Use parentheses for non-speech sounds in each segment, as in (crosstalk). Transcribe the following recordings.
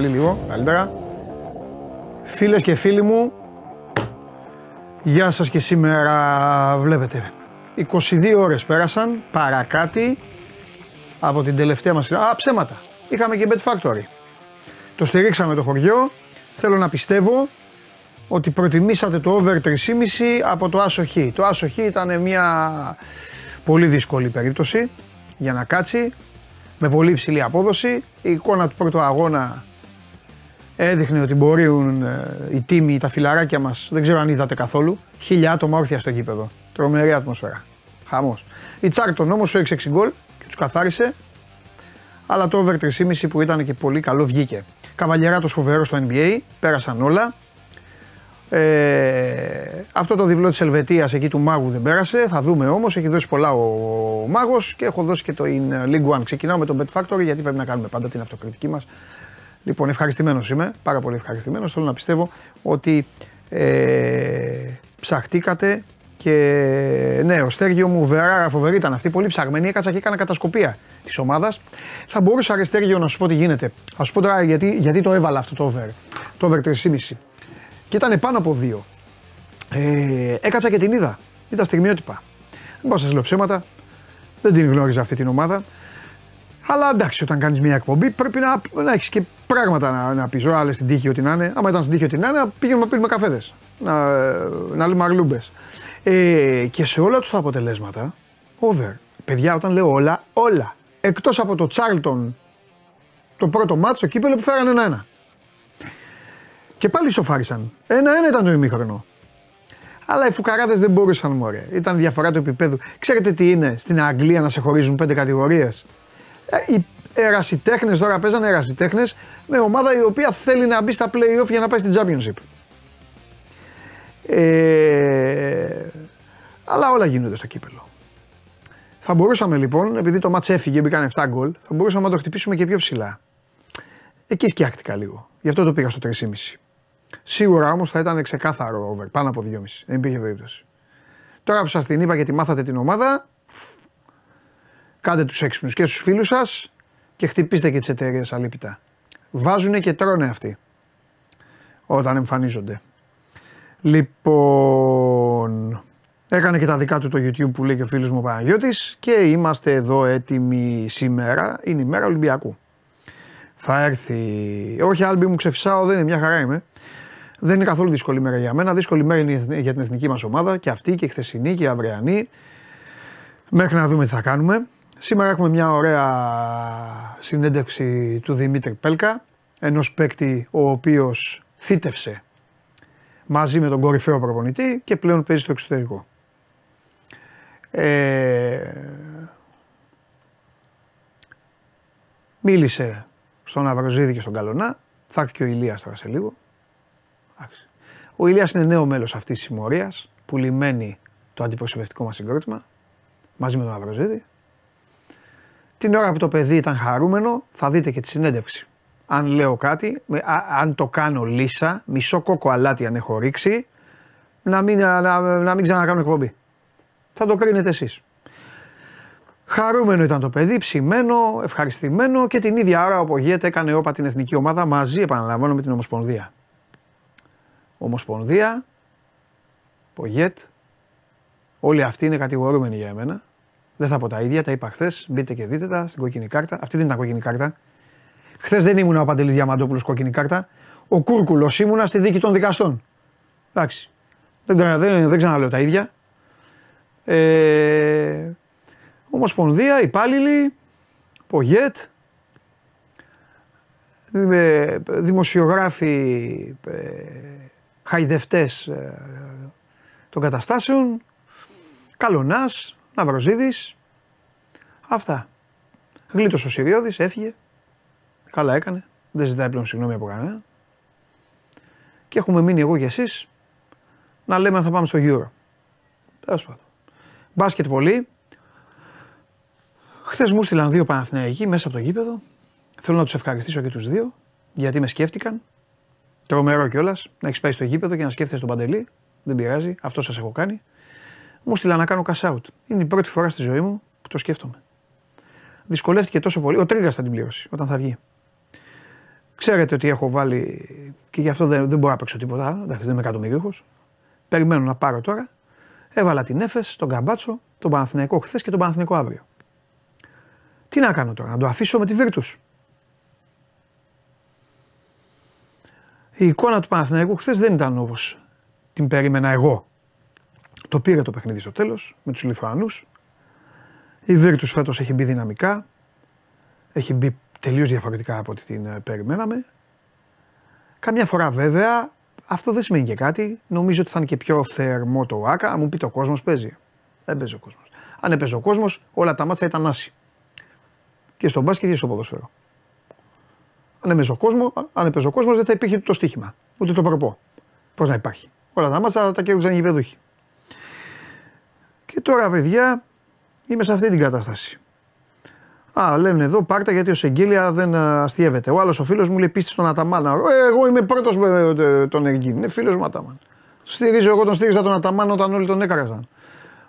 Είμαι αλλή λίγο, καλύτερα. Φίλες και φίλοι μου, γεια σας και σήμερα βλέπετε. 22 ώρες πέρασαν, παρακάτι, από την τελευταία μας Α, ψέματα. Είχαμε και Bet Factory. Το στηρίξαμε το χωριό. Θέλω να πιστεύω ότι προτιμήσατε το over 3,5 από το άσο χ. Το άσο χ ήταν μια πολύ δύσκολη περίπτωση για να κάτσει με πολύ υψηλή απόδοση. Η εικόνα του πρώτου αγώνα έδειχνε ότι μπορούν ε, οι τίμοι, τα φιλαράκια μας, δεν ξέρω αν είδατε καθόλου, χίλια άτομα όρθια στο γήπεδο. Τρομερή ατμόσφαιρα. Χαμός. Η Τσάρτον όμως σου 6 γκολ και τους καθάρισε, αλλά το over 3,5 που ήταν και πολύ καλό βγήκε. Καβαλιερά το φοβερός στο NBA, πέρασαν όλα. Ε, αυτό το διπλό της Ελβετίας εκεί του Μάγου δεν πέρασε. Θα δούμε όμως. Έχει δώσει πολλά ο, ο Μάγος και έχω δώσει και το in League One. Ξεκινάω με τον Bet Factory γιατί πρέπει να κάνουμε πάντα την αυτοκριτική μας. Λοιπόν, ευχαριστημένος είμαι. Πάρα πολύ ευχαριστημένος. Θέλω να πιστεύω ότι ε, ψαχτήκατε και ναι, ο Στέργιο μου βεράρα φοβερή ήταν αυτή. Πολύ ψαγμένη. Έκατσα και έκανα κατασκοπία της ομάδας. Θα μπορούσα, Αριστέργιο, να σου πω τι γίνεται. Α σου πω τώρα γιατί, γιατί το έβαλα αυτό το over. Το over 3,5 και ήταν πάνω από δύο. Ε, έκατσα και την είδα. Είδα στιγμιότυπα. Δεν μπορώ να σας λέω ψέματα. Δεν την γνώριζα αυτή την ομάδα. Αλλά εντάξει, όταν κάνεις μια εκπομπή πρέπει να, να έχεις και πράγματα να, να πεις. Άλλε στην τύχη ότι να είναι. Άμα ήταν στην τύχη ότι να είναι, πήγαινε να πίνουμε καφέδες. Να, να λέμε αγλούμπες. Ε, και σε όλα τους τα αποτελέσματα, over. Παιδιά, όταν λέω όλα, όλα. Εκτός από το Τσάρλτον το πρώτο μάτσο, το κύπελο που φέρανε ένα-ένα. Και πάλι σοφάρισαν. Ένα-ένα ήταν το ημίχρονο. Αλλά οι φουκαράδες δεν μπορούσαν μωρέ. Ήταν διαφορά του επίπεδου. Ξέρετε τι είναι στην Αγγλία να σε χωρίζουν πέντε κατηγορίες; Ε, οι ερασιτέχνες τώρα παίζανε ερασιτέχνες με ομάδα η οποία θέλει να μπει στα playoff για να πάει στην Championship. Ε, αλλά όλα γίνονται στο κύπελο. Θα μπορούσαμε λοιπόν, επειδή το μάτς έφυγε, μπήκαν 7 γκολ, θα μπορούσαμε να το χτυπήσουμε και πιο ψηλά. Εκεί σκιάχτηκα λίγο. Γι' αυτό το πήγα στο 3,5. Σίγουρα όμως θα ήταν ξεκάθαρο over, πάνω από 2,5. Δεν υπήρχε περίπτωση. Τώρα που σας την είπα γιατί μάθατε την ομάδα, κάντε τους έξυπνους και στους φίλους σας και χτυπήστε και τις εταιρείες αλήπητα. Βάζουν και τρώνε αυτοί όταν εμφανίζονται. Λοιπόν, έκανε και τα δικά του το YouTube που λέει και ο φίλος μου Παναγιώτης και είμαστε εδώ έτοιμοι σήμερα, είναι η μέρα Ολυμπιακού. Θα έρθει, όχι Άλμπι μου ξεφυσάω, δεν είναι μια χαρά είμαι. Δεν είναι καθόλου δύσκολη μέρα για μένα. Δύσκολη μέρα είναι για την εθνική μας ομάδα και αυτή και η χθεσινή και η αυριανή. Μέχρι να δούμε τι θα κάνουμε. Σήμερα έχουμε μια ωραία συνέντευξη του Δημήτρη Πέλκα, ενός παίκτη ο οποίος θύτευσε μαζί με τον κορυφαίο προπονητή και πλέον παίζει στο εξωτερικό. Ε, μίλησε στον Αβροζίδη και στον Καλονά. Θα έρθει και ο Ηλίας τώρα σε λίγο. Ο Ηλίας είναι νέο μέλος αυτής της συμμορίας που λιμένει το αντιπροσωπευτικό μας συγκρότημα μαζί με τον Αβροζίδη. Την ώρα που το παιδί ήταν χαρούμενο θα δείτε και τη συνέντευξη. Αν λέω κάτι, αν το κάνω λύσα, μισό κόκο αλάτι αν έχω ρίξει, να μην, να, να μην ξανακάνω εκπομπή. Θα το κρίνετε εσείς. Χαρούμενο ήταν το παιδί, ψημένο, ευχαριστημένο και την ίδια ώρα ο Πογιέτ έκανε όπα την εθνική ομάδα μαζί, επαναλαμβάνω, με την Ομοσπονδία. Ομοσπονδία, Πογιέτ, όλοι αυτοί είναι κατηγορούμενοι για εμένα. Δεν θα πω τα ίδια, τα είπα χθες. Μπείτε και δείτε τα στην κόκκινη κάρτα. Αυτή δεν ήταν κόκκινη κάρτα. Χθες δεν ήμουν ο Παντελή Διαμαντόπουλος κόκκινη κάρτα. Ο Κούρκουλος ήμουνα στη δίκη των δικαστών. Εντάξει. Δεν, δεν, δεν ξαναλέω τα ίδια. Ε, Ομοσπονδία, υπάλληλοι, Πογέτ, δημοσιογράφοι, ε, χαϊδευτές ε, των καταστάσεων, Καλονάς, Ναυροζίδης, αυτά. Γλίτωσε ο Συριώδης, έφυγε, καλά έκανε, δεν ζητάει πλέον συγγνώμη από κανένα. Και έχουμε μείνει εγώ και εσείς να λέμε αν θα πάμε στο Euro. Τέλος πάντων. Μπάσκετ πολύ, Χθες μου στείλαν δύο Παναθηναϊκοί μέσα από το γήπεδο. Θέλω να τους ευχαριστήσω και τους δύο γιατί με σκέφτηκαν. Τρομερό κιόλας να έχεις πάει στο γήπεδο και να σκέφτεσαι τον Παντελή. Δεν πειράζει, αυτό σας έχω κάνει. Μου στείλαν να κάνω cash out. Είναι η πρώτη φορά στη ζωή μου που το σκέφτομαι. Δυσκολεύτηκε τόσο πολύ. Ο Τρίγκα θα την πληρώσει όταν θα βγει. Ξέρετε ότι έχω βάλει και γι' αυτό δεν, δεν μπορώ να παίξω τίποτα. Εντάξει, δεν είμαι εκατομμυρίχο. Περιμένω να πάρω τώρα. Έβαλα την Έφες, τον Καμπάτσο, τον Παναθηναϊκό χθες και τον Παναθηναϊκό αύριο. Τι να κάνω τώρα, να το αφήσω με τη Βίρτου. Η εικόνα του Παναθηναϊκού χθες δεν ήταν όπως την περίμενα εγώ. Το πήρε το παιχνίδι στο τέλος με τους Λιθουανούς. Η Βίρτου φέτος έχει μπει δυναμικά. Έχει μπει τελείως διαφορετικά από ό,τι την ε, περιμέναμε. Καμιά φορά βέβαια αυτό δεν σημαίνει και κάτι. Νομίζω ότι θα είναι και πιο θερμό το ΆΚΑ. Αν μου πείτε ο κόσμος παίζει. Δεν παίζει ο κόσμος. Αν έπαιζε ο κόσμος, όλα τα μάτια ήταν άση. Και στο μπάσκετ και στο ποδοσφαίρο. Αν έπαιζε ο κόσμος, αν έπαιζε ο κόσμος, δεν θα υπήρχε το στοίχημα. Ούτε το προπό. Πώς να υπάρχει. Όλα τα μάτια τα κέρδιζαν οι γηπεδούχοι. Και τώρα, παιδιά, είμαι σε αυτή την κατάσταση. Α, λένε εδώ πάρτα γιατί ο Σεγγέλια δεν αστείευεται. Ο άλλος ο φίλος μου λέει πίστη στον Αταμάνα. Ε, εγώ είμαι πρώτος ε, τον Εργίνη. Είναι φίλος μου Αταμάν. Στηρίζω, εγώ τον στήριζα τον Αταμάν όταν όλοι τον έκαραζαν.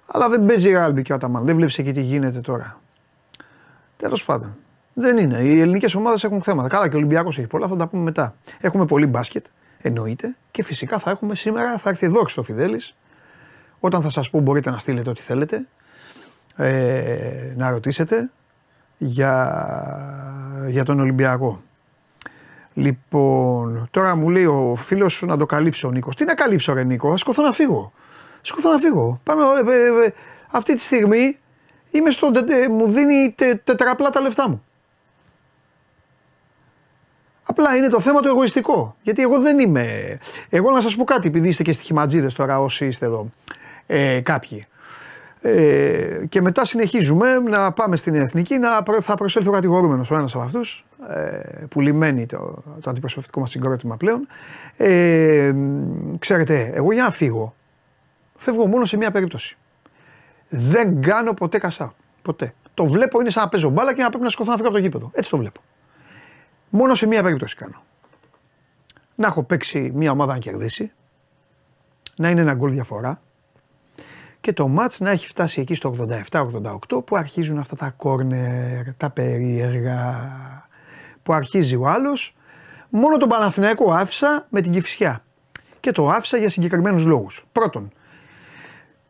Αλλά δεν παίζει ράλμπι και ο Αταμάν. Δεν βλέπεις εκεί τι γίνεται τώρα. Τέλος πάντων. Δεν είναι. Οι ελληνικές ομάδες έχουν θέματα. Καλά και ο Ολυμπιακός έχει πολλά, θα τα πούμε μετά. Έχουμε πολύ μπάσκετ, εννοείται. Και φυσικά θα έχουμε σήμερα, θα έρθει εδώ ο Φιδέλης. Όταν θα σας πω, μπορείτε να στείλετε ό,τι θέλετε. Ε, να ρωτήσετε για, για τον Ολυμπιακό. Λοιπόν, τώρα μου λέει ο φίλος να το καλύψω ο Νίκος. Τι να καλύψω, ρε Νίκο, θα σκοθώ να φύγω. Σκοθώ να φύγω. Πάμε, ε, ε, ε, αυτή τη στιγμή είμαι στο, μου δίνει τε, τετραπλά τα λεφτά μου. Απλά είναι το θέμα το εγωιστικό. Γιατί εγώ δεν είμαι. Εγώ να σας πω κάτι, επειδή είστε και στοιχηματζίδες τώρα, όσοι είστε εδώ. Ε, κάποιοι. Ε, και μετά συνεχίζουμε να πάμε στην εθνική. Να, θα προσέλθει ο κατηγορούμενος ο ένας από αυτούς, ε, που λυμαίνει το, το αντιπροσωπευτικό μας συγκρότημα πλέον. Ε, ξέρετε, εγώ για να φύγω, φεύγω μόνο σε μία περίπτωση. Δεν κάνω ποτέ κασά. Ποτέ. Το βλέπω είναι σαν να παίζω μπάλα και να πρέπει να σκοθώ να φύγω από το γήπεδο. Έτσι το βλέπω. Μόνο σε μία περίπτωση κάνω. Να έχω παίξει μία ομάδα να κερδίσει, να είναι ένα γκολ διαφορά, και το μάτς να έχει φτάσει εκεί στο 87-88 που αρχίζουν αυτά τα κόρνερ, τα περίεργα, που αρχίζει ο άλλος. Μόνο τον Παναθηναϊκό άφησα με την Κηφισιά και το άφησα για συγκεκριμένους λόγους. Πρώτον,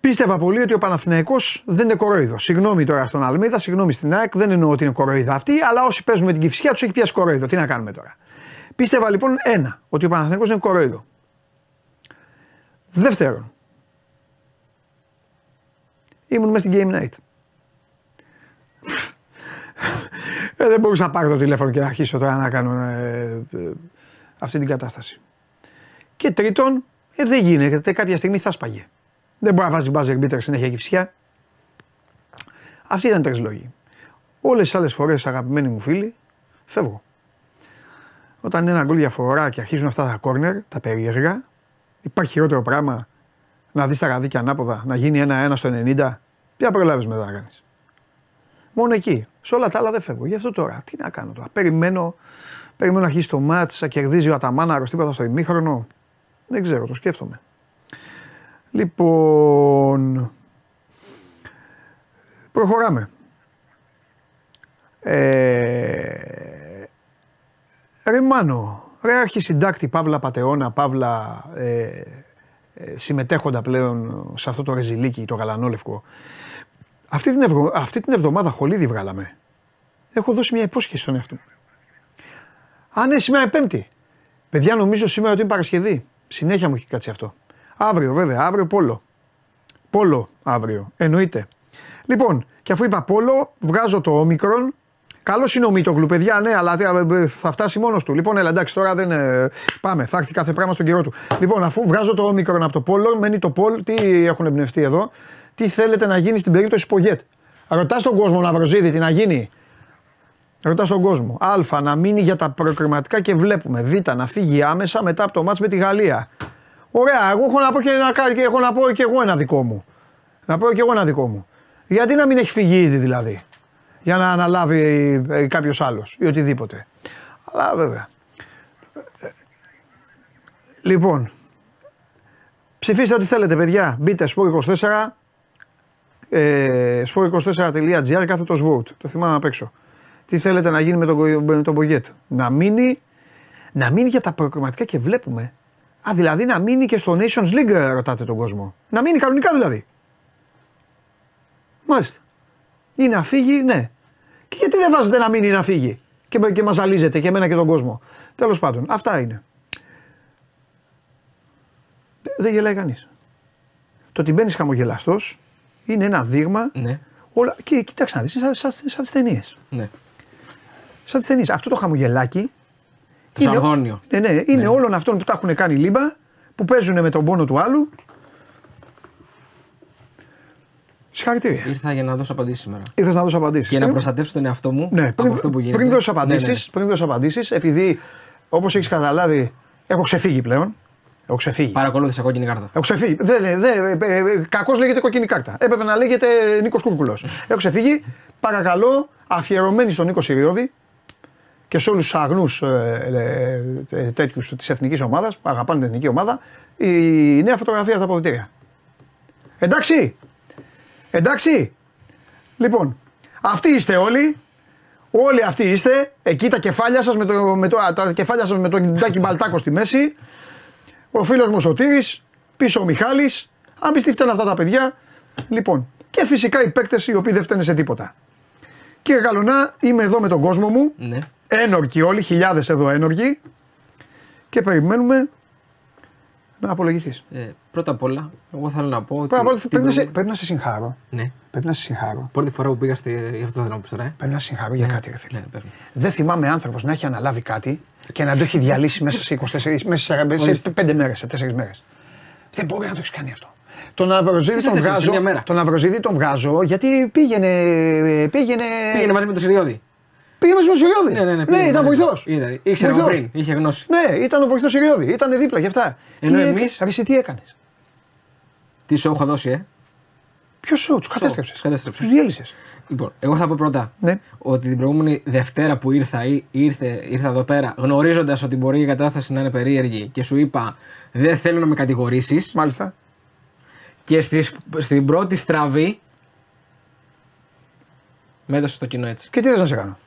Πίστευα πολύ ότι ο Παναθηναϊκός δεν είναι κοροϊδός. Συγγνώμη τώρα στον Αλμίδα, συγγνώμη στην ΑΕΚ, δεν εννοώ ότι είναι κοροϊδά αυτή, αλλά όσοι παίζουν με την Κυφσιά τους έχει πιάσει κοροϊδό. Τι να κάνουμε τώρα. Πίστευα λοιπόν ένα, ότι ο Παναθηναϊκός είναι κοροϊδό. Δεύτερον, ήμουν μέσα στην Game Night. ε, δεν μπορούσα να πάρω το τηλέφωνο και να αρχίσω τώρα να κάνω ε, ε, αυτή την κατάσταση. Και τρίτον, ε, δεν γίνεται, κάποια στιγμή θα σπαγε. Δεν μπορεί να βάζει μπάζερ μπίτερ συνέχεια και φυσικά. Αυτοί ήταν οι τρεις λόγοι. Όλες τις άλλες φορές, αγαπημένοι μου φίλοι, φεύγω. Όταν είναι ένα γκολ διαφορά και αρχίζουν αυτά τα κόρνερ, τα περίεργα, υπάρχει χειρότερο πράγμα να δεις τα ραδίκια ανάποδα, να γίνει ένα-ένα στο 90. Τι θα προλάβεις μετά να κάνεις. Μόνο εκεί. Σε όλα τα άλλα δεν φεύγω. Γι' αυτό τώρα. Τι να κάνω τώρα. Περιμένω, περιμένω να αρχίσει το μάτς, να κερδίζει ο Αταμάνα αρρωστήπαθα στο ημίχρονο. Δεν ξέρω, το σκέφτομαι. Λοιπόν, προχωράμε. Ε, ρε Μάνο, ρε αρχισυντάκτη, Παύλα Πατεώνα, Παύλα ε, ε, συμμετέχοντα πλέον σε αυτό το ρεζιλίκι, το γαλανόλευκο. Αυτή την, ευγο, αυτή την εβδομάδα χολίδι βγάλαμε. Έχω δώσει μια υπόσχεση στον εαυτό μου. Α, ναι, σήμερα είναι Πέμπτη. Παιδιά, νομίζω σήμερα ότι είναι Παρασκευή. Συνέχεια μου έχει κάτσει αυτό. Αύριο, βέβαια, αύριο πόλο. Πόλο αύριο. Εννοείται. Λοιπόν, και αφού είπα πόλο, βγάζω το όμικρον. Καλός είναι ο Μίτογλου, παιδιά, ναι, αλλά θα φτάσει μόνος του. Λοιπόν, έλα, εντάξει, τώρα δεν. Ε, πάμε, θα έρθει κάθε πράγμα στον καιρό του. Λοιπόν, αφού βγάζω το όμικρον από το πόλο, μένει το πόλο. Τι έχουν εμπνευστεί εδώ, τι θέλετε να γίνει στην περίπτωση Πογέτ. Ρωτάς τον κόσμο να βροζίδι τι να γίνει; Ρωτάς τον κόσμο. Α, να μείνει για τα προκριματικά και βλέπουμε. Β, να φύγει άμεσα μετά από το μάτς με τη Γαλλία. Ωραία, εγώ έχω να πω και, ένα, και έχω να πω και εγώ ένα δικό μου. Να πω και εγώ ένα δικό μου. Γιατί να μην έχει φύγει ήδη δηλαδή. Για να αναλάβει ε, κάποιος άλλος ή οτιδήποτε. Αλλά βέβαια. Λοιπόν, ψηφίστε ό,τι θέλετε παιδιά. Μπείτε στο 24 ε, sport24.gr κάθετος vote. Το θυμάμαι απ' έξω. Τι θέλετε να γίνει με τον, με τον Πογέτ. Να μείνει να μείνει για τα προκριματικά και βλέπουμε. Α, δηλαδή να μείνει και στο Nations League, ε, ρωτάτε τον κόσμο. Να μείνει κανονικά δηλαδή. Μάλιστα. Ή να φύγει, ναι. Και γιατί δεν βάζετε να μείνει να φύγει; Και, και μας ζαλίζετε και εμένα και τον κόσμο. Τέλος πάντων, αυτά είναι. Δεν γελάει κανείς. Το ότι μπαίνεις χαμογελαστός είναι ένα δείγμα. Ναι. Όλα, και κοιτάξτε να δεις, σαν, σαν, σαν τις ταινίες. ναι. Σαν τις ταινίες. Αυτό το χαμογελάκι. Το σαρδόνιο. Ναι, ναι, είναι όλων αυτών που τα έχουν κάνει λίμπα, που παίζουν με τον πόνο του άλλου. Συγχαρητήρια. Ήρθα για να δώσω απαντήσεις σήμερα. Ήρθες να δώσω απαντήσεις. Και να προστατεύσω τον εαυτό μου Ναι, από πριν, αυτό που γίνεται. πριν δώσει Ναι, ναι, απαντήσεις, ναι. πριν δώσω απαντήσεις, επειδή όπως έχεις καταλάβει, έχω ξεφύγει πλέον. Έχω ξεφύγει. Παρακολούθησα κόκκινη κάρτα. Έχω ξεφύγει. Δεν, δεν, ε, ε, κακώς λέγεται κόκκινη κάρτα. Έπρεπε να λέγεται Νίκος Κούρκουλο. (laughs) Έχω ξεφύγει. Παρακαλώ, αφιερωμένοι στον Νίκο Σιριώδη και σε όλους τους αγνούς ε, ε, τέτοιους της εθνικής ομάδας που αγαπάνε την εθνική ομάδα, η νέα φωτογραφία από τα αποδητήρια. Εντάξει. Εντάξει. Λοιπόν, αυτοί είστε όλοι. Όλοι αυτοί είστε. Εκεί τα κεφάλια σας με το, με το, α, τα κεφάλια σας με το κινητάκι μπαλτάκο στη μέση. Ο φίλος μου Σωτήρης, πίσω ο Μιχάλης. Αν πει τι φταίνουν αυτά τα παιδιά. Λοιπόν, και φυσικά οι παίκτες οι οποίοι δεν φταίνουν σε τίποτα. Κύριε Καλονά, είμαι εδώ με τον κόσμο μου. Ναι. Ένορκοι όλοι, χιλιάδες εδώ ένορκοι. Και περιμένουμε να απολογηθείς. Ε, πρώτα απ' όλα, εγώ θέλω να πω ότι. Πρώτα απ' όλα την πρέπει, να σε- προηγούμενη- πρέπει να σε συγχάρω. Ναι. Πρέπει να σε συγχάρω. Πρώτη φορά που πήγα στη. Γι' αυτό θέλω να πω τώρα. Ε. Πρέπει να σε συγχαρώ για κάτι, ρε φίλε. Ναι, πες μου. Δεν θυμάμαι άνθρωπος να έχει αναλάβει κάτι και να το έχει διαλύσει μέσα σε 24, μέσα σε, σε 5 μέρες, σε 4 μέρες. Δεν μπορεί να το έχεις κάνει αυτό. Τον Αυροζίδη Τι τον σε τέσσερις, βγάζω. μια μέρα. Τον Αυροζίδη τον βγάζω γιατί πήγαινε. Πήγαινε, Πήγαινε μαζί με τον Σιριώδη. Πήγε μαζί με τον Σιριώδη. Ναι, ναι, ναι. ναι πήγαινε ήταν μαζί. βοηθός. Ήταν. Ήξερε από πριν, είχε γνώση. Ναι, ήταν ο βοηθός Σιριώδη. Ήταν δίπλα και αυτά. Ενώ τι, εμείς- Ρε, εσύ τι έκανες; Τι σου έχω δώσει, ε; Ποιος σου, τους κατέστρεψες; τους κατέστρεψες. Τους διέλυσες; Λοιπόν, εγώ θα πω πρώτα Ναι. ότι την προηγούμενη Δευτέρα που ήρθα, ή- ήρθε, ήρθα εδώ πέρα, γνωρίζοντας ότι μπορεί η κατάσταση να είναι περίεργη και σου είπα δεν θέλω να με κατηγορήσεις. Μάλιστα. Και στις, στην πρώτη στραβή με έδωσες το κοινό έτσι. Και τι θες να σε κάνω;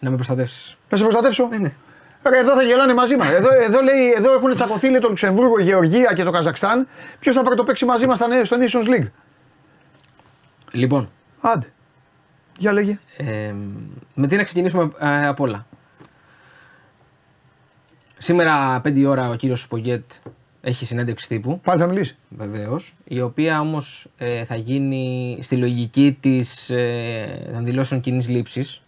Να με προστατεύσεις. Να σε προστατεύσω. Ναι, ναι. Ρε, εδώ θα γελάνε μαζί μας. Εδώ, εδώ, λέει, εδώ έχουν τσακωθεί λέει, το Λουξεμβούργο, η Γεωργία και το Καζακστάν. Ποιος θα πρωτοπαίξει μαζί μας στο Nations League; Λοιπόν, Άντε. Για λέγε. ε, με τι να ξεκινήσουμε ε, απ' όλα. Σήμερα 5 η ώρα ο κύριος Σπογκέτ έχει συνέντευξη τύπου. Πάλι θα μιλήσεις; Βεβαίως, η οποία όμως θα γίνει στη λογική της ε, των δηλώσεων κοινής λήψης.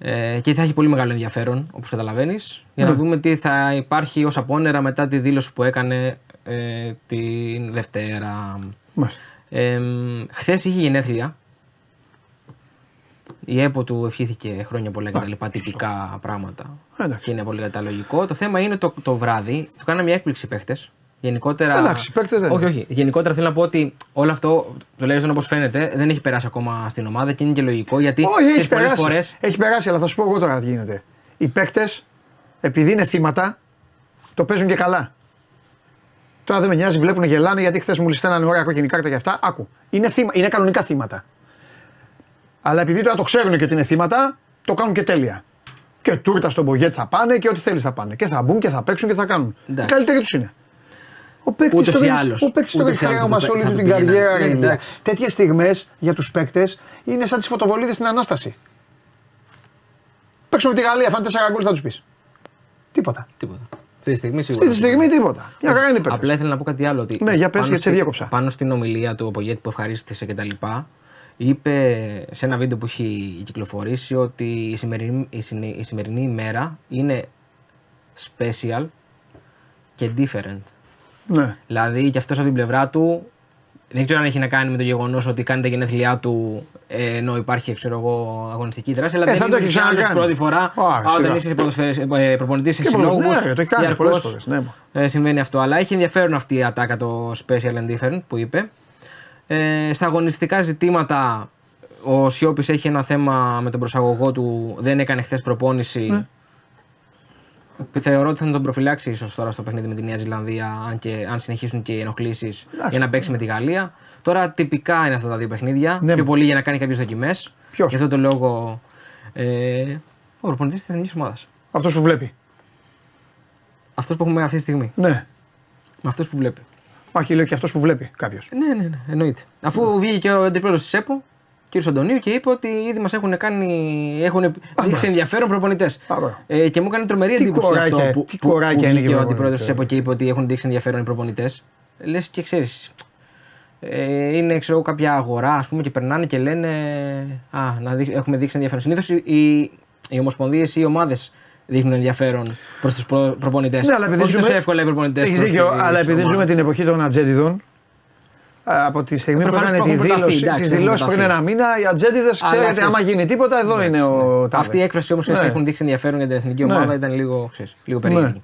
Ε, και θα έχει πολύ μεγάλο ενδιαφέρον, όπως καταλαβαίνεις, για Ναι. να δούμε τι θα υπάρχει ως απόνερα μετά τη δήλωση που έκανε ε, την Δευτέρα. Μάλιστα. Ε, Χθες είχε γενέθλια. Η ΕΠΟ του ευχήθηκε χρόνια πολλά και τα λοιπά τυπικά πράγματα. Εντάξει. Και είναι πολύ καταλογικό. Το θέμα είναι το, το βράδυ. Του κάναμε μια έκπληξη παίχτες. Γενικότερα. Εντάξει, παίκτες δεν Όχι, είναι. όχι. Γενικότερα θέλω να πω ότι όλο αυτό, τουλάχιστον όπως φαίνεται, δεν έχει περάσει ακόμα στην ομάδα και είναι και λογικό γιατί Όχι, έχει τις πολλές περάσει. φορές Έχει περάσει, αλλά θα σου πω εγώ τώρα τι γίνεται. Οι παίκτες, επειδή είναι θύματα, το παίζουν και καλά. Τώρα δεν με νοιάζει, βλέπουν γελάνε γιατί χθες μου ληστένανε ωραία κόκκινη κάρτα και αυτά. Άκου. Είναι, θύμα, είναι κανονικά θύματα. Αλλά επειδή τώρα το ξέρουν και ότι είναι θύματα, το κάνουν και τέλεια. Και τούρτα στον Μπογκέτ θα πάνε και ό,τι θέλεις θα πάνε. Και θα μπουν και θα παίξουν και θα κάνουν. Οι Εντάξει. καλύτεροι τους είναι. Ο παίκτης Ούτως το ή δεν- άλλως. ο παίκτης το Ούτως έχει ή άλλως χρέωμα θα σε το όλη πέ- του θα την το πήγαινε. καριέρα. Ναι, ρε Ηλία. εντάξει. Τέτοιες στιγμές για τους παίκτες είναι σαν τις φωτοβολίδες στην ανάσταση. Παίξουμε τη Γαλλία, φάνε 4 γκολ, θα τους πεις. Τίποτα. Τίποτα. Αυτή τη στιγμή σίγουρα. Αυτή τη στιγμή τίποτα. Μια χαρά είναι οι παίκτες. Απλά ήθελα να πω κάτι άλλο. Ότι Ναι, για πες, πάνω γιατί σε στη- διέκοψα. Πάνω στην ομιλία του ο Πογέτη που ευχαρίστησε και τα λοιπά, είπε σε ένα βίντεο που έχει κυκλοφορήσει ότι η σημερινή, η συνε- η σημερινή ημέρα είναι special και different. Ναι. Δηλαδή και αυτός από την πλευρά του δεν ξέρω αν έχει να κάνει με το γεγονός ότι κάνει τα γενέθλιά του ε, ενώ υπάρχει ξέρω εγώ, αγωνιστική δράση. Αλλά Ε, δεν θα το είναι έχεις ούτως ή άλλως ξανακάνει. πρώτη φορά Α, όταν σιγά. είσαι προπονητής σε Και πολλές- συλλόγους. ναι, το έχει κάνει πολλές φορές, ναι. ε, συμβαίνει αυτό. Αλλά έχει ενδιαφέρον αυτή η ατάκα το special and different που είπε. Ε, στα αγωνιστικά ζητήματα ο Σιώπης έχει ένα θέμα με τον προσαγωγό του. Δεν έκανε χθες προπόνηση. Ναι. Θεωρώ ότι θα τον προφυλάξει ίσως τώρα στο παιχνίδι με τη Νέα Ζηλανδία, αν, και, αν συνεχίσουν και οι ενοχλήσεις για να παίξει με τη Γαλλία. Τώρα τυπικά είναι αυτά τα δύο παιχνίδια. Ναι. Πιο πολύ για να κάνει κάποιες δοκιμές. Ποιος; Γι' αυτό το λόγο. Ε, ο προπονητής της εθνικής ομάδας. Αυτός που βλέπει. Αυτός που έχουμε αυτή τη στιγμή. Ναι. Με αυτό που βλέπει. Μα και λέω και αυτός που βλέπει κάποιος. Ναι, ναι, ναι, εννοείται. Αφού βγήκε και ο αντιπρόεδρο της ΕΠΟ, κ. Αντωνίου, και είπε ότι ήδη μας έχουν, κάνει, έχουν δείξει ενδιαφέρον προπονητές. Ε, και μου έκανε τρομερή Τι εντύπωση κοράκια, αυτό που, τι που, κοράκια που είναι βγήκε και ο οι αντιπρόεδρος της προπονητές. ΕΠΟ και είπε ότι έχουν δείξει ενδιαφέρον οι προπονητές. Λες και ξέρεις. Ε, είναι ξέρω, κάποια αγορά ας πούμε, και περνάνε και λένε Α, να δείξ- έχουμε δείξει ενδιαφέρον. Συνήθως οι, οι, οι ομοσπονδίες ή οι ομάδες δείχνουν ενδιαφέρον προς τους προ, προπονητές. Ναι, αλλά επειδή Όχι ζούμε- τόσο εύκολα οι προπονητές. Έχεις δίκιο, αλλά επειδή ζούμε την εποχή των ατζέντιδων, α, από τη στιγμή που Προφανώς έκανε τη που έχουν δήλωση, προταθεί, τις εντάξει, δηλώσεις έχουν πριν ένα μήνα, οι ατζέντιδες ξέρετε, ξέρεις- άμα γίνει τίποτα, εδώ είναι ο τάδε. Αυτή η έκφραση όμως Ναι. έχουν δείξει ενδιαφέρον για την εθνική Ναι. ομάδα ήταν λίγο, ξέρεις, λίγο περίεργη.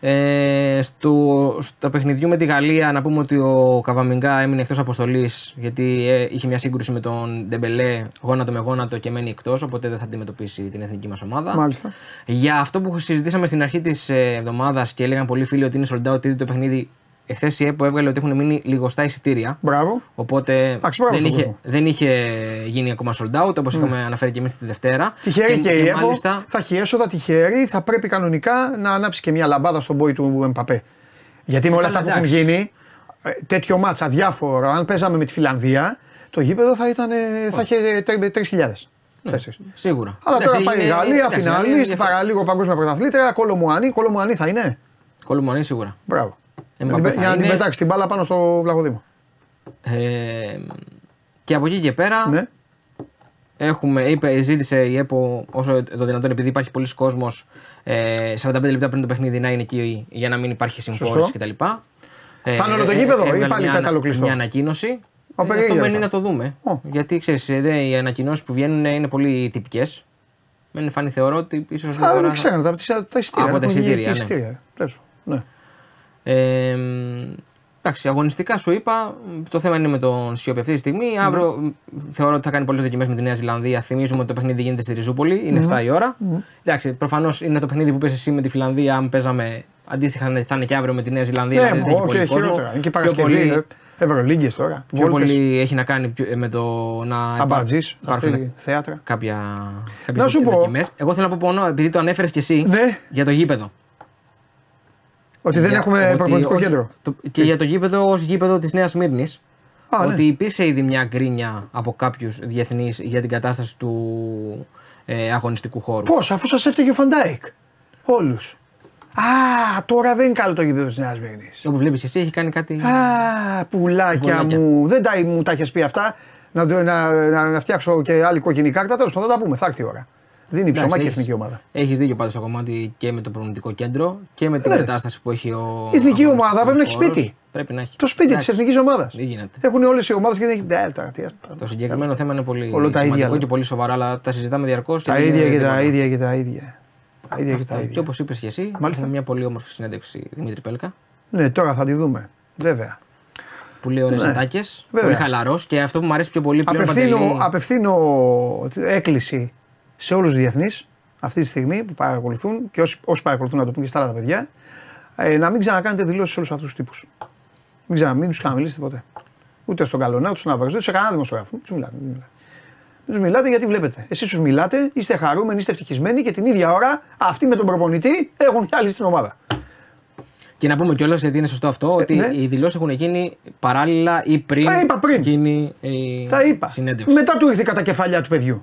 Ε, στο, στο παιχνίδι με τη Γαλλία να πούμε ότι ο Καμαβινγκά έμεινε εκτός αποστολής γιατί ε, είχε μια σύγκρουση με τον Ντεμπελέ γόνατο με γόνατο και μένει εκτός οπότε δεν θα αντιμετωπίσει την εθνική μας ομάδα. Μάλιστα. Για αυτό που συζητήσαμε στην αρχή της ε, εβδομάδας και έλεγαν πολλοί φίλοι ότι είναι sold out ήδη το παιχνίδι εχθές η ΕΠΟ έβγαλε ότι έχουν μείνει λιγοστά εισιτήρια Μπράβο. Οπότε Εντάξει, μπράβο δεν στον είχε, κόσμο. δεν είχε γίνει ακόμα sold out όπως είχαμε αναφέρει και εμείς τη Δευτέρα. Τυχερή και, η ΕΠΟ μάλιστα, θα έχει έσοδα, τυχερή, θα πρέπει κανονικά να ανάψει και μια λαμπάδα στον πόη του Εμπαπέ. Γιατί με όλα Καλά, αυτά που έχουν εντάξει. γίνει, ε, τέτοιο μάτσα αδιάφορο, αν παίζαμε με τη Φιλανδία, το γήπεδο θα, ήταν, ε, θα είχε 3.000. Τέσσερις. Σίγουρα. Αλλά τώρα Εντάξει, πάει η είναι- Γαλλία, εντάξει, φιναλί, είναι στην ενδιαφέρον. παραλίγο παγκόσμια πρωταθλήτρια, κολομουανί. Κολομουανί θα είναι. Κολομονή σίγουρα. Μπράβο. Εμπαπέ Για θα να την είναι. πετάξεις την μπάλα πάνω στο Βλαχοδήμο. Ε, και από εκεί και πέρα Ναι. έχουμε, είπε, ζήτησε η ΕΠΟ όσο το δυνατόν επειδή υπάρχει πολλοί κόσμος ε, 45 λεπτά πριν το παιχνίδι να είναι εκεί για να μην υπάρχει συμφόρηση Σωστό. κτλ. Ε, Θα είναι όλο το γήπεδο ή έβγαλε πάλι μια, πέταλο κλειστό; Μια ανακοίνωση. Α, Ε, αυτό περίεργα μένει ήταν. να το δούμε. Ω. Γιατί ξέρεις, οι ανακοινώσεις που βγαίνουν είναι πολύ τυπικές. Μένει φάνη θεωρώ ότι ίσως Θα δεν ξέρω, τα, τα εισιτήρια. Από τα έχουν βγει εισιτήρια, και ναι. Εισιτήρια. Τέλος. Ναι. Ε, μ, εντάξει, αγωνιστικά σου είπα, το θέμα είναι με τον Σιώπη αυτή τη στιγμή. Ναι. Αύριο μ, θεωρώ ότι θα κάνει πολλές δοκιμές με τη Νέα Ζηλανδία. Θυμίζουμε ότι το παιχνίδι γίνεται στη Ριζούπολη, είναι Ναι. 7 η ώρα. Εντάξει, προφανώς είναι το παιχνίδι που πες εσύ με τη Φιλανδία. Αν παίζαμε αντίστοιχα θα είναι- θα είναι και αύριο με τη Νέα Ζηλανδία. Ναι, δηλαδή δεν έχει όχι, πολύ κόσμο. χειρότερα. Είναι και Πιο Παρασκευή. πολύ- ε, Ευρωλίγκες τώρα. Πιο βόλτες, πολύ έχει να κάνει πιο- με το να Αμπατζής, υπάρξουν αστέρι, θέατρα. κάποια, Να κάποιες σου πω. δοκιμές. Εγώ θέλω να πω μόνο, επειδή το ανέφερες κι εσύ, Ναι. για το γήπεδο. Ότι δεν Για- έχουμε ότι προπονητικό όχι- κέντρο. το- και για το γήπεδο ως γήπεδο της Νέας Μύρνη. Α, ναι. ότι υπήρξε ήδη μια γκρίνια από κάποιους διεθνείς για την κατάσταση του ε, αγωνιστικού χώρου. Πώς, αφού σας έφταιγε ο Φαντάικ. Όλους. Α, τώρα δεν είναι καλό το γήπεδο της Νέας Μήνη. Όπου βλέπεις εσύ, έχει κάνει κάτι. Α, πουλάκια Βολάκια. μου. Δεν τα, μου τα έχεις πει αυτά. Να, το- να, να, να φτιάξω και άλλη κόκκινη κάρτα. Τέλος πάντων, θα τα πούμε. Θα έρθει η ώρα. Δίνει ψωμά και η εθνική ομάδα. Έχεις δίκιο πάντως στο κομμάτι και με το προγραμματικό κέντρο και με την Ναι. κατάσταση που έχει ο. Η εθνική αγωνιστικός ομάδα πρέπει να έχει χώρος. σπίτι. Πρέπει να έχει. Το σπίτι της Εντάξει, εθνικής ομάδας. Δεν γίνεται. Έχουν όλες οι ομάδες και δεν έχει. Ναι, τώρα, τι, Το συγκεκριμένο θέμα είναι πολύ Όλο τα ίδια σημαντικό λέμε. και πολύ σοβαρό, αλλά τα συζητάμε διαρκώς. Τα ίδια και τα ίδια και τα ίδια. Τα ίδια και τα Και ίδια. όπως είπες και εσύ, Μάλιστα. έχουμε μια πολύ όμορφη συνέντευξη Δημήτρη Πέλκα. Ναι, τώρα θα τη δούμε. Βέβαια. Πολύ ωραίες Ναι. ατάκες. Βέβαια. Πολύ χαλαρός και αυτό που μου αρέσει πιο πολύ πλέον Απευθύνω, Παντελή, απευθύνω έκκληση σε όλους τους διεθνείς αυτή τη στιγμή που παρακολουθούν και όσοι, όσοι παρακολουθούν να το πούν και στα άλλα τα παιδιά, ε, να μην ξανακάνετε δηλώσεις σε όλους αυτούς τους τύπους. Μην, ξανα, μην τους ξαναμιλήσετε ποτέ. Ούτε στον Καλονά, ούτε στον Αβραζό, ούτε σε κανένα δημοσιογράφο. Μην τους μιλάτε. Μην μιλάτε. Μην τους μιλάτε γιατί βλέπετε. Εσείς τους μιλάτε, είστε χαρούμενοι, είστε ευτυχισμένοι και την ίδια ώρα αυτοί με τον προπονητή έχουν διάλυση στην ομάδα. Και να πούμε κιόλας γιατί είναι σωστό αυτό, ότι ναι. οι δηλώσεις έχουν γίνει παράλληλα ή πριν, Τα είπα πριν. γίνει η Τα είπα. συνέντευξη. Μετά του ήρθε κατά κεφαλιά του παιδιού.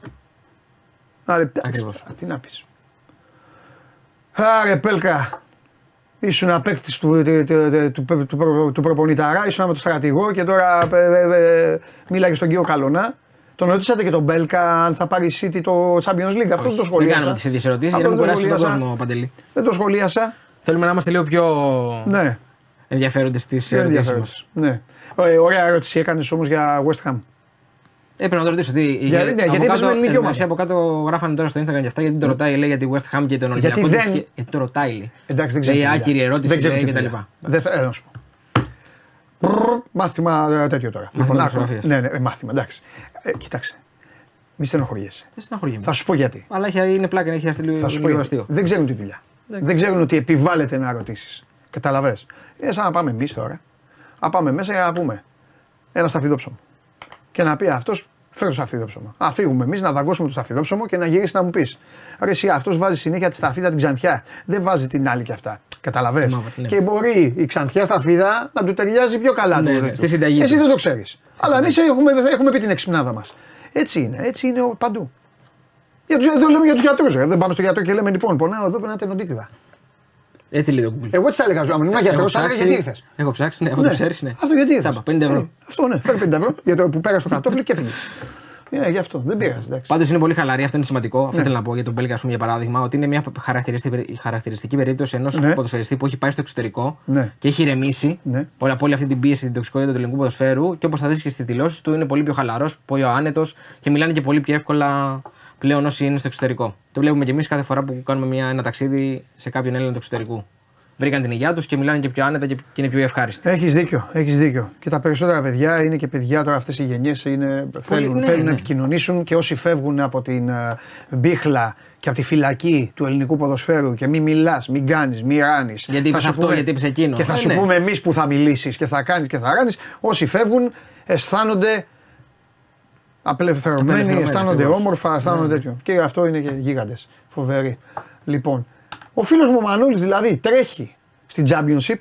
Άρα, εντάξει, Ακριβώς. α, Τι να πεις. Άρε Πέλκα, ήσουν παίκτη του, του, του, του, του, προ- του προπονηταρά, ήσουν με τον στρατηγό και τώρα ε, ε, ε, μίλαγες στον κύριο Καλονά. Τον ρωτήσατε και τον Μπέλκα αν θα πάρει City το Champions League. Αυτό δεν το Δεν σχολίασα. κάνουμε τις ίδιες ερωτήσεις Αυτό για να μην δεν το κουράσει τον σχολίασα. κόσμο, Παντελή. Δεν το σχολίασα. Θέλουμε να είμαστε λίγο πιο Ναι, ενδιαφέροντες στις δεν ερωτήσεις μας. ενδιαφέρον. Ναι. Ε, ωραία ερώτηση έκανες όμως για West Ham. Έπρεπε να το ρωτήσω. Τι, Για- ναι, από γιατί κάτω- έπαιζε με ελληνική ε, ομάδα. εσύ από κάτω γράφανε τώρα στο Instagram και αυτά γιατί το ρωτάει λέει για τη West Ham και τον Ολυμπιακό. Γιατί Τι δεν- σχε- Γιατί το ρωτάει. λέει. Εντάξει, δεν ξέρω. Λέει τι δουλειά. άκυρη ερώτηση Δεν ξέρω λέει τι και τα δουλειά. λοιπά. Δεν θα, ε, να σου πω. Πρρρρ, Μάθημα ε, τέτοιο τώρα. Μάθημα άκου. δημοσιογραφίας. Ναι, ναι, ε, μάθημα, εντάξει. Ε, κοιτάξτε. Μη στενοχωριέσαι. Δεν στεναχωριέμαι. Θα σου πω γιατί. Αλλά έχει- είναι πλάκα, έχει αστείλει Θα σου πω λίγο γιατί. αστείο. Δεν ξέρουν τη δουλειά. Δεν ξέρουν ότι επιβάλλεται να ρωτήσεις. Καταλαβέ. Είναι σαν να πάμε εμείς τώρα. Να πάμε μέσα για να πούμε ένα σταφιδόψωμο. Και να πει αυτός, φέρω το σταφιδόψωμο. Να φύγουμε εμείς να δαγκώσουμε το σταφιδόψωμο και να γυρίσει να μου πεις. Ρε, εσύ αυτός βάζει συνέχεια τη σταφίδα την ξανθιά. Δεν βάζει την άλλη κι αυτά. Καταλαβέ. Μαύρη, ναι. Και μπορεί η ξανθιά σταφίδα να του ταιριάζει πιο καλά. Ναι, το- ναι, το- στη συνταγή Εσύ του. δεν το ξέρεις. Αλλά εμείς έχουμε, έχουμε πει την εξυπνάδα μας. Έτσι είναι, έτσι είναι ο- παντού. Για τους, εδώ λέμε για τους γιατρούς. Δεν πάμε στο γιατρό και λέμε λοιπόν, πονάω εδώ περνάτε νοτίτιδα. Έτσι λέει το Google. Εγώ τι θα έλεγα, αν ήμουν γιατρός, θα έλεγα γιατί ήρθες; Έχω ψάξει, ναι, αυτό το ξέρεις, ναι. Αυτό γιατί ήρθες; Τσάμπα, 50 ευρώ. αυτό ναι, φέρει 50 ευρώ για το που πέρασε το κατόφλι και έφυγε. Ε, γι' αυτό δεν πειράζει. εντάξει. Πάντως είναι πολύ χαλαρή, αυτό είναι σημαντικό. Ναι. Αυτό θέλω να πω για τον Μπέλκα, ας πούμε, για παράδειγμα, ότι είναι μια χαρακτηριστική, χαρακτηριστική περίπτωση ενός Ναι. ποδοσφαιριστή που έχει πάει στο εξωτερικό Ναι. και έχει ηρεμήσει Ναι. όλα από όλη αυτή την πίεση, την τοξικότητα του ελληνικού ποδοσφαίρου και όπως θα δεις και στις δηλώσεις του είναι πολύ πιο χαλαρός, πολύ άνετος και μιλάνε και πολύ πιο εύκολα πλέον όσοι είναι στο εξωτερικό. Το βλέπουμε και εμείς κάθε φορά που κάνουμε μια, ένα ταξίδι σε κάποιον Έλληνα του εξωτερικού. Βρήκαν την υγεία τους και μιλάνε και πιο άνετα και, και είναι πιο ευχάριστοι. Έχεις δίκιο, έχεις δίκιο. Και τα περισσότερα παιδιά είναι και παιδιά τώρα αυτές οι γενιές θέλουν, ναι, θέλουν ναι. να επικοινωνήσουν και όσοι φεύγουν από την ε, μπίχλα και από τη φυλακή του ελληνικού ποδοσφαίρου και μη μιλάς, μην κάνεις, μη ράνεις. Γιατί είπες αυτό, γιατί είπες εκείνο. Και θα Ε, σου ναι. πούμε εμείς που θα μιλήσεις και θα κάνεις και θα ράνεις. Όσοι φεύγουν αισθάνονται απελευθερωμένοι, Απελευθερωμένοι, αισθάνονται ακριβώς. όμορφα, αισθάνονται τέτοιο. Και αυτό είναι και γίγαντες. Φοβεροί. Λοιπόν, ο φίλος μου ο Μανώλης δηλαδή τρέχει στην Championship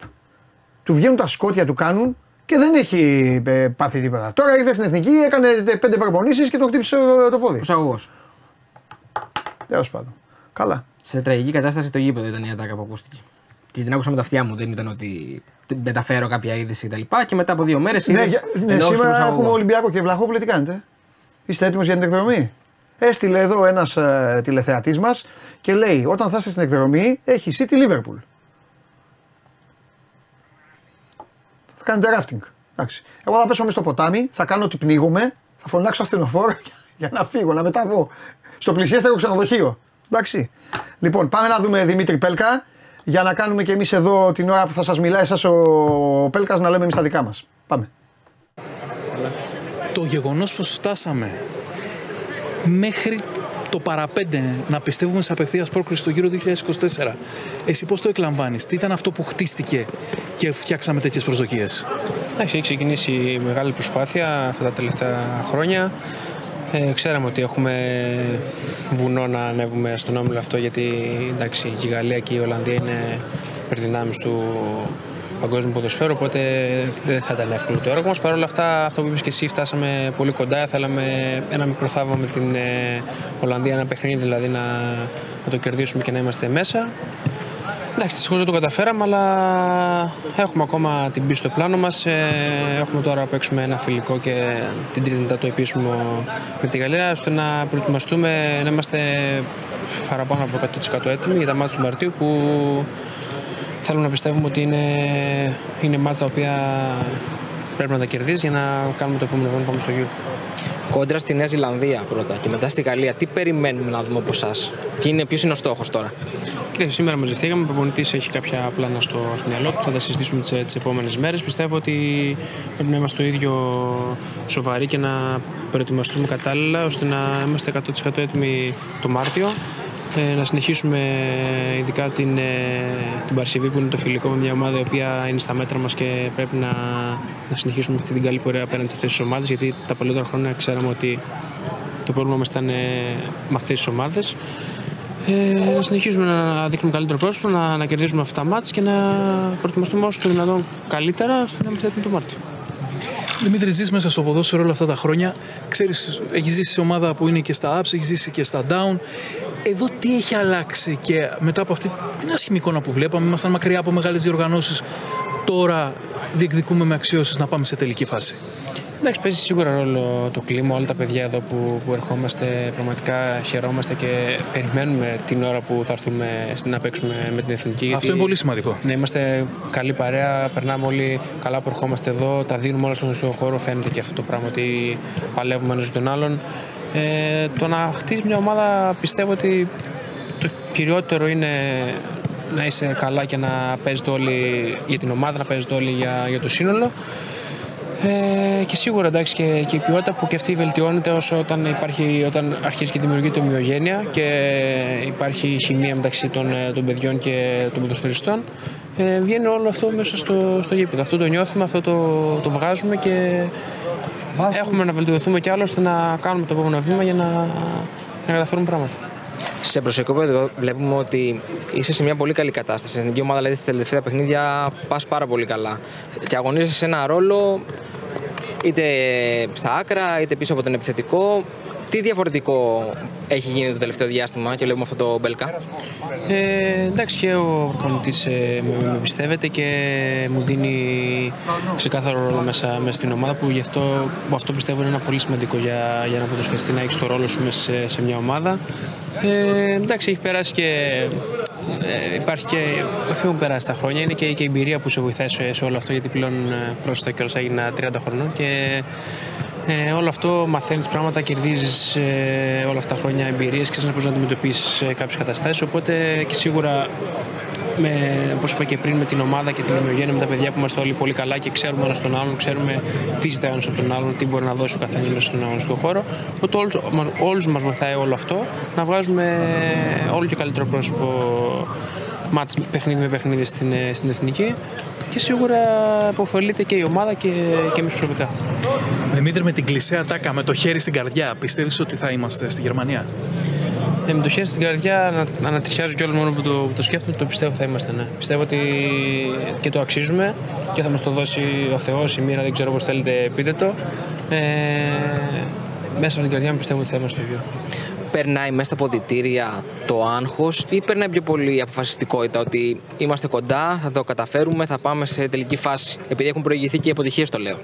του βγαίνουν τα σκότια, του κάνουν και δεν έχει ε, πάθει τίποτα. Τώρα ήρθε στην εθνική, έκανε ε, πέντε προπονήσει και τον χτύπησε το, το πόδι. Προσαγωγός. Τέλος πάντων. Καλά. Σε τραγική κατάσταση το γήπεδο ήταν η ατάκα που ακούστηκε. Και την άκουσα με τα αυτιά μου, δεν ήταν ότι μεταφέρω κάποια είδηση κτλ. Και, και μετά από δύο μέρες Ναι, για- ναι, σήμερα έχουμε Ολυμπιακό και Βλαχόπουλο, τι κάνετε; Είστε έτοιμος για την εκδρομή; Έστειλε εδώ ένας ε, τηλεθεατής μας και λέει: Όταν θα είστε στην εκδρομή, έχει City Liverpool. Θα κάνετε rafting. Εντάξει. Εγώ θα πέσω μέσα στο ποτάμι, θα κάνω ότι πνίγομαι, θα φωνάξω ασθενοφόρο (laughs) για να φύγω, να μεταβώ. Στο πλησιέστερο ξενοδοχείο. Εντάξει. Λοιπόν, πάμε να δούμε Δημήτρη Πέλκα για να κάνουμε και εμείς εδώ την ώρα που θα σας μιλάει εσάς ο Πέλκας να λέμε εμείς τα δικά μας. Πάμε. Το γεγονός πως φτάσαμε μέχρι το παραπέντε να πιστεύουμε σε απευθείας πρόκριση στο γύρο 2024. Εσύ πώς το εκλαμβάνεις, τι ήταν αυτό που χτίστηκε και φτιάξαμε τέτοιες προσδοκίες; Εντάξει, έχει ξεκινήσει μεγάλη προσπάθεια αυτά τα τελευταία χρόνια. Ε, ξέραμε ότι έχουμε βουνό να ανέβουμε στον όμιλο αυτό γιατί εντάξει, και η Γαλλία και η Ολλανδία είναι υπερδυνάμεις του παγκόσμιου ποδοσφαίρου οπότε δεν θα ήταν εύκολο το έργο μας. Παρ' όλα αυτά, αυτό που είπες και εσύ, φτάσαμε πολύ κοντά. Θέλαμε ένα μικρό θαύμα με την ε, Ολλανδία, ένα παιχνίδι δηλαδή να, να το κερδίσουμε και να είμαστε μέσα. Εντάξει, δυστυχώς δεν το καταφέραμε, αλλά έχουμε ακόμα την πίστη στο πλάνο μας. Έχουμε τώρα να παίξουμε ένα φιλικό και την τρίτη μετά το επίσημο με τη Γαλλία, ώστε να προετοιμαστούμε να είμαστε παραπάνω από 100% έτοιμοι για τα μάτια του Μαρτίου που θέλουμε να πιστεύουμε ότι είναι, είναι μάτια τα οποία πρέπει να τα κερδίσει για να κάνουμε το επόμενο βήμα πάμε στο γύρο. Κόντρα στη Νέα Ζηλανδία πρώτα και μετά στη Γαλλία. Τι περιμένουμε να δούμε από εσάς, Ποιο είναι, ποιος είναι ο στόχος τώρα; Κοίτα, σήμερα μαζευτήκαμε. Ο προπονητής έχει κάποια πλάνα στο, στο μυαλό του. Θα τα συζητήσουμε τις τις επόμενες μέρες. Πιστεύω ότι πρέπει να είμαστε το ίδιο σοβαροί και να προετοιμαστούμε κατάλληλα ώστε να είμαστε 100% έτοιμοι το Μάρτιο. Ε, να συνεχίσουμε ειδικά την, ε, την Παρσιβή που είναι το φιλικό με μια ομάδα η οποία είναι στα μέτρα μας και πρέπει να, να συνεχίσουμε αυτή την καλή πορεία απέναντι σε αυτές τις ομάδες γιατί τα παλαιότερα χρόνια ξέραμε ότι το πρόβλημα μας ήταν ε, με αυτές τις ομάδες ε, να συνεχίσουμε να δείχνουμε καλύτερο πρόσωπο, να, να κερδίζουμε αυτά τα μάτς και να προετοιμαστούμε όσο το δυνατόν καλύτερα ώστε να είμαστε έτοιμοι το Μάρτιο. Δημήτρη, ζεις μέσα στο ποδόσφαιρο όλα αυτά τα χρόνια. Ξέρεις, έχεις ζήσει σε ομάδα που είναι και στα ups, έχεις ζήσει και στα down. Εδώ τι έχει αλλάξει και μετά από αυτή την άσχημη εικόνα που βλέπαμε, ήμασταν μακριά από μεγάλες διοργανώσεις. Τώρα διεκδικούμε με αξιώσεις να πάμε σε τελική φάση. Εντάξει, παίζει σίγουρα ρόλο το κλίμα. Όλα τα παιδιά εδώ που, που ερχόμαστε πραγματικά χαιρόμαστε και περιμένουμε την ώρα που θα έρθουμε να παίξουμε με την εθνική. Αυτό είναι πολύ σημαντικό. Ναι, είμαστε καλή παρέα, περνάμε όλοι καλά που ερχόμαστε εδώ, τα δίνουμε όλα στον, στον χώρο. Φαίνεται και αυτό το πράγμα ότι παλεύουμε ένας τον άλλον. Ε, το να χτίσει μια ομάδα πιστεύω ότι το κυριότερο είναι να είσαι καλά και να παίζετε όλοι για την ομάδα, να παίζετε όλοι για, για το σύνολο. Ε, και σίγουρα εντάξει και, και η ποιότητα που και αυτή βελτιώνεται όσο όταν, υπάρχει, όταν αρχίζει και δημιουργείται ομοιογένεια και υπάρχει χημεία μεταξύ των, ε, των παιδιών και των ποδοσφαιριστών ε, βγαίνει όλο αυτό μέσα στο, στο γήπεδο. Αυτό το νιώθουμε, αυτό το, το βγάζουμε και έχουμε να βελτιωθούμε κι άλλος ώστε να κάνουμε το επόμενο βήμα για να, να καταφέρουμε πράγματα. σε προσωπικό επίπεδο βλέπουμε ότι είσαι σε μια πολύ καλή κατάσταση. Στην εθνική ομάδα, δηλαδή, στα τελευταία παιχνίδια πας πάρα πολύ καλά. Και αγωνίζεσαι σε ένα ρόλο είτε στα άκρα, είτε πίσω από τον επιθετικό. Τι διαφορετικό έχει γίνει το τελευταίο διάστημα και βλέπουμε αυτό το Μπέλκα; Ε, εντάξει και ο προπονητής ε, με, με, πιστεύετε και μου δίνει ξεκάθαρο ρόλο μέσα, μέσα στην ομάδα που γι' αυτό, αυτό πιστεύω είναι ένα πολύ σημαντικό για, για να ποδοσφαιριστή να έχει το ρόλο σου μέσα σε, σε μια ομάδα. Ε, εντάξει, έχει περάσει και. Ε, υπάρχει και. Όχι έχουν περάσει τα χρόνια, είναι και, και η εμπειρία που σε βοηθάει σε, σε όλο αυτό γιατί πλέον ε, πρόσθετα κιόλας έγινα 30 χρονών και ε, όλο αυτό μαθαίνεις πράγματα, κερδίζεις ε, όλα αυτά τα χρόνια εμπειρίες, ξέρεις πώ να αντιμετωπίσεις ε, κάποιες καταστάσεις. Οπότε και σίγουρα με, όπως είπα και πριν, με την ομάδα και την ομοιογένεια με τα παιδιά που είμαστε όλοι πολύ καλά και ξέρουμε ένα τον άλλον, ξέρουμε τι ζητάει ένας από τον άλλον, τι μπορεί να δώσει ο καθένας μέσα στον, στον χώρο. Οπότε όλους μας βοηθάει όλο αυτό να βγάζουμε όλο και καλύτερο πρόσωπο μάτς παιχνίδι με παιχνίδι στην, στην εθνική και σίγουρα υποφελείται και η ομάδα και, και εμεί προσωπικά. Δημήτρη, με την κλεισέα τάκα, με το χέρι στην καρδιά, πιστεύεις ότι θα είμαστε στη Γερμανία; Ε, με το χέρι στην καρδιά να, ανατριχιάζω κιόλας μόνο που το, που το σκέφτομαι, το πιστεύω θα είμαστε. Ναι. Πιστεύω ότι και το αξίζουμε και θα μας το δώσει ο Θεός, η μοίρα, δεν ξέρω πώς θέλετε πείτε το. Ε, μέσα από την καρδιά μου πιστεύω ότι θα είμαστε στο γύρο. Περνάει μέσα στα ποδητήρια το άγχος ή περνάει πιο πολύ η αποφασιστικότητα ότι είμαστε κοντά, θα το καταφέρουμε, θα πάμε σε τελική φάση. Επειδή έχουν προηγηθεί και οι αποτυχίες, το λέω.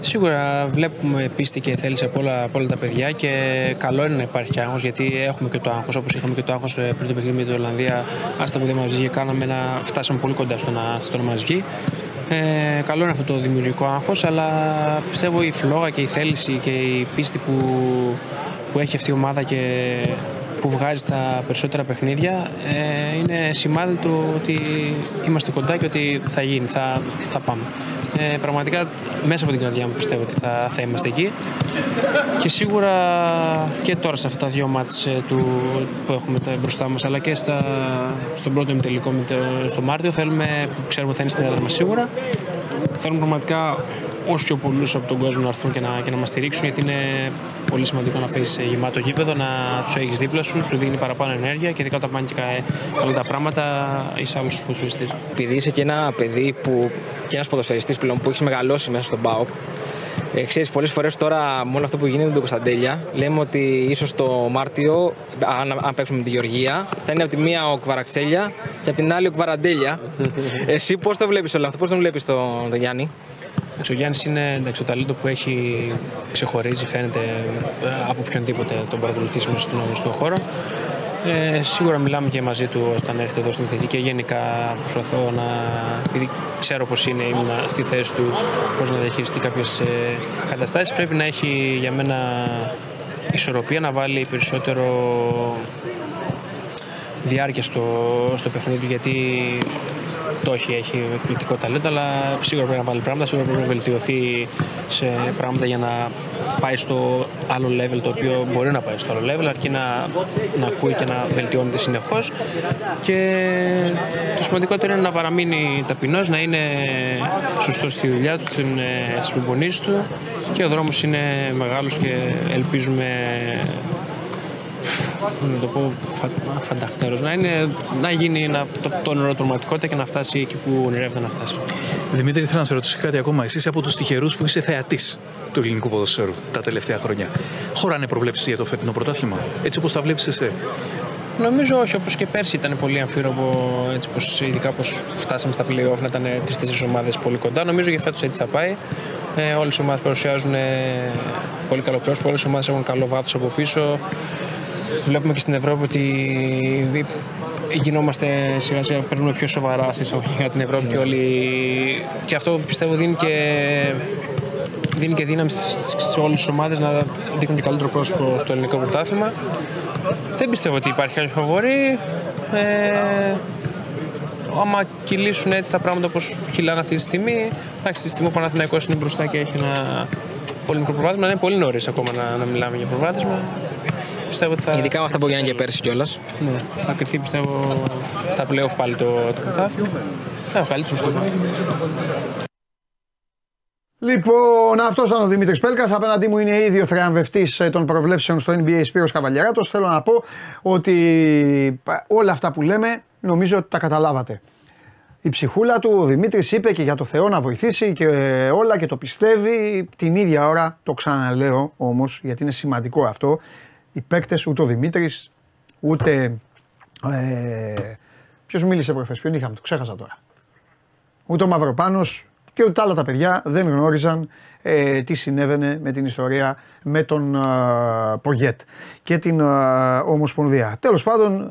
Σίγουρα βλέπουμε πίστη και θέληση από όλα, από όλα τα παιδιά και καλό είναι να υπάρχει και άγχος γιατί έχουμε και το άγχος όπως είχαμε και το άγχος ε, πριν το παιχνίδι με την Ολλανδία άστα που δεν μας βγήκε κάναμε να φτάσαμε πολύ κοντά στο να, στο να μας βγει ε, καλό είναι αυτό το δημιουργικό άγχος αλλά πιστεύω η φλόγα και η θέληση και η πίστη που, που έχει αυτή η ομάδα και που βγάζει στα περισσότερα παιχνίδια ε, είναι σημάδι του ότι είμαστε κοντά και ότι θα γίνει, θα, θα πάμε. Ε, πραγματικά μέσα από την καρδιά μου πιστεύω ότι θα, θα είμαστε εκεί και σίγουρα και τώρα σε αυτά τα δύο μάτς ε, του, που έχουμε μπροστά μας αλλά και στα, στον πρώτο ημιτελικό με το, στο Μάρτιο θέλουμε, ξέρουμε ότι θα είναι στην έδρα μας σίγουρα θέλουμε πραγματικά όσο πιο πολλούς από τον κόσμο να έρθουν και να, και να μας στηρίξουν, γιατί είναι πολύ σημαντικό να παίζεις σε γεμάτο γήπεδο, να τους έχεις δίπλα σου, σου δίνει παραπάνω ενέργεια και ειδικά όταν πάνε και καλά τα πράγματα, είσαι άλλος ποδοσφαιριστής. Επειδή είσαι και ένα παιδί που. και ένας ποδοσφαιριστής πλέον που έχεις μεγαλώσει μέσα στον ΠΑΟΚ, ε, ξέρεις, πολλές φορές τώρα με όλο αυτό που γίνεται με τον Κωνσταντέλια λέμε ότι ίσως το Μάρτιο αν, αν παίξουμε με τη Γεωργία θα είναι από τη μία ο Κβαραξέλια και από την άλλη ο Κβαραντέλια (laughs) Εσύ πώς το βλέπεις όλο αυτό, πώς τον βλέπεις τον, τον Γιάννη; Ο Γιάννης είναι εντάξει, το ταλέντο που έχει ξεχωρίζει, φαίνεται ε, από οποιονδήποτε τον παρακολουθήσει μέσα στον αγωνιστικό χώρο. Ε, σίγουρα μιλάμε και μαζί του όταν έρθει εδώ στην Εθνική και γενικά προσπαθώ να. επειδή ξέρω πώς είναι, ήμουν στη θέση του πώς να διαχειριστεί κάποιες καταστάσεις. Πρέπει να έχει για μένα ισορροπία, να βάλει περισσότερο διάρκεια στο, στο παιχνίδι γιατί το έχει, έχει εκπληκτικό ταλέντο, αλλά σίγουρα πρέπει να βάλει πράγματα, σίγουρα πρέπει να βελτιωθεί σε πράγματα για να πάει στο άλλο level το οποίο μπορεί να πάει στο άλλο level, αρκεί να, να ακούει και να βελτιώνεται συνεχώς. Και το σημαντικότερο είναι να παραμείνει ταπεινός, να είναι σωστός στη δουλειά του, στις προπονήσεις του και ο δρόμος είναι μεγάλος και ελπίζουμε να το πω φανταχτέρως, να, είναι, να γίνει ένα, το, το πραγματικότητα και να φτάσει εκεί που ονειρεύεται να φτάσει. Δημήτρη, ήθελα να σε ρωτήσω κάτι ακόμα. Εσύ είσαι από τους τυχερούς που είσαι θεατής του ελληνικού ποδοσφαίρου τα τελευταία χρόνια. Χωράνε προβλέψεις για το φετινό πρωτάθλημα, έτσι όπως τα βλέπεις εσύ; Νομίζω όχι, όπως και πέρσι ήταν πολύ αμφίροπο, έτσι πως, ειδικά πώ φτάσαμε στα playoff να ήταν τρει-τέσσερι ομάδες πολύ κοντά. Νομίζω για φέτος έτσι θα πάει. Ε, Όλες οι ομάδες παρουσιάζουν ε, πολύ καλό πρόσωπο, όλες οι ομάδες έχουν καλό βάθος από πίσω. Βλέπουμε και στην Ευρώπη ότι γινόμαστε σιγά σιγά παίρνουμε πιο σοβαρά σε εισαγωγικά την Ευρώπη και όλοι. Και αυτό πιστεύω δίνει και, δίνει και δύναμη σε όλες τις ομάδες να δείχνουν και καλύτερο πρόσωπο στο ελληνικό πρωτάθλημα. Δεν πιστεύω ότι υπάρχει κάποιος φαβορή. Ε, άμα κυλήσουν έτσι τα πράγματα όπως κυλάνε αυτή τη στιγμή, εντάξει, τη στιγμή ο Παναθηναϊκός είναι μπροστά και έχει ένα πολύ μικρό προβάδισμα. Είναι πολύ νωρίς ακόμα να, να μιλάμε για προβάδισμα πιστεύω ότι θα. Ειδικά με αυτά που έγιναν και πέρσι κιόλας. Ναι, θα κρυφθεί πιστεύω στα playoff πάλι το, το πρωτάθλημα. Θα ο καλύτερος στο Λοιπόν, αυτός ήταν ο Δημήτρης Πέλκας. Απέναντί μου είναι ήδη ο θριαμβευτής ε, των προβλέψεων στο NBA Σπύρος Καβαλιαράτος. Θέλω να πω ότι ε, όλα αυτά που λέμε νομίζω ότι τα καταλάβατε. Η ψυχούλα του, ο Δημήτρης είπε και για το Θεό να βοηθήσει και όλα και το πιστεύει. Την ίδια ώρα το ξαναλέω όμως, γιατί είναι σημαντικό αυτό. Οι παίκτες, ούτε ο Δημήτρης, ούτε. Ε, Ποιος μίλησε προχθές, ποιον είχαμε, το ξέχασα τώρα. Ούτε ο Μαυροπάνος και ούτε άλλα τα παιδιά δεν γνώριζαν ε, τι συνέβαινε με την ιστορία με τον ε, Πογέτ και την ε, Ομοσπονδία. Τέλος πάντων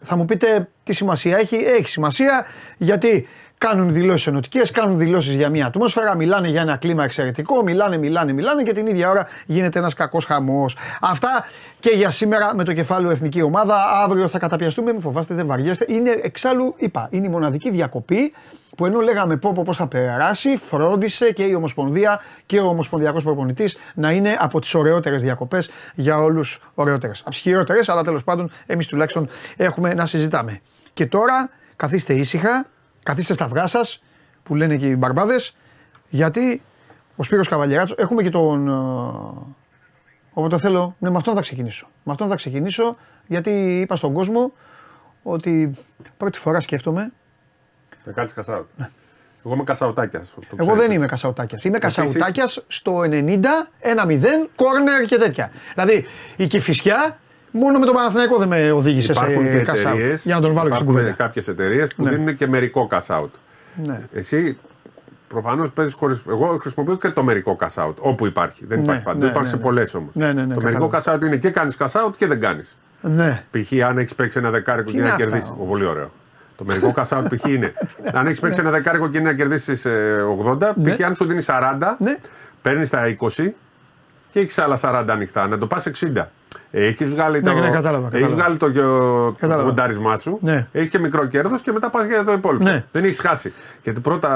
θα μου πείτε τι σημασία έχει. Έχει σημασία γιατί κάνουν δηλώσεις ενωτικές, κάνουν δηλώσεις για μια ατμόσφαιρα, μιλάνε για ένα κλίμα εξαιρετικό, μιλάνε, μιλάνε, μιλάνε και την ίδια ώρα γίνεται ένας κακός χαμός. Αυτά και για σήμερα με το κεφάλαιο Εθνική Ομάδα. Αύριο θα καταπιαστούμε, μην φοβάστε, δεν βαριέστε. Είναι εξάλλου, είπα, είναι η μοναδική διακοπή που ενώ λέγαμε πω, πω πώς θα περάσει, φρόντισε και η Ομοσπονδία και ο Ομοσπονδιακός Προπονητής να είναι από τις ωραιότερες διακοπές για όλους ωραιότερες. Από τις χειρότερες, αλλά τέλος πάντων εμείς τουλάχιστον έχουμε να συζητάμε. Και τώρα καθίστε ήσυχα, καθίστε στα αυγά σας, που λένε και οι μπαρμπάδες, γιατί ο Σπύρος Καβαλιεράτσος, έχουμε και τον... ε, Όποτε θέλω, ναι, με αυτόν θα ξεκινήσω. Με αυτόν θα ξεκινήσω, γιατί είπα στον κόσμο ότι πρώτη φορά σκέφτομαι Να κάνεις κασάουτ. Εγώ είμαι κασαουτάκιας. Εγώ δεν είμαι κασαουτάκιας. Είμαι κασαουτάκιας στο 90, 1-0, κόρνερ και τέτοια. Δηλαδή η κυφισιά μόνο με τον Παναθηναϊκό δεν με οδήγησες Υπάρχουν και σε κασάουτ. εταιρείες. Για να τον βάλω και στην κουβέντα. κάποιες εταιρείες που Ναι. δίνουν και μερικό cash out. Ναι. Εσύ προφανώς παίζεις χωρί. Εγώ χρησιμοποιώ και το μερικό cash out. Όπου υπάρχει. Δεν Ναι, υπάρχει παντού. ναι, υπάρχει ναι, σε ναι. πολλές όμως. Ναι, ναι, ναι, το μερικό κατάλαβα. cash out είναι και κάνεις cash out και δεν κάνεις. ναι. Π.χ. αν έχεις παίξει ένα δεκάρικο Τι και είναι να αυτά, κερδίσει. όμως; Πολύ ωραίο. Το μερικό cash out π.χ. είναι. (laughs) αν έχεις παίξει ένα δεκάρικο και είναι να κερδίσεις 80, π.χ. αν σου δίνεις 40, Ναι. παίρνεις τα 20 και έχεις άλλα 40 ανοιχτά. Να το πας 60. Έχεις βγάλει το, ναι, κατάλαβα, έχεις κατάλαβα. βγάλει το, το Κατάλαβα. ποντάρισμά σου, Ναι. έχεις και μικρό κέρδος και μετά πας για το υπόλοιπο. Ναι. Δεν έχεις χάσει. Γιατί πρώτα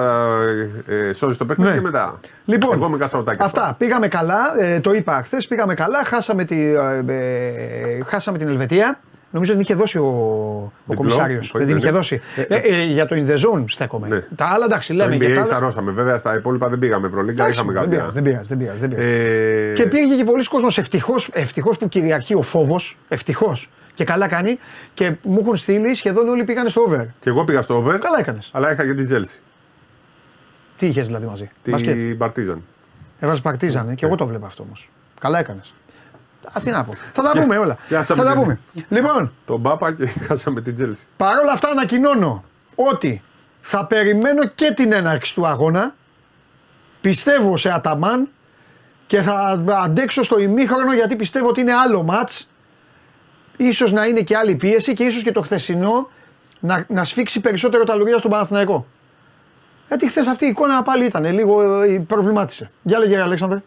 ε, ε, σώζεις το παιχνίδι Ναι. και μετά. Λοιπόν, Εγώ είμαι κασαουτάκι. αυτά. Πήγαμε καλά. Ε, το είπα χθες. Πήγαμε καλά. Χάσαμε, τη, ε, ε, χάσαμε την Ελβετία. Νομίζω την είχε δώσει ο, ο Διπλό, κομισάριος. όχι, Δεν την είχε ναι. δώσει. Ε, ε, για το In the Zone στέκομαι. Ναι. Τα άλλα εντάξει, Το λέμε και τα NBA άλλα. σαρώσαμε. Βέβαια στα υπόλοιπα δεν πήγαμε Ευρωλίγκα. Εντάξει, Είχαμε δεν κάποια. πειράζει, δεν πειράζει, δεν πειράζει, δεν πειράζει. Ε, Και πήγε και πολλοί κόσμος ευτυχώς, ευτυχώς που κυριαρχεί ο φόβος, ευτυχώς. Και καλά κάνει και μου έχουν στείλει σχεδόν όλοι πήγανε στο over. Και εγώ πήγα στο over. Καλά έκανες. Αλλά είχα και την Τσέλσι. Τι είχες δηλαδή μαζί. Μπάσκετ. Την Παρτίζαν. Έβαλες Παρτίζαν, ε, και εγώ το βλέπω αυτό όμως. Καλά έκανες. Α, τι να πω. Θα τα πούμε όλα. Θα πιάσαμε τα την- πούμε. Λοιπόν, Τον Πάπα και (laughs) χάσαμε την Τσέλσι. παρόλα αυτά ανακοινώνω ότι θα περιμένω και την έναρξη του αγώνα. Πιστεύω σε Αταμάν και θα αντέξω στο ημίχρονο γιατί πιστεύω ότι είναι άλλο μάτς. Ίσως να είναι και άλλη πίεση και ίσως και το χθεσινό να, να σφίξει περισσότερο τα λουρία στον Παναθηναϊκό. Γιατί χθες αυτή η εικόνα πάλι ήταν λίγο ε, προβλημάτισε. Για λέγε Αλέξανδρε.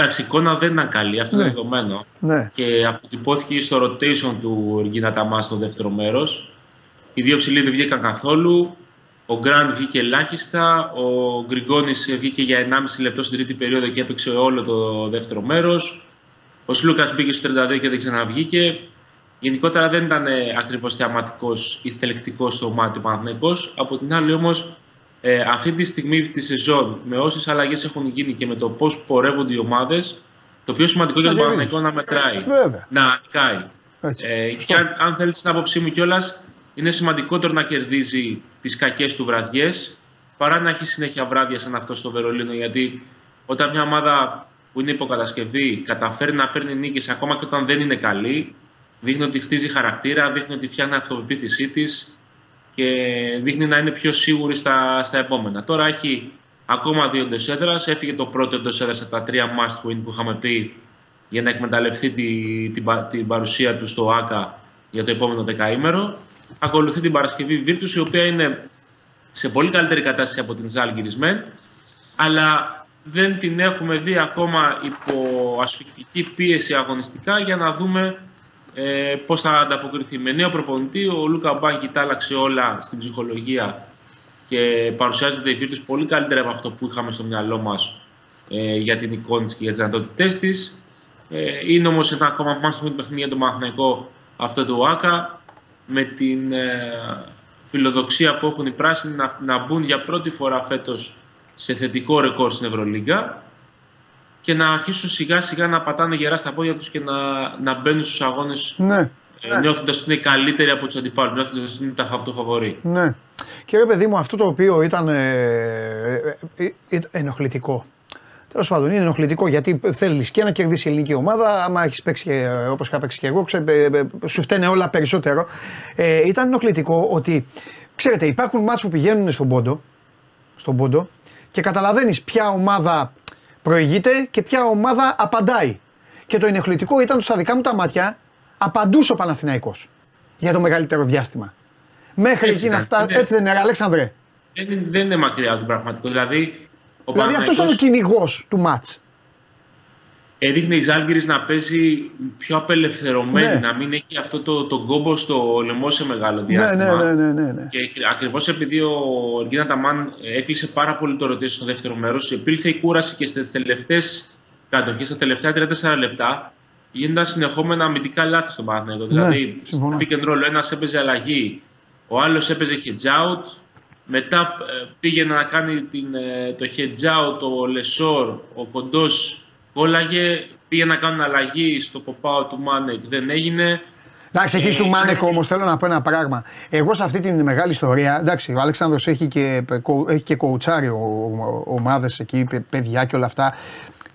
Εντάξει, η εικόνα δεν ήταν καλή, αυτό Ναι. είναι δεδομένο. Ναι. Και αποτυπώθηκε στο rotation του Εργίνα Ταμάς στο δεύτερο μέρος. Οι δύο ψηλοί δεν βγήκαν καθόλου. Ο Γκραντ βγήκε ελάχιστα. Ο Γκριγκόνης βγήκε για 1,5 λεπτό στην τρίτη περίοδο και έπαιξε όλο το δεύτερο μέρος. Ο Σλούκας μπήκε στο 32 και δεν ξαναβγήκε. Γενικότερα δεν ήταν ακριβώς θεαματικός ή θελεκτικός στο μάτι ο Παναθηναϊκός. Από την άλλη όμως, ε, αυτή τη στιγμή τη σεζόν, με όσες αλλαγές έχουν γίνει και με το πώς πορεύονται οι ομάδες, το πιο σημαντικό για τον Να Παναθηναϊκό να μετράει. Βέβαια. Να νικάει. Έτσι. Ε, Σωστό. και αν, αν θέλεις την άποψή μου κιόλας, είναι σημαντικότερο να κερδίζει τις κακές του βραδιές παρά να έχει συνέχεια βράδια σαν αυτό στο Βερολίνο. Γιατί όταν μια ομάδα που είναι υποκατασκευή καταφέρει να παίρνει νίκες ακόμα και όταν δεν είναι καλή, δείχνει ότι χτίζει χαρακτήρα, δείχνει ότι φτιάχνει αυτοπεποίθησή της και δείχνει να είναι πιο σίγουρη στα, στα επόμενα. Τώρα έχει ακόμα δύο εντός έδρας. Έφυγε το πρώτο εντός έδρας από τα τρία must win που είχαμε πει για να εκμεταλλευτεί τη, την, πα- την παρουσία του στο ΆΚΑ για το επόμενο δεκαήμερο. Ακολουθεί την Παρασκευή Virtus, η οποία είναι σε πολύ καλύτερη κατάσταση από την Ζάλγκυρης μεν, αλλά δεν την έχουμε δει ακόμα υπό ασφυκτική πίεση αγωνιστικά για να δούμε ε, πώς θα ανταποκριθεί. Με νέο προπονητή, ο Λούκα Μπάνκι τα άλλαξε όλα στην ψυχολογία και παρουσιάζεται η Virtus πολύ καλύτερα από αυτό που είχαμε στο μυαλό μας ε, για την εικόνα της και για τις δυνατότητές της. Ε, είναι όμως ένα ακόμα must win παιχνίδι για τον Παναθηναϊκό αυτό το ΆΚΑ με την ε, φιλοδοξία που έχουν οι πράσινοι να, να μπουν για πρώτη φορά φέτος σε θετικό ρεκόρ στην Ευρωλίγκα και να αρχίσουν σιγά σιγά να πατάνε γερά στα πόδια τους και να, να μπαίνουν στους αγώνες Ναι. ε, νιώθοντας ότι είναι καλύτεροι από τους αντιπάλους, νιώθοντας ότι είναι τα το φαβορή. Ναι. Και ρε παιδί μου, αυτό το οποίο ήταν ε, ε, ε, ε, ενοχλητικό. Τέλος πάντων, είναι ενοχλητικό γιατί θέλεις και να κερδίσει η ελληνική ομάδα. Άμα έχεις παίξει όπως είχα παίξει και εγώ, ξέ, ε, ε, σου φταίνε όλα περισσότερο. Ε, ήταν ενοχλητικό ότι ξέρετε, υπάρχουν μάτς που πηγαίνουν στον πόντο, στον πόντο και καταλαβαίνεις ποια ομάδα προηγείται και ποια ομάδα απαντάει. Και το ενοχλητικό ήταν ότι στα δικά μου τα μάτια απαντούσε ο Παναθηναϊκός για το μεγαλύτερο διάστημα. Μέχρι Έτσι εκεί να ήταν. φτάσει. Είναι- Έτσι δεν είναι, Αλέξανδρε. Δεν, είναι- δεν είναι μακριά από το πραγματικό. Δηλαδή, ο Δηλαδή αυτός ήταν ο Παναθηναϊκός κυνηγός του μάτς. Έδειχνε η Ζάλγκυρης να παίζει πιο απελευθερωμένη, Ναι. να μην έχει αυτό το, το κόμπο στο λαιμό σε μεγάλο Ναι, διάστημα. ναι, ναι, ναι, ναι, ναι. Και ακριβώς επειδή ο Γκίνα Ταμάν έκλεισε πάρα πολύ το rotation στο δεύτερο μέρος, υπήρχε η κούραση και στις τελευταίες κατοχές, στα τελευταία 34 λεπτά, γίνονταν συνεχόμενα αμυντικά λάθη στον Παναθηναϊκό. δηλαδή, Ναι, συμφωνώ. pick and roll, ο ένας έπαιζε αλλαγή, ο άλλος έπαιζε hedge out. Μετά ε, πήγε να κάνει την, ε, το hedge out ο Λεσόρ, ο κοντός κόλλαγε. Πήγε να κάνουν αλλαγή στο pop-out του Μάνεκ, δεν έγινε. Εντάξει, εκεί του Μάνεκ όμως θέλω να πω ένα πράγμα. Εγώ σε αυτή την μεγάλη ιστορία, εντάξει, ο Αλέξανδρος έχει και, έχει και κοουτσάρει ομάδες εκεί, παι- παιδιά και όλα αυτά.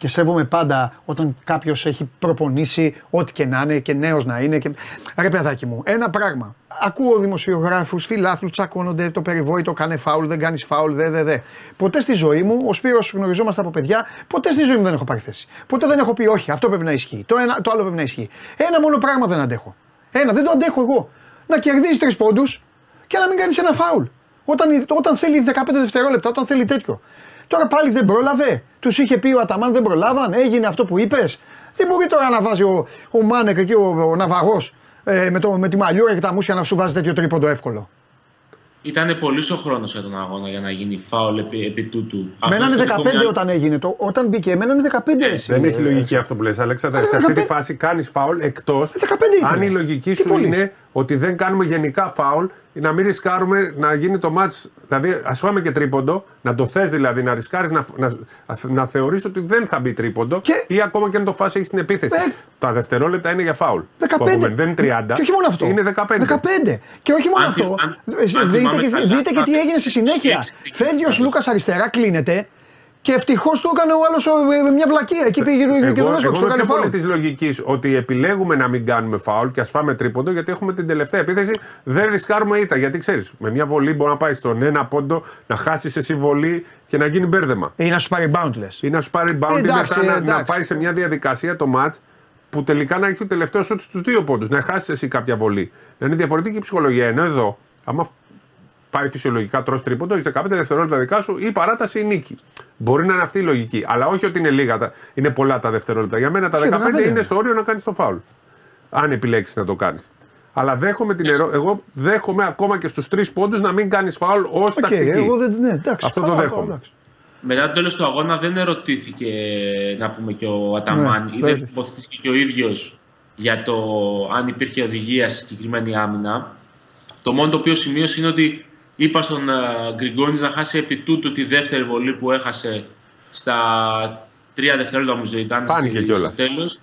Και σέβομαι πάντα όταν κάποιος έχει προπονήσει ό,τι και να είναι και νέος να είναι. Και... Ρε παιδάκι μου, ένα πράγμα. Ακούω δημοσιογράφους, φιλάθλους τσακώνονται το περιβόητο, κάνε φάουλ, δεν κάνεις φάουλ, δε, δε, δε. Ποτέ στη ζωή μου, ο Σπύρος γνωριζόμαστε από παιδιά, ποτέ στη ζωή μου δεν έχω πάρει θέση. Ποτέ δεν έχω πει όχι, αυτό πρέπει να ισχύει. Το, ένα, το άλλο πρέπει να ισχύει. Ένα μόνο πράγμα δεν αντέχω. Ένα, δεν το αντέχω εγώ. Να κερδίζεις τρεις πόντους και να μην κάνεις ένα φάουλ. Όταν, όταν θέλει 15 δευτερόλεπτα, όταν θέλει τέτοιο. Τώρα πάλι δεν πρόλαβε. Τους είχε πει ο Αταμάν δεν προλάβαν, έγινε αυτό που είπες. Δεν μπορεί τώρα να βάζει ο, ο Μάνεκ εκεί, ο, ο Ναυαγός, ε, με, το, με τη μαλλιούρα και τα μουσια να σου βάζει τέτοιο τρίποντο εύκολο. Ήταν πολύ ο χρόνος για τον αγώνα για να γίνει φάουλ επί, επί τούτου. Εμένα Αυτό είναι στο 15 δικό μου όταν έγινε. Το, όταν μπήκε, εμένα είναι 15 εσύ. Δεν έχει Ε, λογική αυτό που λες Αλέξανδρα. Ε, Σε αυτή τη 15 φάση κάνεις φάουλ εκτός 15 ήθελε. αν η λογική Τι σου πολύ. είναι ότι δεν κάνουμε γενικά φάουλ να μην ρισκάρουμε να γίνει το μάτς Δηλαδή, ας φάμε και τρίποντο, να το θες δηλαδή, να ρισκάρεις να, να, να θεωρείς ότι δεν θα μπει τρίποντο Και- ή ακόμα και αν το φάσει έχεις την επίθεση. Ε, Τα δευτερόλεπτα είναι για φάουλ. 15. που απομένουν. Δεν είναι 30. Και όχι μόνο αυτό. Είναι 15. 15. Και όχι μόνο Αν αυτό. θυ- αν- Ε, αν δείτε, θυμάμαι και, καλά, δείτε και τι αν- έγινε στη συνέχεια. Σκέψη. Φεύγει ο Λούκας αριστερά, κλείνεται. Και ευτυχώς του έκανε ο άλλος μια βλακεία. Εκεί πήγε και Εγώ, τον εγώ έσπαξε, το είμαι έκανε πιο πολύ φάουλ. τη λογικής ότι επιλέγουμε να μην κάνουμε φάουλ και ας φάμε τρίποντο γιατί έχουμε την τελευταία επίθεση. Δεν ρισκάρουμε ήττα. Γιατί ξέρεις, με μια βολή μπορεί να πάει στον ένα πόντο, να χάσεις εσύ βολή και να γίνει μπέρδεμα. Ή να σου πάρει bound λε. Ή να σου πάρει bounty Εντάξει, μετά να, εντάξει. να πάει σε μια διαδικασία το match που τελικά να έχει ο τελευταίος σουτ στους δύο πόντους. Να χάσεις εσύ κάποια βολή. Να είναι διαφορετική η ψυχολογία. Ενώ εδώ, άμα πάει φυσιολογικά τρώ τρίποντο, έχει 15 δευτερόλεπτα δικά σου ή παράταση ή νίκη. Μπορεί να είναι αυτή η λογική. Αλλά όχι ότι είναι λίγα, τα- είναι πολλά τα δευτερόλεπτα. Για μένα τα Και 15 15 είναι στο όριο να κάνεις το φάουλ. Αν επιλέξεις να το κάνεις. Αλλά δέχομαι την ερώ... εγώ δέχομαι ακόμα και στους τρεις πόντους να μην κάνεις φάουλ ως Οκ, τακτική. εγώ δεν. Ναι, εντάξει. Αυτό το Πάω, πάω, δέχομαι. εντάξει. Μετά το τέλος του αγώνα δεν ερωτήθηκε να πούμε και ο Αταμάν Ναι, ή δεν βέβαια. υποθετήθηκε και ο ίδιος για το αν υπήρχε οδηγία στη συγκεκριμένη άμυνα. Το μόνο το οποίο σημείωσε είναι ότι είπα στον ε, Γκριγκόνης να χάσει επί τούτου τη δεύτερη βολή που έχασε στα τρία δευτερόλεπτα νομίζω ήταν. Φάνηκε στη- κιόλας. στο τέλος.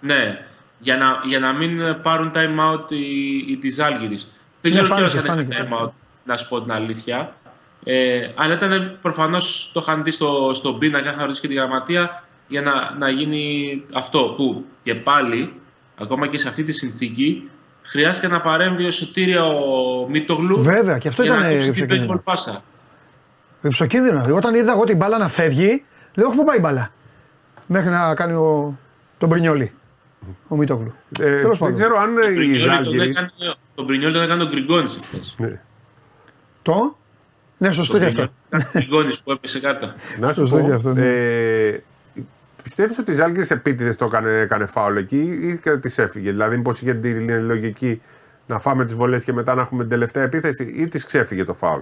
Ναι, για να, για να μην πάρουν time out οι, οι της Άλγηρης. Δεν Ναι, ξέρω φάνηκε, κιόλας αν φάνηκε. έχει time out, να σου πω την αλήθεια. Ε, αλλά ήταν προφανώς το είχαν δει στο, στον πίνακα, είχαν ρωτήσει και τη γραμματεία για να, να γίνει αυτό που και πάλι, ακόμα και σε αυτή τη συνθήκη, χρειάστηκε να παρέμβει ο Σωτήρια ο Μίτογλου Βέβαια, και αυτό για ήταν να κλείσει την ρηψοκίνδυνο. baseball πάσα. Ρηψοκίνδυνο. Δηλαδή, Όταν είδα εγώ την μπάλα να φεύγει, λέω: Πού πάει η μπάλα. Μέχρι να κάνει ο, τον Πρινιόλι. Ο Μίτογλου. Ε, Τέλος δεν πάντων. ξέρω αν Τον οι Πρινιόλι τον Ζάλγκυρης- έκανε- Τον Πρινιόλι τον έκανε ο Γκριγκόνης εχθές. Ναι. Το; Ναι, σωστό Τον και αυτό. Πρινιόλι, Ο Γκριγκόνης που έπεσε κάτω. Να σου Σωστό πω, και αυτό, ναι. ε, πιστεύεις ότι η Ζάλγκυρης επίτηδες το έκανε, έκανε φάουλ εκεί ή και της έφυγε; Δηλαδή μήπως είχε την λογική να φάμε τις βολές και μετά να έχουμε την τελευταία επίθεση ή της ξέφυγε το φάουλ;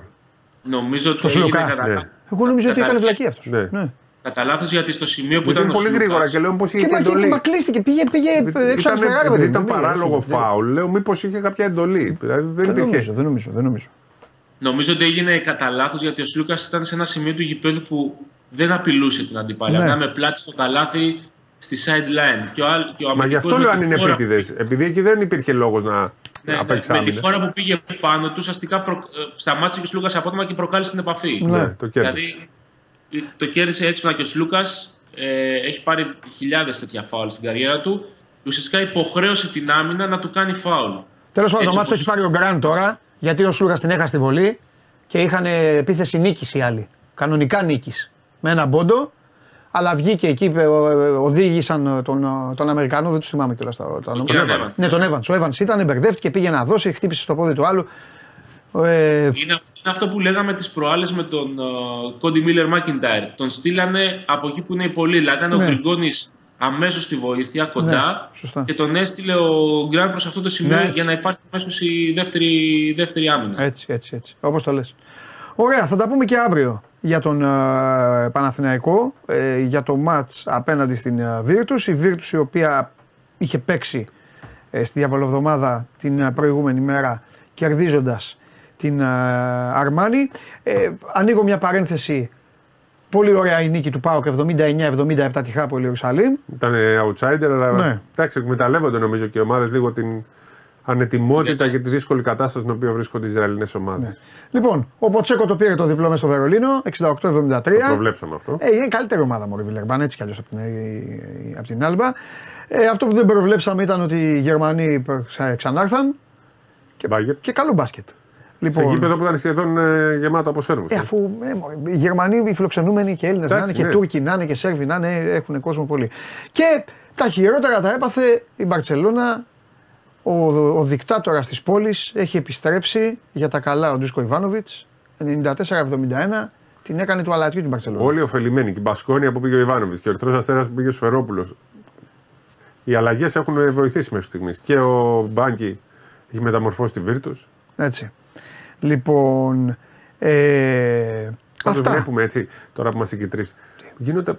Νομίζω ότι Στο έγινε Σλουκά. κατά, Ναι. Εγώ νομίζω ότι κατά- έκανε βλακή αυτός. Ναι. Ναι. κατά λάθος γιατί στο σημείο που Γιατί ήταν είναι ο πολύ Σλουκάς- γρήγορα και λέω μήπως είχε Και και μα, εντολή. μα κλείστηκε, πήγε, πήγε έξω Ήταν, αριστερά. ρε επειδή παιδί ήταν μου. παράλογο Δεν- φάουλ, λέω μήπως είχε κάποια εντολή. Δηλαδή δεν Δεν υπήρχε. νομίζω, δεν νομίζω. Δεν νομίζω. Νομίζω ότι έγινε κατά λάθος γιατί ο Σλούκας ήταν σε ένα σημείο του γηπέδου που δεν απειλούσε την αντιπάλεια. Ναι. Ναι. με πλάτη στο καλάθι στη sideline. Και ο, άλλ- και ο Μα γι' αμυντικός αυτό με λέω τη αν είναι φόρα- επίτηδες. Επειδή εκεί δεν υπήρχε λόγος να, Ναι, να ναι, παίξει με τη άμυνα. φορά που πήγε πάνω τους, ουσιαστικά προ... ε, σταμάτησε και ο Σλούκας απότομα και προκάλεσε την επαφή. Ναι, το κέρδισε. Δηλαδή το κέρδισε έξυπνα και ο Σλούκας ε, έχει πάρει χιλιάδες τέτοια φάουλ στην καριέρα του. Ουσιαστικά υποχρέωσε την άμυνα να του κάνει φάουλ. Τέλος πάντων, το Έτσι μάτι το όπως- έχει πάρει ο Γκραν τώρα, γιατί ο Σλούγα την έχασε στη βολή και είχαν επίθεση νίκης οι άλλοι. Κανονικά νίκης. Με ένα πόντο, αλλά βγήκε εκεί, ε, οδήγησαν τον, τον Αμερικανό, δεν τους θυμάμαι κιόλας τα, τα ονόματα. Evans. Evans. Ναι, τον Evans. Ο Evans ήταν, μπερδεύτηκε, πήγε να δώσει, χτύπησε στο πόδι του άλλου. Ε, Είναι, αυ- είναι αυτό που λέγαμε τις προάλλες με τον Κόντι Μίλλερ Μάκιντάιρ. Τον στείλανε από εκεί που είναι οι πολλοί. Δηλαδή ήταν Ναι. ο Γκριγκόνης αμέσως στη βοήθεια, κοντά. Ναι, σωστά. και τον έστειλε ο Γκραντ προς αυτό το σημείο Ναι, έτσι. για να υπάρχει αμέσως η δεύτερη, δεύτερη άμυνα. Έτσι, έτσι, έτσι. Όπως το λες. Ωραία, θα τα πούμε και αύριο για τον ε, Παναθηναϊκό, ε, για το μάτς απέναντι στην ε, Virtus. Η Virtus η οποία είχε παίξει ε, στη διαβολοβδομάδα την ε, προηγούμενη μέρα κερδίζοντας την ε, Αρμάνη. Ε, ανοίγω μια παρένθεση. Πολύ ωραία η νίκη του ΠΑΟΚ 79-77 τη Χάπολη Ιερουσαλήμ. Ήταν outsider, αλλά Ναι. εντάξει, εκμεταλλεύονται νομίζω και οι ομάδες λίγο την ανετοιμότητα και τη δύσκολη κατάσταση στην οποία βρίσκονται οι Ισραηλινές ομάδες. Λοιπόν, ο Ποτσέκο το πήρε το διπλό μέσα στο Βερολίνο 68-73. Το προβλέψαμε αυτό. Ε, είναι η καλύτερη ομάδα μου, Βιλερμπάν, έτσι κι αλλιώς από την, ε, από την Άλμπα. Ε, αυτό που δεν προβλέψαμε ήταν ότι οι Γερμανοί ξα- ξανάρθαν και, Μπάγκερ. και καλό μπάσκετ. Σε γήπεδο που ήταν σχεδόν ε, γεμάτο από Σέρβους. ε, αφού ε, μωρέ, οι Γερμανοί, οι φιλοξενούμενοι και Έλληνες να είναι Εντάξει, και ναι. Τούρκοι να είναι και Σέρβοι να είναι, έχουν κόσμο πολύ. Και τα χειρότερα τα έπαθε η Μπαρσελόνα. Ο, ο δικτάτορας της πόλης έχει επιστρέψει για τα καλά ο Ντούσκο Ιβάνοβιτς. 94-71 την έκανε του αλατιού την Μπαρσελόνα. Όλοι ωφελημένοι. Και η Μπασκόνια που πήγε ο Ιβάνοβιτς και ο Ερυθρός Αστέρας που πήγε ο Σφερόπουλος. Οι αλλαγές έχουν βοηθήσει μέχρι στιγμής. Και ο Μπάνκι έχει μεταμορφώσει τη Βίρτους. Έτσι. Λοιπόν. Ε, Πάντως αυτά. βλέπουμε έτσι, τώρα που είμαστε και τρεις. Γίνονται.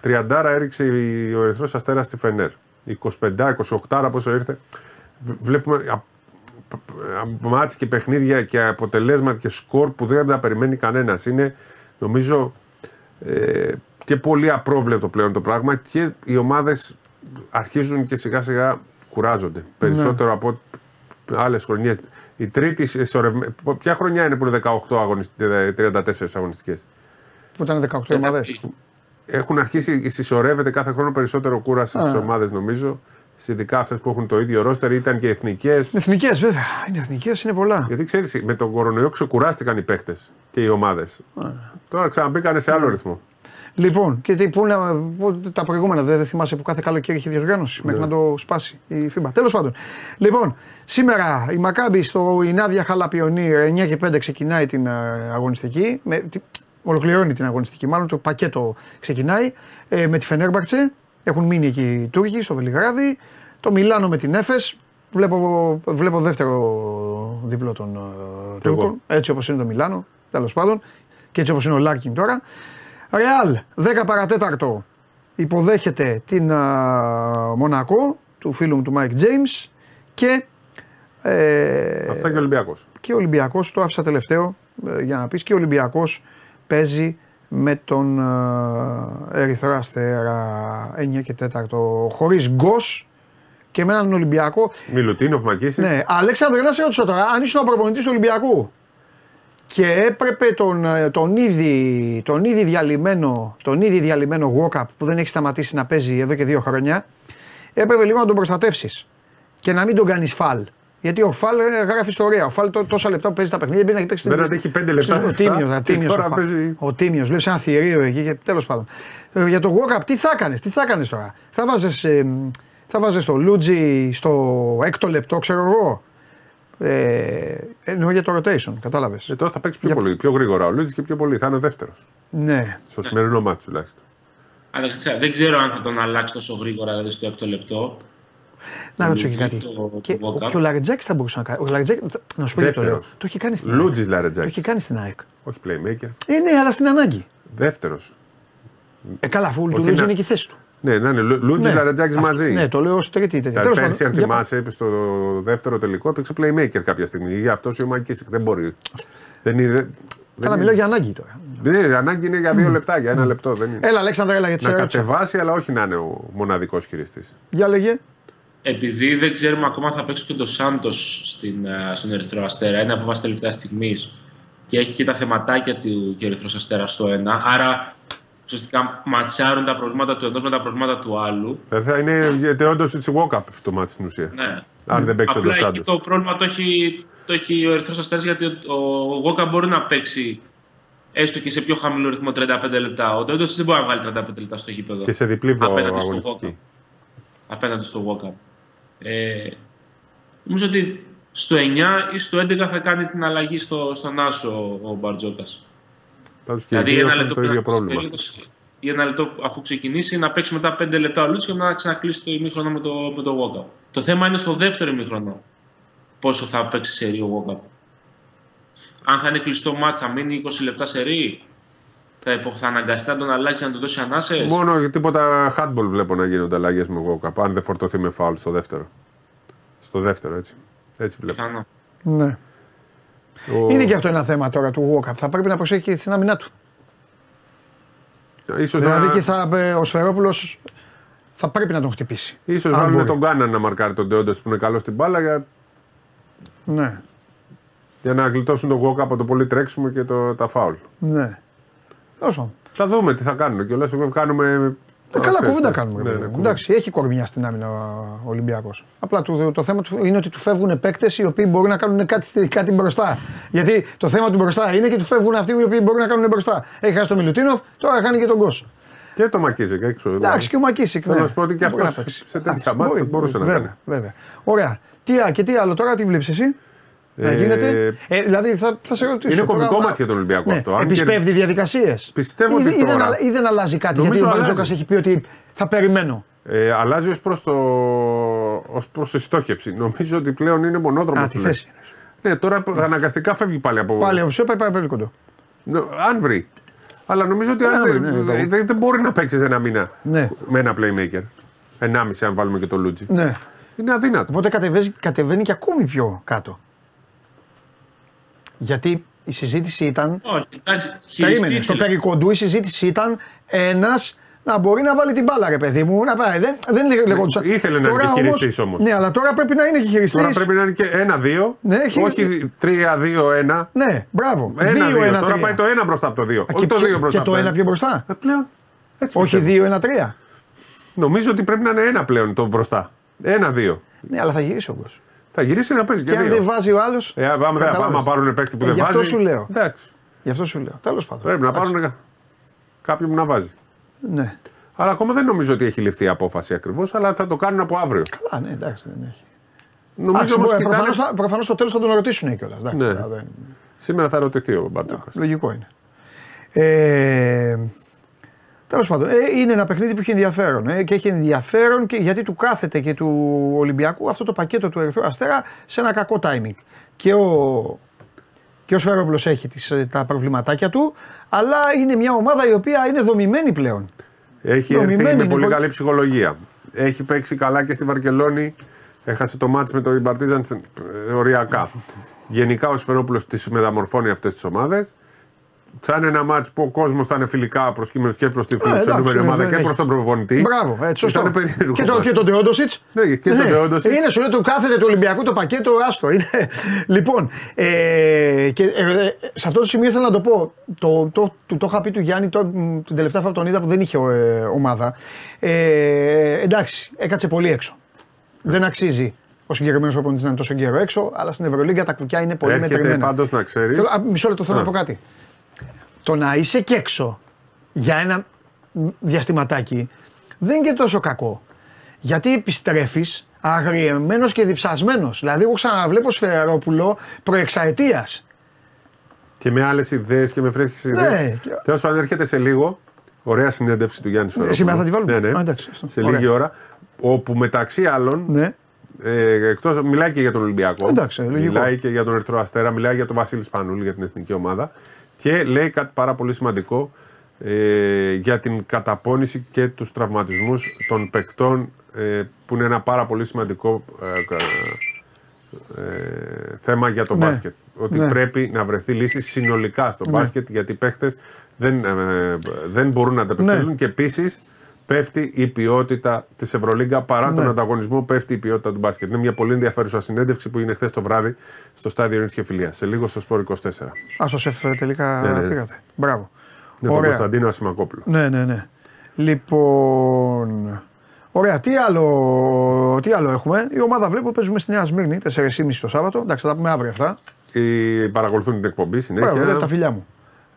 Τριαντάρα έριξε η- ο Ερυθρός Αστέρας στη Φενέρ. 25-28 πόσο ήρθε. Β- Βλέπουμε α- π- π- μάτς και παιχνίδια και αποτελέσματα και σκορ που δεν τα περιμένει κανένας. Είναι νομίζω ε, και πολύ απρόβλεπτο πλέον το πράγμα και οι ομάδες αρχίζουν και σιγά σιγά κουράζονται. Περισσότερο από άλλες χρονιές. Η τρίτη συσσωρευμένη. Ποια χρονιά είναι που είναι 18 αγωνιστικές, 34 αγωνιστικές; Που ήταν 18 ομάδες. Έχουν αρχίσει, συσσωρεύεται κάθε χρόνο περισσότερο κούραση στις ομάδες νομίζω. Ειδικά αυτές που έχουν το ίδιο ρόστερ, ήταν και εθνικές. Εθνικές, βέβαια. Είναι εθνικές, είναι πολλά. Γιατί ξέρεις, με τον κορονοϊό ξεκουράστηκαν οι παίχτε και οι ομάδες. Τώρα ξαναμπήκανε σε άλλο ρυθμό. Λοιπόν, και τι, πού, να- πού- τα προηγούμενα δεν, δεν θυμάσαι που κάθε καλοκαίρι είχε διοργάνωση μέχρι να το σπάσει η FIBA. Τέλος πάντων. Λοιπόν, σήμερα η Μακάμπη στο η Νάδια Χαλαπιονίρ 9 και 5 ξεκινάει την ε, αγωνιστική. Με, τι- ολοκληρώνει την αγωνιστική, μάλλον το πακέτο ξεκινάει. Ε, με τη Φενέρμπαρτσε. Έχουν μείνει εκεί οι Τούρκοι στο Βελιγράδι. Το Μιλάνο με την Έφες. Βλέπω, βλέπω δεύτερο διπλό των ε, Κι εγώ. Τούρκων. Έτσι όπως είναι το Μιλάνο. Τέλος πάντων. Και έτσι όπως είναι ο Λάρκιν τώρα. Ρεάλ, 10 παρατέταρτο. Υποδέχεται την α, Μονακό του φίλου μου του Μάικ James και, ε, Αυτά και ο Ολυμπιακός. και ο Ολυμπιακός, το άφησα τελευταίο ε, για να πεις, και ο Ολυμπιακός παίζει με τον ε, Ερυθρό Αστέρα 9 και 4 χωρίς γκος και με έναν Ολυμπιακό. Μιλουτίνοφ, Μακίση. Ναι, Αλέξανδρε, να σε ρωτήσω τώρα, αν ήσουν ο προπονητής του Ολυμπιακού και έπρεπε τον, ε, τον, ήδη, τον, ήδη διαλυμένο, τον ήδη διαλυμένο walk-up που δεν έχει σταματήσει να παίζει εδώ και δύο χρόνια, έπρεπε λίγο να τον προστατεύσεις και να μην τον κάνεις φαλ. Γιατί ο Φαλ ε, γράφει ιστορία. Ο Φαλ τό- τόσα λεπτά που παίζει τα παιχνίδια μπορεί να παίξει. Δεν αντέχει πέντε λεπτά, Ο αυτά, Τίμιος. και Ο Τίμιος τώρα ο Φαλ. παίζει- Ο Τίμιος. Βλέπεις ένα θηρίο εκεί και τέλος πάντων. Ε, για το walk-up, τι θα έκανε, τι θα έκανε τώρα; Θα βάζε ε, θα βάζες το Λούτζι στο έκτο λεπτό, ξέρω εγώ; Ε, εννοώ για το rotation, κατάλαβες; Ε, τώρα θα παίξεις πιο Για- πολύ, πιο γρήγορα ο Λούτζη και πιο πολύ. Θα είναι ο δεύτερος. Ναι. Στο σημερινό μάτι τουλάχιστον. Αλλά ξέρω, δεν ξέρω αν θα τον αλλάξεις τόσο γρήγορα δηλαδή στο έκτο λεπτό. Να ρωτήσω και Λούτζι, κάτι. το- Και, το ο, walk-up. και ο Λαρετζάκης θα μπορούσε να κάνει. Ο Λαρετζάκη, να σου πω γιατί το λέω. Δεύτερος. Το έχει κάνει στην Λούτζης Το Λαρετζάκη. έχει κάνει στην ΑΕΚ. Όχι playmaker. Ε, ναι, αλλά στην ανάγκη. Δεύτερος. Ε, καλά, αφού του Όχι Λούτζι να- είναι και η θέση του. Ναι, να είναι Λούτζης Ναι. Λαρετζάκης Αυτό- μαζί. Ναι, το λέω ως τρίτη τέτοια. Τα Τέλος πέρσι, πάντων, αν για- θυμάσαι, είπε στο δεύτερο τελικό, έπαιξε playmaker κάποια στιγμή. Γι' αυτός ο Μακίσικ δεν μπορεί. Δεν είναι. δεν Καλά, είναι- μιλάω για ανάγκη τώρα. Δεν είναι, ανάγκη είναι για δύο λεπτά, για ένα λεπτό. Δεν είναι. Έλα, Αλέξανδρα, έλα γιατί σε να ρώτησα. κατεβάσει, αλλά όχι να είναι ο μοναδικός χειριστής. Για λέγε. Επειδή δεν ξέρουμε ακόμα αν θα παίξει και το Σάντος στον Ερυθρό Αστέρα, είναι απόφαση τελευταία στιγμής και έχει και τα θεματάκια του και ο Ερυθρός Αστέρα στο ένα. Άρα ουσιαστικά ματσάρουν τα προβλήματα του ενό με τα προβλήματα του άλλου. Δεν θα είναι γιατί όντως it's walk-up το μάτι στην ουσία. Ναι. Αν δεν παίξει ο Απλά εκεί Ντοσάντο. το πρόβλημα το έχει, το έχει ο Ερυθρός Αστέρας γιατί ο, ο Γόκα μπορεί να παίξει έστω και σε πιο χαμηλό ρυθμό 35 λεπτά. Ο Ντόντο δεν μπορεί να βγάλει 35 λεπτά στο γήπεδο. Και σε διπλή βδο- Απέναντι στο αγωνιστική. απέναντι στο Walkup. Ε, νομίζω ότι στο 9 ή στο 11 θα κάνει την αλλαγή στο, στον Άσο ο Μπαρτζόκας. Πάντω και οι δύο ένα έχουν λεπτό το πριν ίδιο να πρόβλημα. ξεκινήσει, ή ένα λεπτό αφού ξεκινήσει να παίξει μετά 5 λεπτά ο Λούτσιο και να ξανακλείσει το ημίχρονο με το, με το Walkup. Το θέμα είναι στο δεύτερο ημίχρονο πόσο θα παίξει σε ρί ο Walkup. Αν θα είναι κλειστό μάτσα, θα μείνει 20 λεπτά σε ρί, θα, υπο- θα αναγκαστεί να τον αλλάξει να του δώσει ανάσες; Μόνο τίποτα handball βλέπω να γίνονται αλλαγές με walk-up. Αν δεν φορτωθεί με φάουλ στο δεύτερο. Στο δεύτερο, έτσι. Έτσι βλέπω. Πιθανό. Ναι. Ο... Είναι και αυτό ένα θέμα τώρα του Walkup. Θα πρέπει να προσέχει και στην άμυνά του. Ίσως Δηλαδή να... και θα, ε, ο Σφερόπουλος θα πρέπει να τον χτυπήσει. Ίσως Αν βάλουν μπορεί. τον Γκάνα να μαρκάρει τον Ντεόντα που είναι καλός στην μπάλα για, Ναι, για να γλιτώσουν τον walk από το πολύ τρέξιμο και το, τα φάουλ. ναι. Τέλος πάντων. Θα δούμε τι θα κάνουν κιόλα. Κάνουμε. Ε, τώρα καλά, ξέρεις, κουβέντα ναι. κάνουμε. Ναι, ρε ναι, παιδί μου. κουβέντα. Εντάξει, έχει κορμιά στην άμυνα ο Ολυμπιακός. Απλά το, το θέμα του είναι ότι του φεύγουν παίκτες οι οποίοι μπορούν να κάνουν κάτι, κάτι μπροστά. Γιατί το θέμα του μπροστά είναι και του φεύγουν αυτοί οι οποίοι μπορούν να κάνουν μπροστά. Έχει χάσει το Μιλουτίνοφ, τώρα χάνει και τον Κόσο. Και το Μακίζικ έξω. Εντάξει, και ο Μακίσικ. Θέλω ναι. να σου πω ότι και Μπορεί αυτός να παίξει. σε τέτοια Εντάξει, μάτσα μπορεί, μπορούσε να βέβαια, κάνει. Βέβαια. Ωραία. Τι, α, και τι άλλο τώρα, τι βλέπεις εσύ; Να Ε, γίνεται. Ε, δηλαδή θα, θα σε ρωτήσω. είναι τώρα, κομβικό α, μάτς για τον Ολυμπιακό ναι, αυτό. Αν Επισπεύδει διαδικασίες. Πιστεύω ή, ότι ή, δεν, τώρα- αλλα- ή δεν αλλάζει κάτι. Νομίζω γιατί ο αλλάζει. Μπαρτζόκα έχει πει ότι θα περιμένω. Ε, αλλάζει ως προς το... ως προς τη στόχευση. Νομίζω ότι πλέον είναι μονόδρομος. Α, τη θέση. Ναι, τώρα αναγκαστικά φεύγει πάλι από. Πάλι ο Ψέπα πάει πολύ κοντό. Νο- Αν βρει. Αλλά νομίζω ότι αν Αν βρει, δεν- ναι, δεν ναι. δεν μπορεί να παίξει ένα μήνα Ναι. με ένα playmaker. Ενάμιση, αν βάλουμε και το Λούτζι. Ναι. Είναι αδύνατο. Οπότε κατεβαίνει, κατεβαίνει και ακόμη πιο κάτω. Γιατί η συζήτηση ήταν. Όχι, εντάξει, Περίμενε. χειριστή Στο τη- περικοντού η συζήτηση ήταν ένας να μπορεί να βάλει την μπάλα, ρε παιδί μου. Να πάει. Δεν, δεν λεγόντουσαν. ήθελε να είναι Τώρα και χειριστής όμως. Ναι, αλλά τώρα πρέπει να είναι και χειριστής. Τώρα πρέπει να είναι και ένα-δύο. Ναι, έχει- όχι τρία-δύο-ένα. Ναι, μπράβο. Ένα-δύο. Δύο, ένα, Τώρα τρία. πάει το ένα μπροστά από το δύο. Α, Όχι το και- δύο μπροστά Και από το ένα πιο μπροστά. Ε, πλέον. Έτσι Όχι πιστεύω. δύο, ένα, τρία. Νομίζω ότι πρέπει να είναι ένα πλέον το μπροστά. Ένα-δύο. Ναι, αλλά θα γυρίσει ο Γκος. Θα γυρίσει να παίζει και, Και αν δύο. δεν βάζει ο άλλος. Ε, πάμε, δεν πάμε να πάρουν παίκτη που Ε, δεν γι' αυτό βάζει. σου λέω. Εντάξει. Γι' αυτό σου λέω. Τέλος πάντων. Πρέπει να Εντάξει. πάρουν κάποιον που να βάζει. Ναι. Αλλά ακόμα δεν νομίζω ότι έχει ληφθεί η απόφαση ακριβώς, αλλά θα το κάνουν από αύριο. Καλά, ναι, εντάξει, δεν έχει. Νομίζω όμως Προφανώ κοιτάνε. προφανώς στο τέλος θα τον ρωτήσουν κιόλας. Ναι. Δεν... Σήμερα θα ρωτηθεί ο Μπαρτζόκα. Λογικό είναι. Ε, Τέλος πάντων, ε, είναι ένα παιχνίδι που έχει ενδιαφέρον. Ε, και έχει ενδιαφέρον και γιατί του κάθεται και του Ολυμπιακού αυτό το πακέτο του Ερυθρού Αστέρα σε ένα κακό timing. Και ο, και ο Σφέροπλος έχει τις, ε, τα προβληματάκια του, αλλά είναι μια ομάδα η οποία είναι δομημένη πλέον. Έχει Δομημένη έρθει με είναι πολύ πολύ- καλή ψυχολογία. Έχει παίξει καλά και στη Βαρκελόνη. Έχασε το μάτς με τον Παρτίζαν ε, οριακά. Γενικά ο Σφερόπουλος τις μεταμορφώνει αυτές τις ομάδες. Θα είναι ένα μάτς που ο κόσμος θα είναι φιλικά προσκύμενο και προς την φιλοξενούμενη Ε, εντάξει, ομάδα δεν και έχει. προς τον προπονητή. Μπράβο, έτσι σωστό. Ήταν περίεργος Και, το, μάτς. και τον Τεόντοσιτ. Ναι, και τον Teodosic. Είναι, σου λέει, του κάθεται του Ολυμπιακού το πακέτο, άστο. Είναι. (laughs) λοιπόν, ε, και, ε, ε, σε αυτό το σημείο ήθελα να το πω. Το, το, το, το είχα πει του Γιάννη το, μ, την τελευταία φορά που τον είδα που δεν είχε ε, ομάδα. Ε, εντάξει, έκατσε πολύ έξω. Δεν αξίζει ο συγκεκριμένος προπονητής να είναι τόσο καιρό έξω, αλλά στην Ευρωλίγκα τα κουκιά είναι πολύ Έρχεται μετρημένα. πάντως να ξέρεις. Θέλω, α, μισό λεπτό θέλω Α. να πω κάτι. Το να είσαι και έξω για ένα μ, διαστηματάκι δεν είναι και τόσο κακό. Γιατί επιστρέφεις αγριεμένος και διψασμένος. Δηλαδή, εγώ ξαναβλέπω Σφαιρόπουλο προεξαετίας. Και με άλλες ιδέες και με φρέσκες Ναι. ιδέες. Τέλος πάντων, έρχεται σε λίγο. Ωραία συνέντευξη του Γιάννη Σφερόπουλου. σήμερα θα τη βάλουμε. Ναι, ναι. Α, εντάξει, αυτό. σε Ωραία. λίγη ώρα. Όπου μεταξύ άλλων. Ναι. Ε, εκτός, μιλάει και για τον Ολυμπιακό. Εντάξει, λογικό. Μιλάει και για τον Ερυθρό Αστέρα. Μιλάει για τον Βασίλη Σπανούλη για την εθνική ομάδα. Και λέει κάτι πάρα πολύ σημαντικό ε, για την καταπώνηση και τους τραυματισμούς των παικτών ε, που είναι ένα πάρα πολύ σημαντικό ε, κα- ε, θέμα για το Ναι. μπάσκετ. Ότι Ναι. πρέπει να βρεθεί λύση συνολικά στο μπάσκετ γιατί οι παίχτε δεν, ε, δεν μπορούν να ανταπεξέλθουν Ναι. και επίσης πέφτει η ποιότητα της Ευρωλίγκα παρά τον Ναι. ανταγωνισμό, πέφτει η ποιότητα του μπάσκετ. Είναι μια πολύ ενδιαφέρουσα συνέντευξη που είναι χθες το βράδυ στο στάδιο Ειρήνης και Φιλίας. Σε λίγο στο Σπόρ 24. Α, στο σεφ τελικά Ναι, ναι, ναι. πήγατε. Μπράβο. Με τον Ωραία. Κωνσταντίνο Ασημακόπουλο. Ναι, ναι, ναι. Λοιπόν. Ωραία, τι άλλο, τι άλλο έχουμε; Η ομάδα βλέπω παίζουμε στη Νέα Σμύρνη 4.30 το Σάββατο. Εντάξει, θα τα πούμε αύριο αυτά. Οι παρακολουθούν την εκπομπή συνέχεια. Μπράβο, τα φιλιά μου.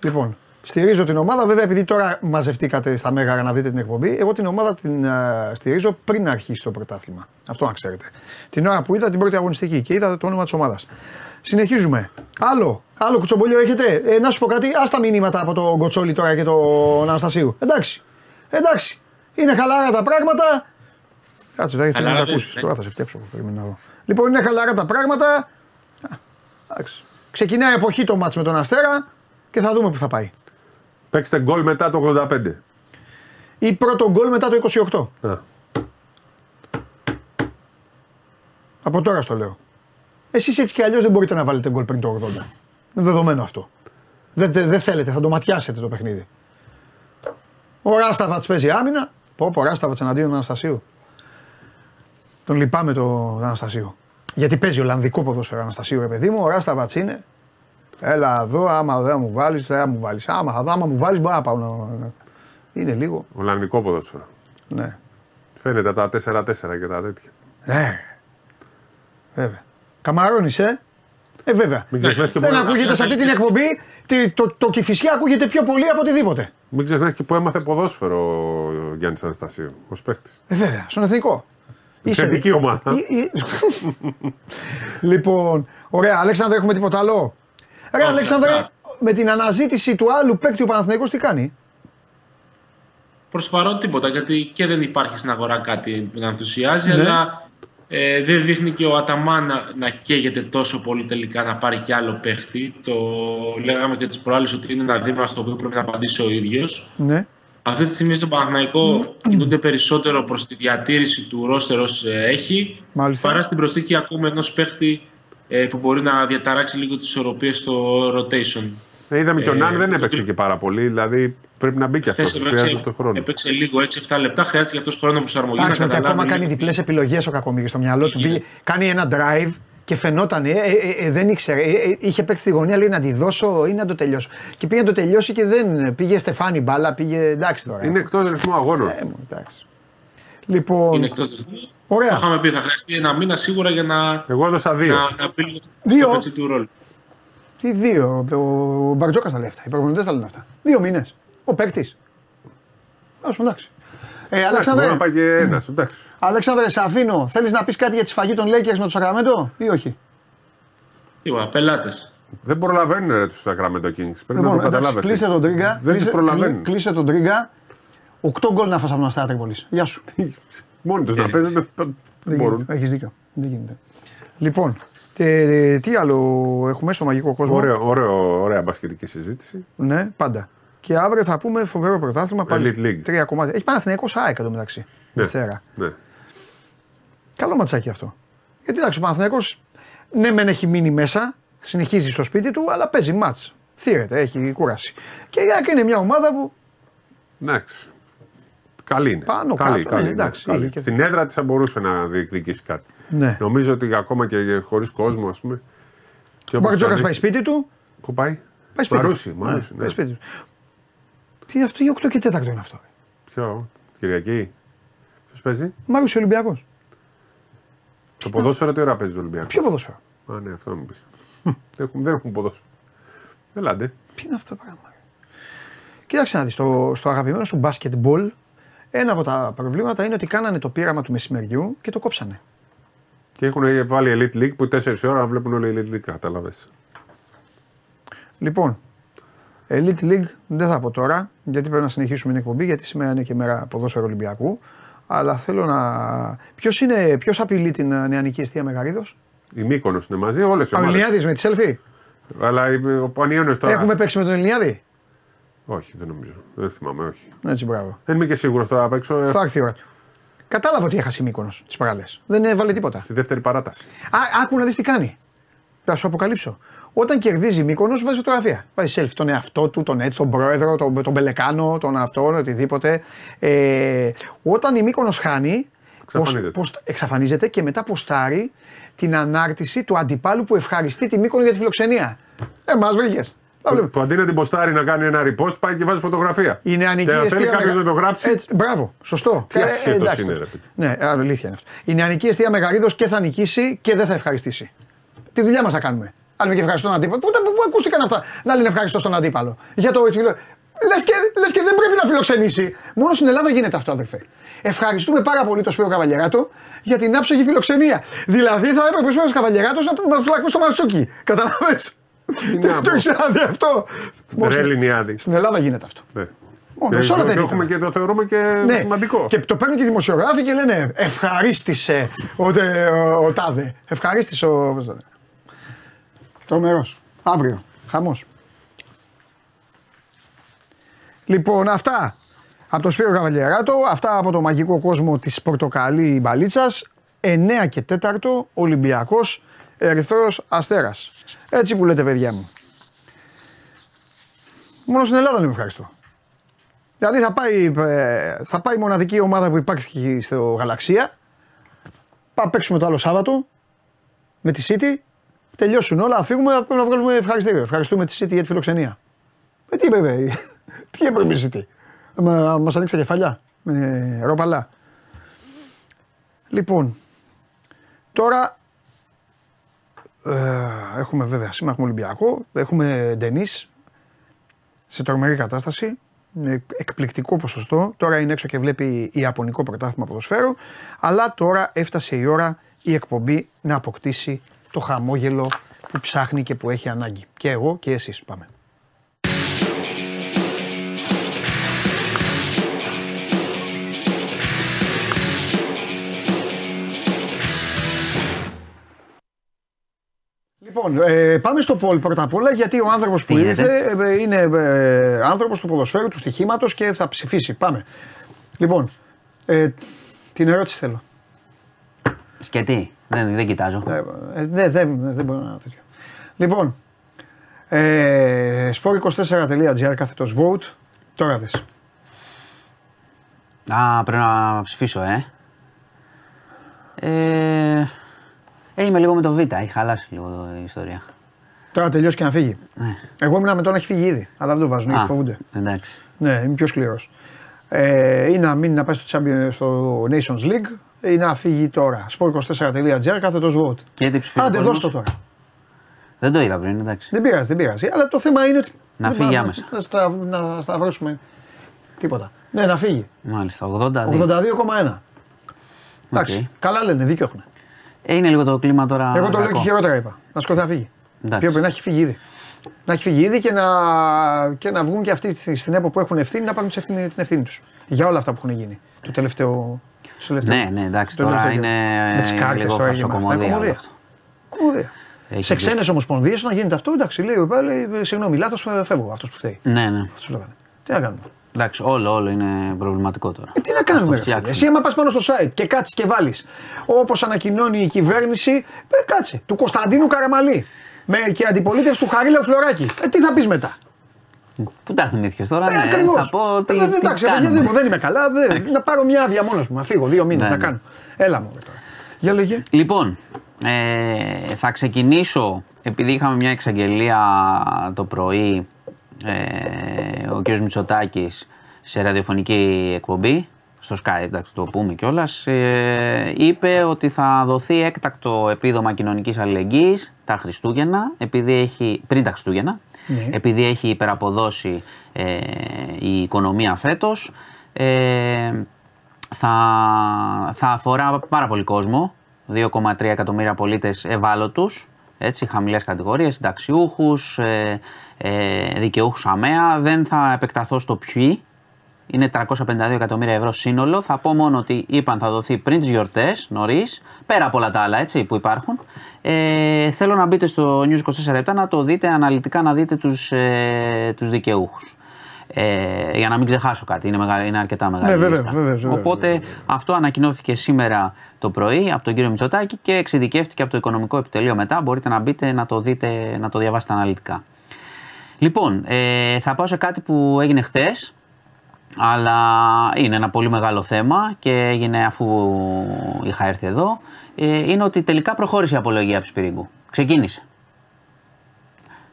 Λοιπόν, στηρίζω την ομάδα. Βέβαια, επειδή τώρα μαζευτήκατε στα Μέγαρα να δείτε την εκπομπή, εγώ την ομάδα την α, στηρίζω πριν αρχίσει το πρωτάθλημα. Αυτό να ξέρετε. Την ώρα που είδα την πρώτη αγωνιστική και είδα το όνομα της ομάδας. Συνεχίζουμε. Άλλο, άλλο κουτσομπολιό έχετε; Ε, να σου πω κάτι, ας τα μηνύματα από τον Κοτσόλη τώρα και τον Αναστασίου. Εντάξει. Εντάξει. Είναι χαλάρα τα πράγματα. Κάτσε, τώρα ήθελα να Χαλάρα τα δεν ακούσεις. είναι. Τώρα θα σε φτιάξω. Περίμενα να δω. Λοιπόν, είναι χαλάρα τα πράγματα. Α, Εντάξει. Ξεκινάει η εποχή το μάτς με τον Αστέρα και θα δούμε που θα πάει. Παίξτε γκολ μετά το 85. Ή πρώτο γκολ μετά το 28. Α, Από τώρα στο λέω. Εσείς έτσι κι αλλιώς δεν μπορείτε να βάλετε γκολ πριν το 80. Είναι δεδομένο αυτό. Δεν, δεν, δεν θέλετε, θα το ματιάσετε το παιχνίδι. Ο Ράσταβατς παίζει άμυνα. Πω πω Ράσταβατς εναντίον του Αναστασίου. Τον λυπάμαι το Αναστασίου. Γιατί παίζει Ολλανδικό ποδόσφαιρο Αναστασίου, ρε παιδί μου. Ο Ράσταβατς είναι. Έλα εδώ, άμα δεν μου βάλεις, δεν θα μου βάλεις. Άμα θα δω, άμα μου βάλεις, μπορεί να πάω. να- να- Είναι λίγο. Ολλανδικό ποδόσφαιρο. Ναι. Φαίνεται τα 4-4 και τα τέτοια. Ε, βέβαια. Καμαρώνεις, ε; Ε, βέβαια. Μην ξεχνάς και, Δεν που... ακούγεται σε αυτή την εκπομπή. Τι- Το, το, Κηφισιά ακούγεται πιο πολύ από οτιδήποτε. Μην ξεχνάς και που έμαθε ποδόσφαιρο ο Γιάννης Αναστασίου ως παίχτης. Ε, βέβαια, στον εθνικό. Εξαιρετική ομάδα. Ή- ή- (laughs) λοιπόν, ωραία, Αλέξανδρε, έχουμε τίποτα άλλο; Ρε, Όχι, Αλέξανδρε, αυτά. με την αναζήτηση του άλλου παίκτη ο Παναθηναϊκός τι κάνει; Προ το παρόν τίποτα, γιατί και δεν υπάρχει στην αγορά κάτι που να ενθουσιάζει, Ναι. αλλά ε, δεν δείχνει και ο Αταμάν να, να καίγεται τόσο πολύ τελικά να πάρει και άλλο παίχτη. Το λέγαμε και τις προάλλες ότι είναι ένα δήμα στο οποίο πρέπει να απαντήσει ο ίδιος. Ναι. Αυτή τη στιγμή στον Παναθηναϊκό κινούνται περισσότερο προς τη διατήρηση του ρόστερ όσο έχει, Μάλιστα. παρά στην προσθήκη ακούμε ενός παίχτη ε, που μπορεί να διαταράξει λίγο τις ισορροπίες στο rotation. Ε, είδαμε και ο Ε, Νάν δεν το- έπαιξε και πάρα πολύ, δηλαδή πρέπει να μπει και αυτός. Χθες Χρειάζεται έπαιξε, το χρόνο. έπαιξε λίγο 6-7 λεπτά, χρειάζεται και αυτός χρόνο προσαρμογή να Εντάξει, και ακόμα καταλάβει. κάνει διπλές επιλογές ο Κακομίρη στο μυαλό του. Πήγε- κάνει ένα drive και φαινόταν, ε, ε, ε, ε, δεν ήξερε. Ε, ε, είχε παίξει τη γωνία, λέει να τη δώσω ή να το τελειώσω. Και πήγε να το τελειώσει και δεν. Πήγε Στεφάνι μπάλα, πήγε. Εντάξει τώρα. Είναι εκτός ρυθμού αγώνων. Ε, μου, εντάξει. Λοιπόν, Είναι εκτός ρυθμού. Ωραία. Το είχαμε πει, θα χρειαστεί ένα μήνα σίγουρα για να, Εγώ έδωσα δύο. να, να μπει λίγο Δύο. στο πετσί του ρόλου. τι δύο; Ο, ο Μπαρτζόκας τα λέει αυτά. Οι προπονητές τα λένε αυτά. Δύο μήνες. Ο παίκτης. Α πούμε, εντάξει. Ε, Εντάξει, Αλέξανδρε, μπορεί να πάει και ένας. Εντάξει. (clears throat) Αλέξανδρε, σε αφήνω. Θέλεις να πεις κάτι για τη σφαγή των Lakers με το Σακραμέντο ή όχι; Είπα, πελάτες. Δεν προλαβαίνουν ρε τους Sacramento Kings. Πρέπει να το Λοιπόν, εντάξει, καταλάβετε. κλείστε τον τρίγκα. Δεν κλείστε, του προλαβαίνουν. κλεί- Κλείστε τον τρίγκα. Οκτώ γκολ να φας από τον Αστέρα Τρίπολης. Γεια σου. (laughs) Μόνοι τους να παίζουν δεν Δεν μπορούν. γίνεται. Έχεις δίκιο. Δεν γίνεται. Λοιπόν, τε- τι άλλο έχουμε στο μαγικό κόσμο; Ωραίο, ωραίο, ωραία μπασκετική συζήτηση. Ναι, πάντα. Και αύριο θα πούμε φοβερό πρωτάθλημα. Πάλι Elite League. Τρία κομμάτια. Έχει Παναθηναϊκός ΑΕΚ εδώ μεταξύ. Ναι. Δευτέρα. Ναι. Καλό ματσάκι αυτό. Γιατί εντάξει, ο Παναθηναϊκός ναι, μεν έχει μείνει μέσα, συνεχίζει στο σπίτι του, αλλά παίζει μάτς. Θύρεται, έχει κούραση. Και η ΑΕΚ είναι μια ομάδα που Εντάξει. Καλή είναι. Πάνω καλή, κάτω, καλή, ναι, είναι. εντάξει, Καλή. είχε και- Στην έδρα της θα μπορούσε να διεκδικήσει κάτι. Ναι. Νομίζω ότι ακόμα και χωρίς κόσμο, ας πούμε. και ο όπως Μπαρτζόκα κάνει- πάει σπίτι του; Πού πάει; Πάει σπίτι. Μαρούσι, του. Μαρούσι, Ναι, ναι. πάει σπίτι του. Τι αυτό, η 8 και 4 είναι αυτό. Ποιο, Κυριακή; Ποιος παίζει; Μάρουσι Ολυμπιακός. Το ποδόσφαιρο τι ώρα παίζει το Ολυμπιακό; Ποιο ποδόσφαιρο; Α, ναι, αυτό μου πεις. δεν, (laughs) έχουν, δεν έχουν ποδόσφαιρο. Ελάτε. Τι είναι αυτό το πράγμα. Κοίταξε να δεις, στο, στο αγαπημένο σου basketball, ένα από τα προβλήματα είναι ότι κάνανε το πείραμα του μεσημεριού και το κόψανε. Και έχουν βάλει Elite League που 4 ώρα να βλέπουν όλοι Elite League, κατάλαβες. Λοιπόν, Elite League δεν θα πω τώρα, γιατί πρέπει να συνεχίσουμε την εκπομπή, γιατί σήμερα είναι και μέρα ποδόσφαιρο Ολυμπιακού. Αλλά θέλω να. Ποιος είναι, ποιος απειλεί την ε, νεανική αιστεία Μεγαρίδος, Η Μύκονος είναι μαζί, όλες οι Ο ομάδες. Ελληνιάδη με τη selfie. Αλλά η- ο Πανιόνιος τώρα. Έχουμε παίξει με τον Ελληνιάδη. Όχι, δεν νομίζω. Δεν θυμάμαι, όχι. Έτσι, μπράβο. Δεν είμαι και σίγουρος τώρα απ' έξω. ε, Θα έρθει η ώρα. του. Κατάλαβα ότι έχασε η Μύκονος τις προάλλε. Δεν έβαλε τίποτα. Στη δεύτερη παράταση. Α, άκου να δεις τι κάνει. Θα σου αποκαλύψω. Όταν κερδίζει η Μύκονος βάζει φωτογραφία. Βάζει selfie τον εαυτό του, τον έτσι, τον πρόεδρο, τον, τον Μπελεκάνο, τον αυτόν, οτιδήποτε. Ε, όταν η Μύκονος χάνει, Εξαφανίζεται. πως- πως- εξαφανίζεται και μετά ποστάρει την ανάρτηση του αντιπάλου που ευχαριστεί τη Μύκονο για τη φιλοξενία. Ε, μας βρήκες. Που, που αντί να την ποστάρει να κάνει ένα repost, πάει και βάζει φωτογραφία. Η νεανική Και αν θέλει αιστεία. κάποιος μεγα- να το γράψει. Έτσι, μπράβο, σωστό. Τι Ε, ασχέτως εντάξει. είναι, ρε παιδί. Ναι, αλήθεια είναι αυτό. Η νεανική αιστεία Μεγαρίδος και θα νικήσει και δεν θα ευχαριστήσει. Τη δουλειά μας θα κάνουμε. Αν και ευχαριστώ τον αντίπαλο. Πού, πού, πού ακούστηκαν αυτά; Να λένε ευχαριστώ στον αντίπαλο. Για το φιλο... Λες και, λες και δεν πρέπει να φιλοξενήσει. Μόνο στην Ελλάδα γίνεται αυτό, αδερφέ. Ευχαριστούμε πάρα πολύ τον Σπύρο Καβαλιεράτο για την άψογη φιλοξενία. Δηλαδή θα έπρεπε ο Σπύρος Καβαλιεράτος να του φυλακού στο Ματσούκι. Καταλαβέ. Να Το πω. ξέρατε αυτό. Μόνο Ρε στην- Ελληνιάδη. Στην Ελλάδα γίνεται αυτό. Ναι. Μόνο, Και, σε όλα τα και, επίπεδα. έχουμε και το θεωρούμε και Ναι. σημαντικό. Και το παίρνουν και οι δημοσιογράφοι και λένε Ευχαρίστησε ο, τε- ο, ο Τάδε. Ευχαρίστησε ο. πώς το λένε. Τρομερός. Αύριο. Χαμός. Λοιπόν, αυτά από το Σπύρο Καβαλιεράτο, αυτά από το μαγικό κόσμο της Πορτοκαλί Μπαλίτσας. 9 και 4 Ολυμπιακός Ερυθρός Αστέρας. Έτσι που λέτε παιδιά μου. Μόνο στην Ελλάδα λέμε ευχαριστώ. Δηλαδή θα πάει, ε, θα πάει η μοναδική ομάδα που υπάρχει στο Γαλαξία. Πάμε παίξουμε το άλλο Σάββατο με τη City. Τελειώσουν όλα, θα φύγουμε, θα πρέπει να βγάλουμε ευχαριστήριο. Ευχαριστούμε τη City για τη φιλοξενία. Ε, τι είπε, ε, (laughs) τι έπρεπε η City; Μα, μας ανοίξει τα κεφαλιά με ρόπαλα. Λοιπόν, τώρα ε, έχουμε βέβαια σήμερα έχουμε Ολυμπιακό, έχουμε Ντενίς σε τρομερή κατάσταση. με εκπληκτικό ποσοστό. Τώρα είναι έξω και βλέπει Ιαπωνικό πρωτάθλημα ποδοσφαίρου. Αλλά τώρα έφτασε η ώρα η εκπομπή να αποκτήσει το χαμόγελο που ψάχνει και που έχει ανάγκη. Και εγώ και εσείς πάμε. Λοιπόν, ε, πάμε στο Πολ πρώτα απ' όλα γιατί ο άνθρωπος που γίνεται; ήρθε ε, είναι ε, άνθρωπος του ποδοσφαίρου, του στοιχήματος και θα ψηφίσει. Πάμε. Λοιπόν, ε, την ερώτηση θέλω. Σκετή. Δεν, δεν κοιτάζω. Ε, ε, δεν δεν δεν μπορώ να τέτοιο. Λοιπόν, ε, sport24.gr κάθετος vote. Τώρα δες. Α, πρέπει να ψηφίσω, ε. Ε, ε, είμαι λίγο με το Β, έχει χαλάσει λίγο η ιστορία. Τώρα τελειώσει και να φύγει. Ναι. Εγώ ήμουν με το να έχει φύγει ήδη, αλλά δεν το βάζουν, γιατί Α, φοβούνται. Εντάξει. Ναι, είμαι πιο σκληρός. Ε, ή να μείνει να πάει στο, Champions, στο Nations League ή να φύγει τώρα. Sport24.gr κάθετος vote. Και τι ψηφίζει Άντε, ο δώσ' κόσμος; το τώρα. Δεν το είδα πριν, εντάξει. Δεν πειράζει, δεν πειράζει. Αλλά το θέμα είναι ότι. Να δεν φύγει πάμε άμεσα. Να, στρα, να σταυρώσουμε τίποτα. Ναι, να φύγει. Μάλιστα, 82. 82,1. Εντάξει. Οκ. Καλά λένε, δίκιο έχουν. Ε, είναι λίγο το κλίμα τώρα. Εγώ το λέω κακό. και χειρότερα είπα. Να σκοτεινά φύγει. Εντάξει. Πιο πριν να έχει φύγει ήδη. Να έχει φύγει ήδη και να, και να βγουν και αυτοί στη- στην ΕΠΟ που έχουν ευθύνη να πάρουν τις ευθύνη- την ευθύνη τους. Για όλα αυτά που έχουν γίνει. Το τελευταίο. το τελευταίο- Ναι, ναι, εντάξει, το τώρα τελευταίο είναι καιρό. Με τις κάρτες λίγο τώρα έγινε φαρσοκωμωδία αυτά. όλο αυτό. Κωμωδία. Έχει Σε δίκιο. ξένες ομοσπονδίες, όταν γίνεται αυτό, εντάξει, λέει, ο λέει συγγνώμη, λάθος, φεύγω αυτός που φταίει. Ναι, ναι. Αυτός σου λέγανε. Τι να κάνουμε. Εντάξει, όλο, όλο είναι προβληματικό τώρα. Ε, τι να Ας το κάνουμε, ρε φίλε. φτιάξουμε. Εσύ, άμα πας πάνω στο site και κάτσεις και βάλεις όπως ανακοινώνει η κυβέρνηση, ε, κάτσε. Του Κωνσταντίνου Καραμαλή. Με και αντιπολίτευση του Χαρίλαου Φλωράκη. Ε, τι θα πεις μετά; Πού τα θυμήθηκες τώρα, Ε, ναι, ακριβώς. θα πω τι, Ε, τι εντάξει, κάνουμε. δεν, δεν είμαι καλά. Δεν, να πάρω μια άδεια μόνος μου. Να φύγω δύο μήνες Ναι, να ναι. κάνω. Έλα μου τώρα. Για λέγε. Λοιπόν, ε, θα ξεκινήσω επειδή είχαμε μια εξαγγελία το πρωί ε, ο κ. Μητσοτάκης σε ραδιοφωνική εκπομπή στο Sky, εντάξει, το πούμε κιόλας, ε, είπε ότι θα δοθεί έκτακτο επίδομα κοινωνικής αλληλεγγύης τα Χριστούγεννα, επειδή έχει, πριν τα Χριστούγεννα, Ναι. επειδή έχει υπεραποδώσει ε, η οικονομία φέτος. Ε, θα, θα αφορά πάρα πολύ κόσμο, 2,3 εκατομμύρια πολίτες ευάλωτους, έτσι, χαμηλές κατηγορίες, συνταξιούχους, ε, ε, δικαιούχους αμαία. Δεν θα επεκταθώ στο ποιοι, είναι 352 εκατομμύρια ευρώ σύνολο. Θα πω μόνο ότι είπαν θα δοθεί πριν τις γιορτές, νωρίς, πέρα από όλα τα άλλα έτσι, που υπάρχουν. Ε, θέλω να μπείτε στο News 24 να το δείτε αναλυτικά, να δείτε τους, ε, τους δικαιούχους. Ε, για να μην ξεχάσω κάτι, είναι, μεγάλη, είναι αρκετά μεγάλη Ναι, βεβαίως, λίστα. βεβαίως, βεβαίως, Οπότε αυτό ανακοινώθηκε σήμερα το πρωί από τον κύριο Μητσοτάκη και εξειδικεύτηκε από το Οικονομικό Επιτελείο μετά. Μπορείτε να μπείτε να το δείτε, να το διαβάσετε αναλυτικά. Λοιπόν, ε, θα πάω σε κάτι που έγινε χθες, αλλά είναι ένα πολύ μεγάλο θέμα και έγινε αφού είχα έρθει εδώ. Ε, είναι ότι τελικά προχώρησε η απολογία Πισπυρίγκου. Ξεκίνησε.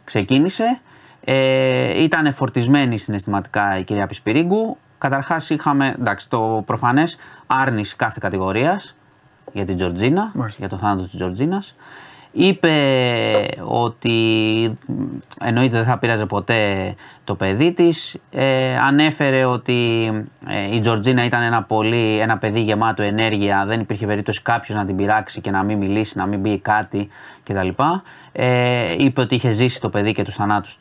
Ξεκίνησε. Ε, ήταν φορτισμένη συναισθηματικά η κυρία Πισπυρίγκου. Καταρχάς είχαμε, εντάξει, το προφανές άρνηση κάθε κατηγορίας για την Τζορτζίνα, Μάλιστα. για το θάνατο της Τζορτζίνας. Είπε ότι εννοείται δεν θα πειράζε ποτέ το παιδί της. Ε, ανέφερε ότι ε, η Τζορτζίνα ήταν ένα, πολύ, ένα παιδί γεμάτο ενέργεια. Δεν υπήρχε περίπτωση κάποιος να την πειράξει και να μην μιλήσει, να μην πει κάτι κτλ. Ε, είπε ότι είχε ζήσει το παιδί και τους θανάτους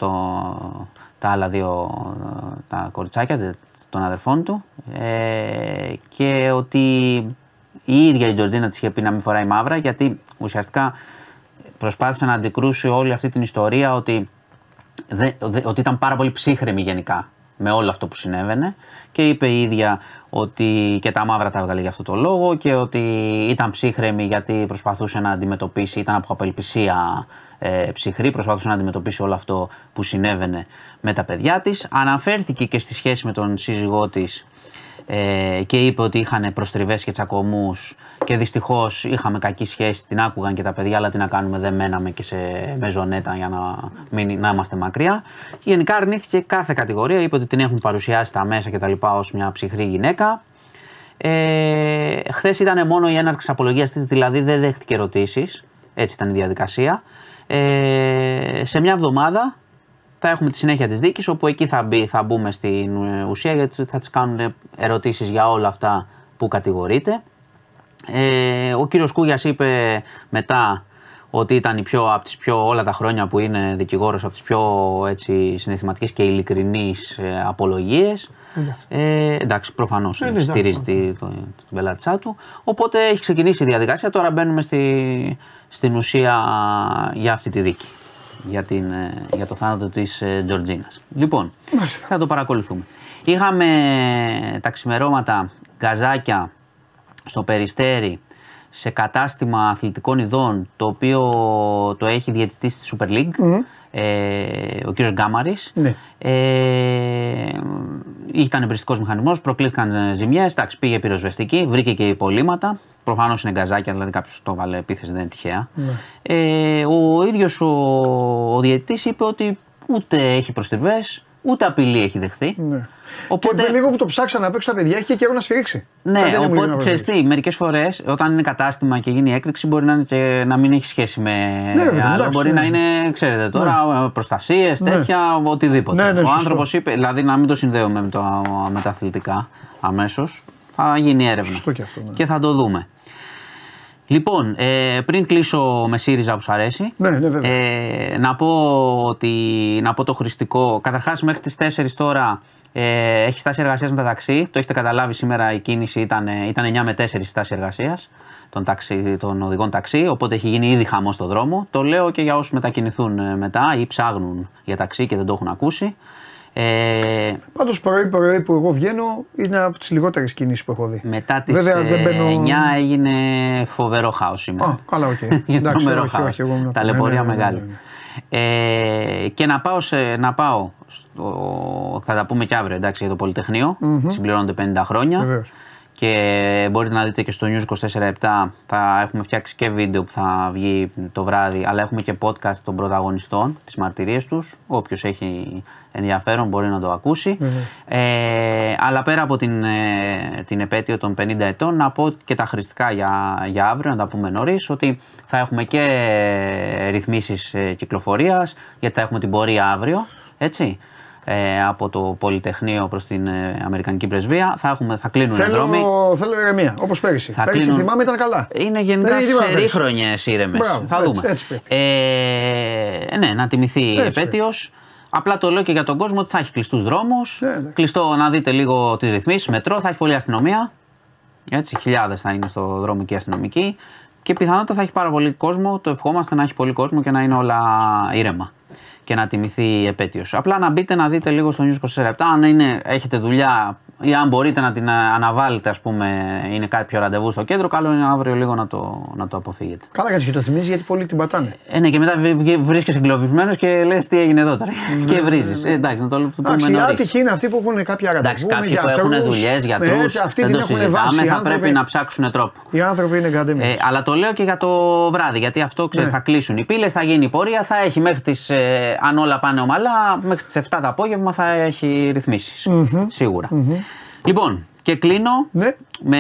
τα άλλα δύο ε, τα κοριτσάκια τε- των αδερφών του. Ε, και ότι η ίδια η Τζορτζίνα της είχε πει να μην φοράει μαύρα γιατί ουσιαστικά προσπάθησε να αντικρούσει όλη αυτή την ιστορία ότι, δε, δε- ότι ήταν πάρα πολύ ψύχρεμη γενικά με όλο αυτό που συνέβαινε και είπε η ίδια ότι και τα μαύρα τα έβγαλε για αυτό το λόγο και ότι ήταν ψύχρεμη γιατί προσπαθούσε να αντιμετωπίσει, ήταν από απελπισία ε, ψυχρή, προσπαθούσε να αντιμετωπίσει όλο αυτό που συνέβαινε με τα παιδιά της. Αναφέρθηκε και στη σχέση με τον σύζυγό της ε, και είπε ότι είχαν προστριβές και τσακωμούς και δυστυχώς είχαμε κακή σχέση, την άκουγαν και τα παιδιά, αλλά τι να κάνουμε, δεν μέναμε και σε μεζονέτα για να, μην, να είμαστε μακριά. Γενικά αρνήθηκε κάθε κατηγορία, είπε ότι την έχουν παρουσιάσει τα μέσα και τα λοιπά ως μια ψυχρή γυναίκα. Ε, Χθες ήταν μόνο η έναρξη απολογίας της, δηλαδή δεν δέχτηκε ερωτήσεις, έτσι ήταν η διαδικασία. Ε, σε μια εβδομάδα θα έχουμε τη συνέχεια της δίκης όπου εκεί θα, μπει, θα μπούμε στην ε, ουσία γιατί θα τις κάνουν ερωτήσεις για όλα αυτά που κατηγορείται. Ε, ο κύριος Κούγιας είπε μετά ότι ήταν η πιο, από τις πιο όλα τα χρόνια που είναι δικηγόρος από τις πιο έτσι, συναισθηματικές και ειλικρινείς ε, απολογίες. Ε, εντάξει, προφανώς Ε, εντάξει, στηρίζει τη, το, την πελάτησά του. Οπότε έχει ξεκινήσει η διαδικασία, τώρα μπαίνουμε στη, στην ουσία για αυτή τη δίκη. Για, την, ε, για το θάνατο της ε, Τζορτζίνας. Λοιπόν, Μάλιστα. θα το παρακολουθούμε. Είχαμε τα ξημερώματα γκαζάκια στο Περιστέρι σε κατάστημα αθλητικών ειδών το οποίο το έχει διαιτητής στη Super League ε, ο κύριος Γκάμαρης Ναι. ε, ήταν εμπριστικός μηχανισμός, προκλήθηκαν ε, ζημιές, εντάξει πήγε πυροσβεστική, βρήκε και υπολείμματα Προφανώς είναι γκαζάκια, δηλαδή κάποιος το βάλε επίθεση, δεν είναι τυχαία. Ε, ο ίδιος ο, ο διαιτητής είπε ότι ούτε έχει προστριβές, ούτε απειλή έχει δεχθεί. Ναι. Οπότε, Και λίγο που το ψάξα να παίξει τα παιδιά, είχε καιρό να σφυρίξει. ναι, Κάτι δεν μου οπότε λέει να ξέρεις τι, μερικές φορές όταν είναι κατάστημα και γίνει έκρηξη μπορεί να, είναι και, να μην έχει σχέση με Ναι, ρε, άλλο. εντάξει, μπορεί ναι. να είναι, ξέρετε τώρα, προστασίες, τέτοια, οτιδήποτε. Ναι, ναι, Ο σωστό. άνθρωπος είπε, δηλαδή να μην το συνδέουμε με, το, με τα αθλητικά αμέσως. Θα γίνει έρευνα. Σωστό και αυτό, ναι. Και θα το δούμε. Λοιπόν, ε, πριν κλείσω με ΣΥΡΙΖΑ που σου αρέσει, Ναι, ναι, βέβαια. ε, να, πω ότι, να πω το χρηστικό. Καταρχάς, μέχρι τις 4 τώρα ε, έχει στάση εργασίας με τα ταξί. Το έχετε καταλάβει σήμερα η κίνηση ήταν, ήταν 9 με 4 η στάση εργασίας των, ταξί, των οδηγών ταξί. Οπότε έχει γίνει ήδη χαμό στο δρόμο. Το λέω και για όσους μετακινηθούν ε, μετά ή ψάχνουν για ταξί και δεν το έχουν ακούσει. Ε, Πάντως πρωί-πρωί που εγώ βγαίνω είναι από τις λιγότερες κινήσεις που έχω δει. μετά τις Βέβαια, δεν μπαίνω... 9 έγινε φοβερό χάος σήμερα. Α, καλά, οκ. (laughs) Για Εντάξει, τρομερό όχι, χάος. όχι, εγώ ήμουν- Ταλαιπωρία ναι, ναι, ναι, μεγάλη. ναι, ναι. Ε, και να πάω, σε, να πάω στο, θα τα πούμε και αύριο εντάξει, για το Πολυτεχνείο Συμπληρώνονται 50 χρόνια. Βεβαίως. Και μπορείτε να δείτε και στο News 24-7 θα έχουμε φτιάξει και βίντεο που θα βγει το βράδυ, αλλά έχουμε και podcast των πρωταγωνιστών, τις μαρτυρίες τους. Όποιος έχει ενδιαφέρον μπορεί να το ακούσει. Ε, αλλά πέρα από την, ε, την επέτειο των 50 ετών, να πω και τα χρηστικά για, για αύριο, να τα πούμε νωρίς, ότι θα έχουμε και ρυθμίσεις ε, κυκλοφορίας, γιατί θα έχουμε την πορεία αύριο, έτσι. Ε, από το Πολυτεχνείο προς την ε, Αμερικανική Πρεσβεία. Θα, έχουμε, θα κλείνουν οι δρόμοι. Θέλω, θέλω ηρεμία, όπως πέρυσι. Θα πέρυσι κλείνουν- θυμάμαι ήταν καλά. Είναι γενικά Δεν είναι τίποτα σε πέρυσι. ρίχρονιε ήρεμες. Μπράβο, Θα έτσι, δούμε. έτσι πρέπει. Ε, ναι, να τιμηθεί η Έτσι επέτειος. Απλά το λέω και για τον κόσμο ότι θα έχει κλειστούς δρόμους. Ναι, ναι. Κλειστό να δείτε λίγο τις ρυθμίσεις. Μετρό, θα έχει πολλή αστυνομία. Έτσι, χιλιάδες θα είναι στο δρόμο και οι αστυνομικοί. Και πιθανότατα θα έχει πάρα πολύ κόσμο. Το ευχόμαστε να έχει πολύ κόσμο και να είναι όλα ήρεμα. Και να τιμηθεί η επέτειος. Απλά να μπείτε να δείτε λίγο στο News 24 αν είναι, έχετε δουλειά ή αν μπορείτε να την ε, αναβάλλετε, ας πούμε, είναι κάποιο ραντεβού στο κέντρο, καλό είναι αύριο λίγο να το, να το αποφύγετε. Καλά, γιατί και το θυμίζει γιατί πολλοί την πατάνε. Ε, ναι, και μετά βρ- βγε- βρίσκεσαι εγκλωβισμένος και λες τι έγινε εδώ τώρα. (laughs) και βρίζεις. Ε, εντάξει, να το το πούμε Εντάξει, οι νωρίς. άτυχοι είναι αυτοί που έχουν κάποια ραντεβού. Εντάξει, με κάποιοι που έχουν γιατρούς, δουλειές, με γιατρούς, έτσι, αυτοί δεν την το έχουν συζητάμε, βάσει, οι θα άνθρωποι- πρέπει να ψάξουν τρόπο. Οι άνθρωποι είναι γκαντέμοι. Ε, αλλά το λέω και για το βράδυ, γιατί αυτό ξέρεις, Ναι. θα κλείσουν οι πύλες, θα γίνει η πορεία, θα έχει μέχρι τις. Ε, αν όλα πάνε ομαλά, μέχρι τις 7 το απόγευμα θα έχει ρυθμίσεις. Σίγουρα. Λοιπόν, και κλείνω Ναι. με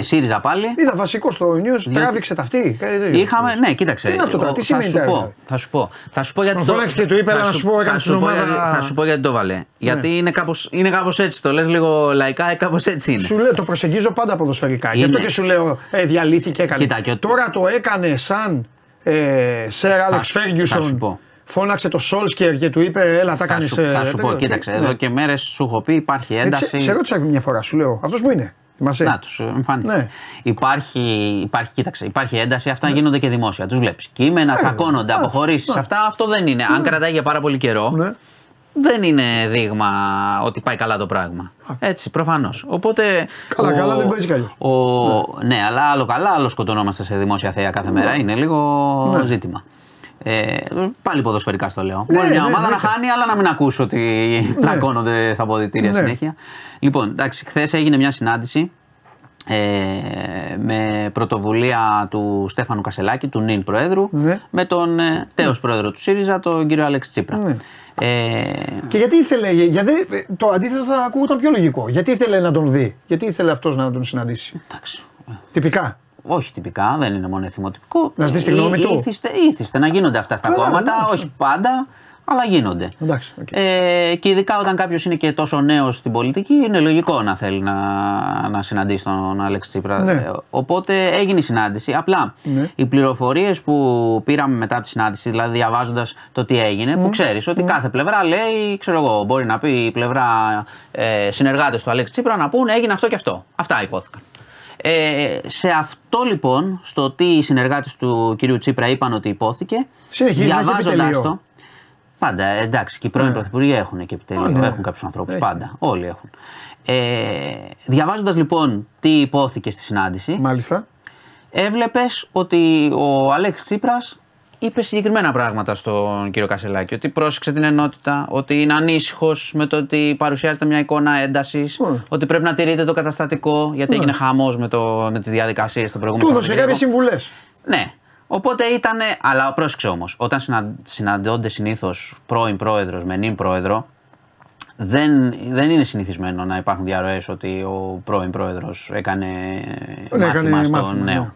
ΣΥΡΙΖΑ πάλι. Είδα βασικό στο news, Για- τράβηξε τα αυτή. Ε, Είχαμε, ναι, κοίταξε. Τι είναι αυτό τώρα, ο- τι θα σημαίνει σου τώρα, πω, δηλαδή; θα σου πω. Θα σου πω γιατί. Μα φώναξε και του είπε, θα «Έλα να σου πω, έκανε θα στην σου πω ομάδα». Ναι. γιατί- Θα σου πω γιατί το βάλε. Γιατί είναι κάπως, είναι κάπως έτσι. Το λες λίγο λαϊκά, κάπως έτσι είναι. Σου λέω, το προσεγγίζω πάντα ποδοσφαιρικά. Γι' αυτό Είναι. και σου λέω, ε, διαλύθηκε, έκανε. Κοίτα, και ο- Τώρα το έκανε σαν ε, Σερ Άλεξ σου- θα σου Φέργιουσον. πω. Φώναξε το Σόλσκερ και του είπε, Έλα, τα Θα κάνεις. σου, θα σου πω, κοίταξε, εδώ και μέρες σου έχω πει υπάρχει ένταση. Σε, σε ρώτησα μια φορά, σου λέω. Αυτός που είναι. Θυμάσαι; Να τους εμφανίσει. Ναι. Υπάρχει, υπάρχει, κοίταξε, υπάρχει ένταση, αυτά γίνονται και δημόσια. Τους βλέπεις. Κείμενα, τσακώνονται, Ναι. αποχωρήσεις. Ναι. Αυτά αυτό δεν είναι. Αν κρατάει για πάρα πολύ καιρό, Ναι. δεν είναι δείγμα ότι πάει καλά το πράγμα. Έτσι, προφανώς. Οπότε. Καλά, καλά, δεν πάει έτσι κι ο, ναι. αλλά άλλο καλά, άλλο σκοτωνόμαστε σε δημόσια θέα κάθε μέρα. Είναι λίγο Ναι. ζήτημα. Ε, πάλι ποδοσφαιρικά στο λέω. Ναι, Μπορεί μια ναι, ομάδα ναι. να χάνει, αλλά να μην ακούσω ότι πλακώνονται στα αποδητήρια Ναι. συνέχεια. Λοιπόν, εντάξει, χθες έγινε μια συνάντηση ε, με πρωτοβουλία του Στέφανου Κασελάκη, του νυν Προέδρου, Ναι. με τον ε, τέος Πρόεδρο του ΣΥΡΙΖΑ, τον κύριο Αλέξη Τσίπρα. Ναι. Ε, Και γιατί ήθελε, γιατί, το αντίθετο θα ακούγονταν πιο λογικό. Γιατί ήθελε να τον δει, γιατί ήθελε αυτός να τον συναντήσει. εντάξει. Τυπικά. Όχι τυπικά, δεν είναι μόνο εθιμοτυπικό. Να ζητήσεις τη γνώμη Ή- του. Είθισται, είθισται να γίνονται αυτά στα Καλά, κόμματα, ναι. όχι πάντα, αλλά γίνονται. Εντάξει, οκ. Ε, και ειδικά όταν κάποιος είναι και τόσο νέος στην πολιτική, είναι λογικό να θέλει να, να συναντήσει τον Αλέξη Τσίπρα. Ναι. Ε, Οπότε έγινε η συνάντηση. Απλά Ναι. οι πληροφορίες που πήραμε μετά τη συνάντηση, δηλαδή διαβάζοντας το τι έγινε, που ξέρεις ότι κάθε πλευρά λέει, ξέρω εγώ, μπορεί να πει η πλευρά ε, συνεργάτες του Αλέξη Τσίπρα να πούνε έγινε αυτό και αυτό. Αυτά υπόθηκαν. Ε, σε αυτό λοιπόν, στο τι οι συνεργάτες του κυρίου Τσίπρα είπαν ότι υπόθηκε, Συνεχίζει να έχει διαβάζοντας επιτελείο. το. Πάντα, εντάξει, και οι πρώην πρωθυπουργοί έχουν και επιτελείο, Α, ναι. έχουν κάποιους ανθρώπους. Έχει. Πάντα, όλοι έχουν. Ε, Διαβάζοντας λοιπόν τι υπόθηκε στη συνάντηση, Μάλιστα. έβλεπες ότι ο Αλέξης Τσίπρας είπε συγκεκριμένα πράγματα στον κύριο Κασελάκη. Ότι πρόσεξε την ενότητα, ότι είναι ανήσυχος με το ότι παρουσιάζεται μια εικόνα έντασης, Ναι. ότι πρέπει να τηρείται το καταστατικό, γιατί έγινε χαμός με, το, με τις διαδικασίες στο προηγούμενο Του έδωσε κάποιες Σαββατοκύριακο. συμβουλές. Ναι. Οπότε ήταν. Αλλά πρόσεξε όμως, όταν συνα, συναντώνται συνήθως πρώην πρόεδρος με νυν πρόεδρο, δεν, δεν είναι συνηθισμένο να υπάρχουν διαρροές ότι ο πρώην πρόεδρος έκανε Ναι, μάθημα έκανε στον μάθημα, νέο. ναι.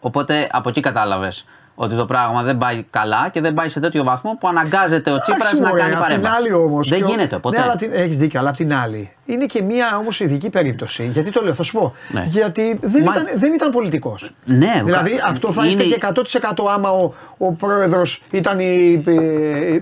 Οπότε από εκεί κατάλαβες ότι το πράγμα δεν πάει καλά και δεν πάει σε τέτοιο βαθμό που αναγκάζεται ο Τσίπρας Εντάξει, να μωρέ, κάνει απ' την παρέμβαση. άλλη όμως, δεν και ο- γίνεται ποτέ. Ναι, αλλά έχεις δίκιο, αλλά απ' την άλλη είναι και μια όμως ειδική περίπτωση. Γιατί το λέω, θα σου πω. Ναι. Γιατί δεν, Μα- ήταν, δεν ήταν πολιτικός. Ναι, Δηλαδή κα- αυτό θα είναι- είστε και 100% άμα ο, ο πρόεδρος ήταν η. η,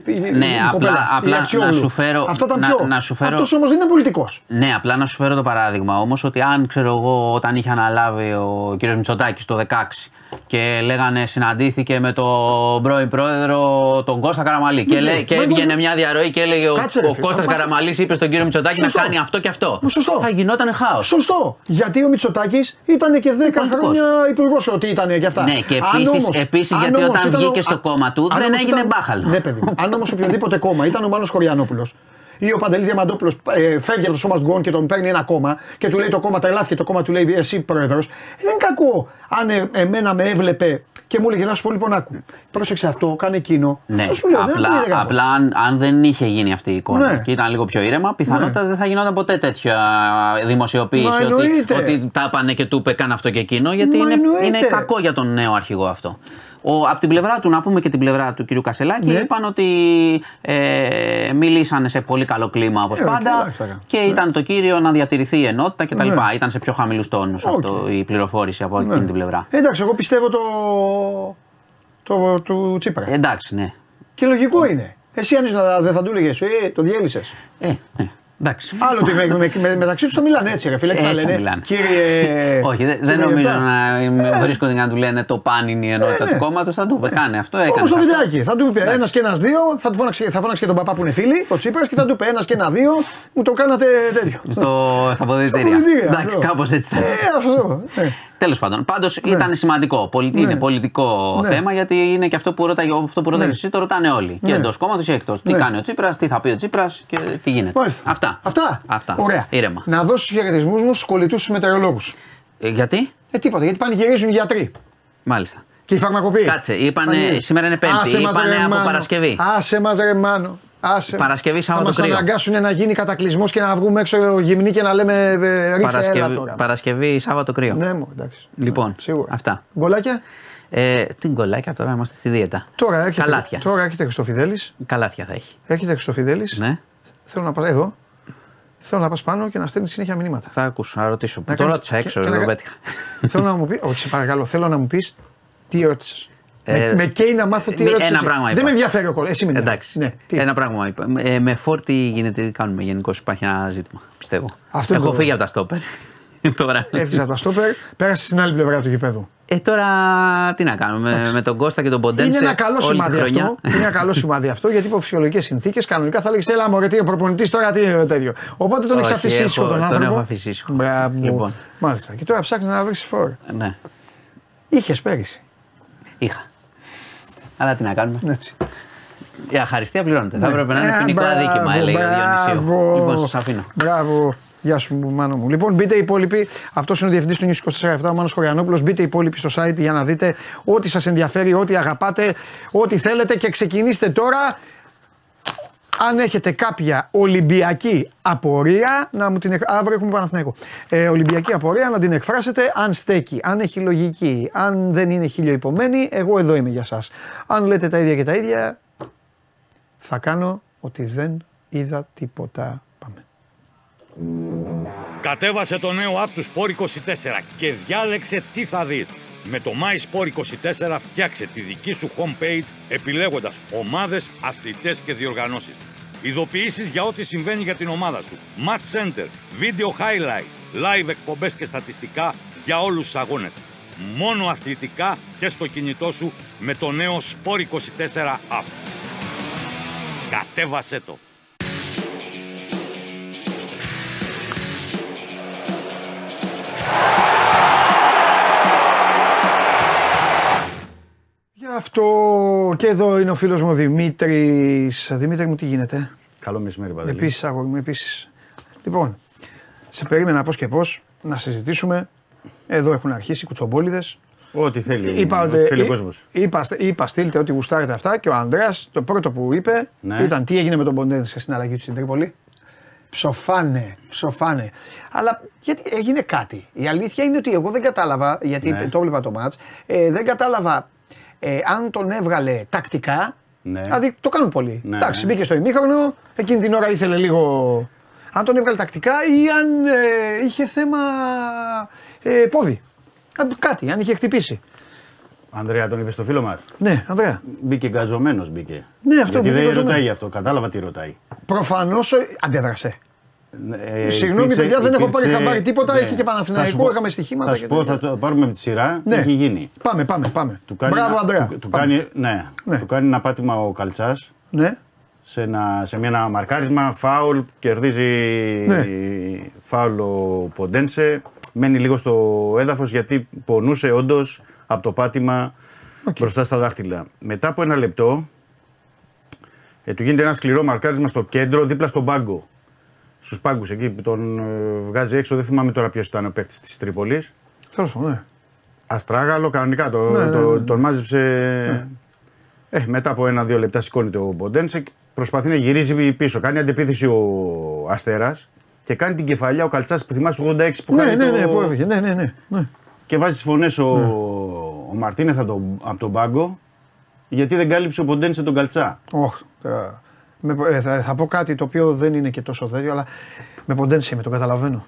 η, η Ναι, η απλά- κοπέλα, η απλά Αξιόγλου. να σου φέρω- Αυτό ήταν να- πιο. να σου φέρω- Αυτός όμως δεν ήταν πολιτικός. Ναι, απλά να σου φέρω το παράδειγμα όμως ότι αν ξέρω εγώ όταν είχε αναλάβει ο κ. Μητσοτάκης το 16 και λέγανε συναντήθηκε με τον πρώην πρόεδρο τον Κώστα Καραμαλή και, Ναι, λέ, ναι, και μα- έβγαινε μα- μια διαρροή και έλεγε ο, Κάτσε, ρε, ο φίλε, Κώστας μα- Καραμαλής είπες στον κύριο Μητσοτάκη Σωστό. να κάνει αυτό και αυτό. Μα σωστό. Θα γινόταν χάος. Σωστό. Γιατί ο Μητσοτάκης ήταν και 10 Πολιτικός. χρόνια υπουργός ότι ήταν και αυτά. Ναι, και Αν επίσης- όμως- επίσης αν γιατί όμως όταν ήταν βγήκε ο- στο α- κόμμα του, αν δεν όμως έγινε ήταν- μπάχαλος. Ναι, παιδί μου. Αν όμως οποιοδήποτε κόμμα ήταν ο Μάνος Κοριανόπουλος ή ο Παντελής Διαμαντόπουλος ε, φεύγει από το σώμα γκον και τον παίρνει ένα κόμμα και του λέει το κόμμα τρελάθηκε, το κόμμα του λέει εσύ πρόεδρος. Δεν είναι κακό αν ε, εμένα με έβλεπε και μου έλεγε να σου πω λοιπόν άκου. Πρόσεξε αυτό, κάνε εκείνο. Ναι, Αυτό σου λέω, δεν απλά, ακούγεται κακό. απλά αν, αν δεν είχε γίνει αυτή η εικόνα Ναι. και ήταν λίγο πιο ήρεμα, πιθανότατα δεν θα γινόταν ποτέ τέτοια δημοσιοποίηση Μα ότι, εννοείται. ότι τα έπανε και του είπε κάνε αυτό και εκείνο, γιατί Μα είναι, εννοείται. είναι κακό για τον νέο αρχηγό αυτό. Ο, από την πλευρά του, να πούμε και την πλευρά του κ. Κασελάκη, Ναι. είπαν ότι ε, μιλήσανε σε πολύ καλό κλίμα όπως Ε, πάντα εντάξει, θα κάνω. και ήταν το κύριο να διατηρηθεί η ενότητα κτλ. Ναι. Ήταν σε πιο χαμηλούς τόνους αυτό η πληροφόρηση από Ναι. εκείνη την πλευρά. Εντάξει, εγώ πιστεύω το. το του Τσίπρα. Εντάξει, ναι. Και λογικό είναι. Εσύ αν ήσουν, δεν θα του έλεγες, ε, το διέλυσες. Ε, ναι. Εντάξει. Άλλο ότι με, με, με, μεταξύ τους το μιλάνε έτσι, ρε φίλε. Τι θα Έτσι λένε. μιλάνε. Κύριε. Όχι, δεν, δεν κύριε νομίζω Λεπτά. να βρίσκονται για να του λένε το παν είναι η ενότητα Ε, ναι. του κόμματος. Θα του είπε, κάνε αυτό, έκανε. Όπως το αυτό. βιντεάκι. Θα του πει ένας και ένας δύο, θα, του φώναξε, θα φώναξε και τον παπά που είναι φίλοι, ο Τσίπρα, και θα του πει ένας και ένα δύο, μου το κάνατε τέτοιο. Στο, στα ποδητήρια. Αποδητήρια, Εντάξει, αυτό. κάπως έτσι θα Ε, αυτό. Ε. Τέλος πάντων, πάντως ήταν σημαντικό. Πολι- Είναι πολιτικό Ναι. θέμα γιατί είναι και αυτό που ρωτάει, αυτό που ρωτάει Ναι. εσύ το ρωτάνε όλοι. Και Ναι. εντός κόμματος και εκτός. Τι Ναι. κάνει ο Τσίπρας, τι θα πει ο Τσίπρας και τι γίνεται. Μάλιστα. Αυτά. Αυτά. Αυτά. Ωραία. Ήρεμα. Να δώσει χαιρετισμούς μου στους κολλητούς τους μετεωρολόγους. Ε, γιατί, Ε, τίποτα, γιατί πανηγυρίζουν οι γιατροί. μάλιστα. Και οι φαρμακοποιοί. Κάτσε, είπανε- Πανηγυρίζουν. σήμερα είναι Πέμπτη, Άσε μας, είπανε ρε, από Μάνο. Παρασκευή. Άσε μας ρε Μάνο. Άσε. Παρασκευή, Σάββατο Θα κρύο. μας αναγκάσουν να γίνει κατακλυσμός και να βγούμε έξω γυμνοί και να λέμε ε, ρίξε έλα Παρασκευή, τώρα. Παρασκευή, Σάββατο κρύο. Ναι, μου, εντάξει. Λοιπόν, Σίγουρα. αυτά. Γκολάκια; Ε, τι γκολάκια τώρα είμαστε στη δίαιτα. Τώρα έρχεται, Καλάθια. τώρα έρχεται Χριστοφιδέλης. Καλάθια θα έχει. Έρχεται Χριστοφιδέλης. Ναι. Θέλω να πάω εδώ. Θέλω να πας πάνω και να στέλνεις συνέχεια μηνύματα. Θα ακούσω, να ρωτήσω. Να Το κάνεις- ρώτησα έξω, και- και δεν να- το πέτυχα. θέλω να μου πει, όχι, σε παρακαλώ, θέλω να μου πεις τι ρώτησες. Ε, με, με καίει να μάθω τι μη- ρώτησε. ένα πράγμα Δεν είπα. με ενδιαφέρει ο κόλλος. Εσύ με ενδιαφέρει. Εντάξει. Ναι, τι; Ένα πράγμα είπα. Ε, με φόρτι γίνεται, τι κάνουμε γενικώς. Υπάρχει ένα ζήτημα, πιστεύω. Αυτό Έχω είναι το- φύγει από τα στόπερ. (laughs) τώρα. Έφυγες από τα στόπερ, πέρασες στην άλλη πλευρά του γηπέδου. Ε, τώρα τι να κάνουμε. Με, με τον Κώστα και τον Ποντένσε. Είναι ένα καλό όλη τη σημάδι χρονιά. αυτό. Είναι ένα καλό σημάδι αυτό γιατί υπό φυσιολογικές συνθήκες κανονικά θα έλεγες Ελά, μωρέ, τι ο προπονητής τώρα τι είναι τέτοιο. Οπότε τον έχεις Όχι, αφήσει έχω- ήσυχο τον τον άνθρωπο. έχω αφήσει ήσυχο. Μπράβο. Λοιπόν. Μάλιστα. Και τώρα ψάχνεις να βρεις φόρ. Ναι, Είχες πέρυσι. είχα. Αλλά τι να κάνουμε. Έτσι. Η αχαριστία πληρώνεται. Θα έπρεπε να είναι Ε, ποινικό μπράβο, αδίκημα, έλεγε ο Διονυσίου. μπράβο. Λοιπόν, σας αφήνω. Μπράβο. Γεια σου, μάνο μου. Λοιπόν, μπείτε οι υπόλοιποι. Αυτός είναι ο διευθυντής του Νιου 24 ο Μάνος Χωριανόπουλος. Μπείτε οι υπόλοιποι στο site για να δείτε ό,τι σας ενδιαφέρει, ό,τι αγαπάτε, ό,τι θέλετε και ξεκινήστε τώρα. Αν έχετε κάποια Ολυμπιακή απορία, να μου την εκ... αύριο έχουμε Παναθηναϊκό. Ε, Ολυμπιακή απορία να την εκφράσετε αν στέκει, αν έχει λογική, αν δεν είναι χιλιοϊπωμένη, εγώ εδώ είμαι για σας. Αν λέτε τα ίδια και τα ίδια, θα κάνω ότι δεν είδα τίποτα. Πάμε. Κατέβασε το νέο app του Sport 24 και διάλεξε τι θα δεις. Με το My Sport 24 φτιάξε τη δική σου homepage επιλέγοντας ομάδες, αθλητές και διοργανώσεις. Ειδοποιήσεις για ό,τι συμβαίνει για την ομάδα σου. Match Center, Video Highlight, Live εκπομπές και στατιστικά για όλους τους αγώνες. Μόνο αθλητικά και στο κινητό σου με το νέο Sport 24 app. Κατέβασέ το! Αυτό και εδώ είναι ο φίλος μου ο Δημήτρης. Δημήτρη μου τι γίνεται; Καλό μεσημέρι, Παντελή. Επίσης αγόρι μου, επίσης. Λοιπόν, σε περίμενα πώς και πώς να συζητήσουμε. Εδώ έχουν αρχίσει οι κουτσομπόλιδες. Ό,τι θέλει, Είπα, ό,τι ότι- θέλει ο εί- κόσμος. είπα, είπα στείλτε ότι γουστάρετε αυτά και ο Ανδρέας το πρώτο που είπε Ναι. ήταν τι έγινε με τον Ποντένσε στην αλλαγή του στην Τρίπολη; Ψοφάνε, ψοφάνε. Αλλά γιατί έγινε κάτι. Η αλήθεια είναι ότι εγώ δεν κατάλαβα, γιατί Ναι. το έβλεπα το μάτς, ε, δεν κατάλαβα ε, αν τον έβγαλε τακτικά. Ναι. Δηλαδή το κάνουν πολλοί. Ναι. Εντάξει, μπήκε στο ημίχρονο, εκείνη την ώρα ήθελε λίγο. Αν τον έβγαλε τακτικά ή αν ε, είχε θέμα ε, πόδι. Αν- Κάτι, αν είχε χτυπήσει. Ανδρέα, τον είπες στο φίλο μας. Ναι, Ανδρέα. Μπήκε γκαζωμένος, μπήκε. Ναι, αυτό Γιατί μπήκε δεν γκαζωμένος. ρωτάει αυτό. Κατάλαβα τι ρωτάει. Προφανώς αντέδρασε. Ε, Συγγνώμη, υπήρξε- παιδιά, δεν έχω πάρει υπήρξε- χαμπάρι τίποτα, είχε και Θα σου Παναθηναϊκό, πω- είχαμε στοιχήματα Θα και σου πω, τέτοια. θα το πάρουμε με τη σειρά. Ναι. Τι έχει γίνει; Πάμε, πάμε, πάμε. Του κάνει, Μπράβο, ένα- Ανδρέα. Του, του Πάμε. κάνει, ναι, Ναι. του κάνει ένα πάτημα ο Καλτσάς Ναι, σε, ένα, σε μια, ένα μαρκάρισμα, φάουλ, κερδίζει Ναι. φάουλ ο Ποντένσε. Μένει λίγο στο έδαφος γιατί πονούσε όντως από το πάτημα μπροστά στα δάχτυλα. Μετά από ένα λεπτό ε, του γίνεται ένα σκληρό μαρκάρισμα στο κέντρο δίπλα στον πάγκο. Στους πάγκους εκεί που τον ε, βγάζει έξω, δεν θυμάμαι τώρα ποιος ήταν ο παίκτης της Τρίπολης. τέλος πάντων, ναι. Αστράγαλο, κανονικά το, Ναι, ναι, το- ναι. τον μάζεψε. Ε, μετά από ένα-δύο λεπτά σηκώνεται ο Μποντένσε και προσπαθεί να γυρίσει πίσω. Κάνει αντεπίθεση ο Αστέρας και κάνει την κεφαλιά ο Καλτσάς που θυμάσαι το 86 που Ναι, χάνει ναι, το... ναι, που έφυγε. Ναι, ναι, ναι. ναι. Και βάζει τις φωνές ο, ο Μαρτίνεθ από τον, από τον πάγκο γιατί δεν κάλυψε ο Ποντένσε τον Καλτσά. Όχ, τώρα. Με, ε, θα, θα πω κάτι το οποίο δεν είναι και τόσο τέτοιο, αλλά με ποντένσε με το καταλαβαίνω.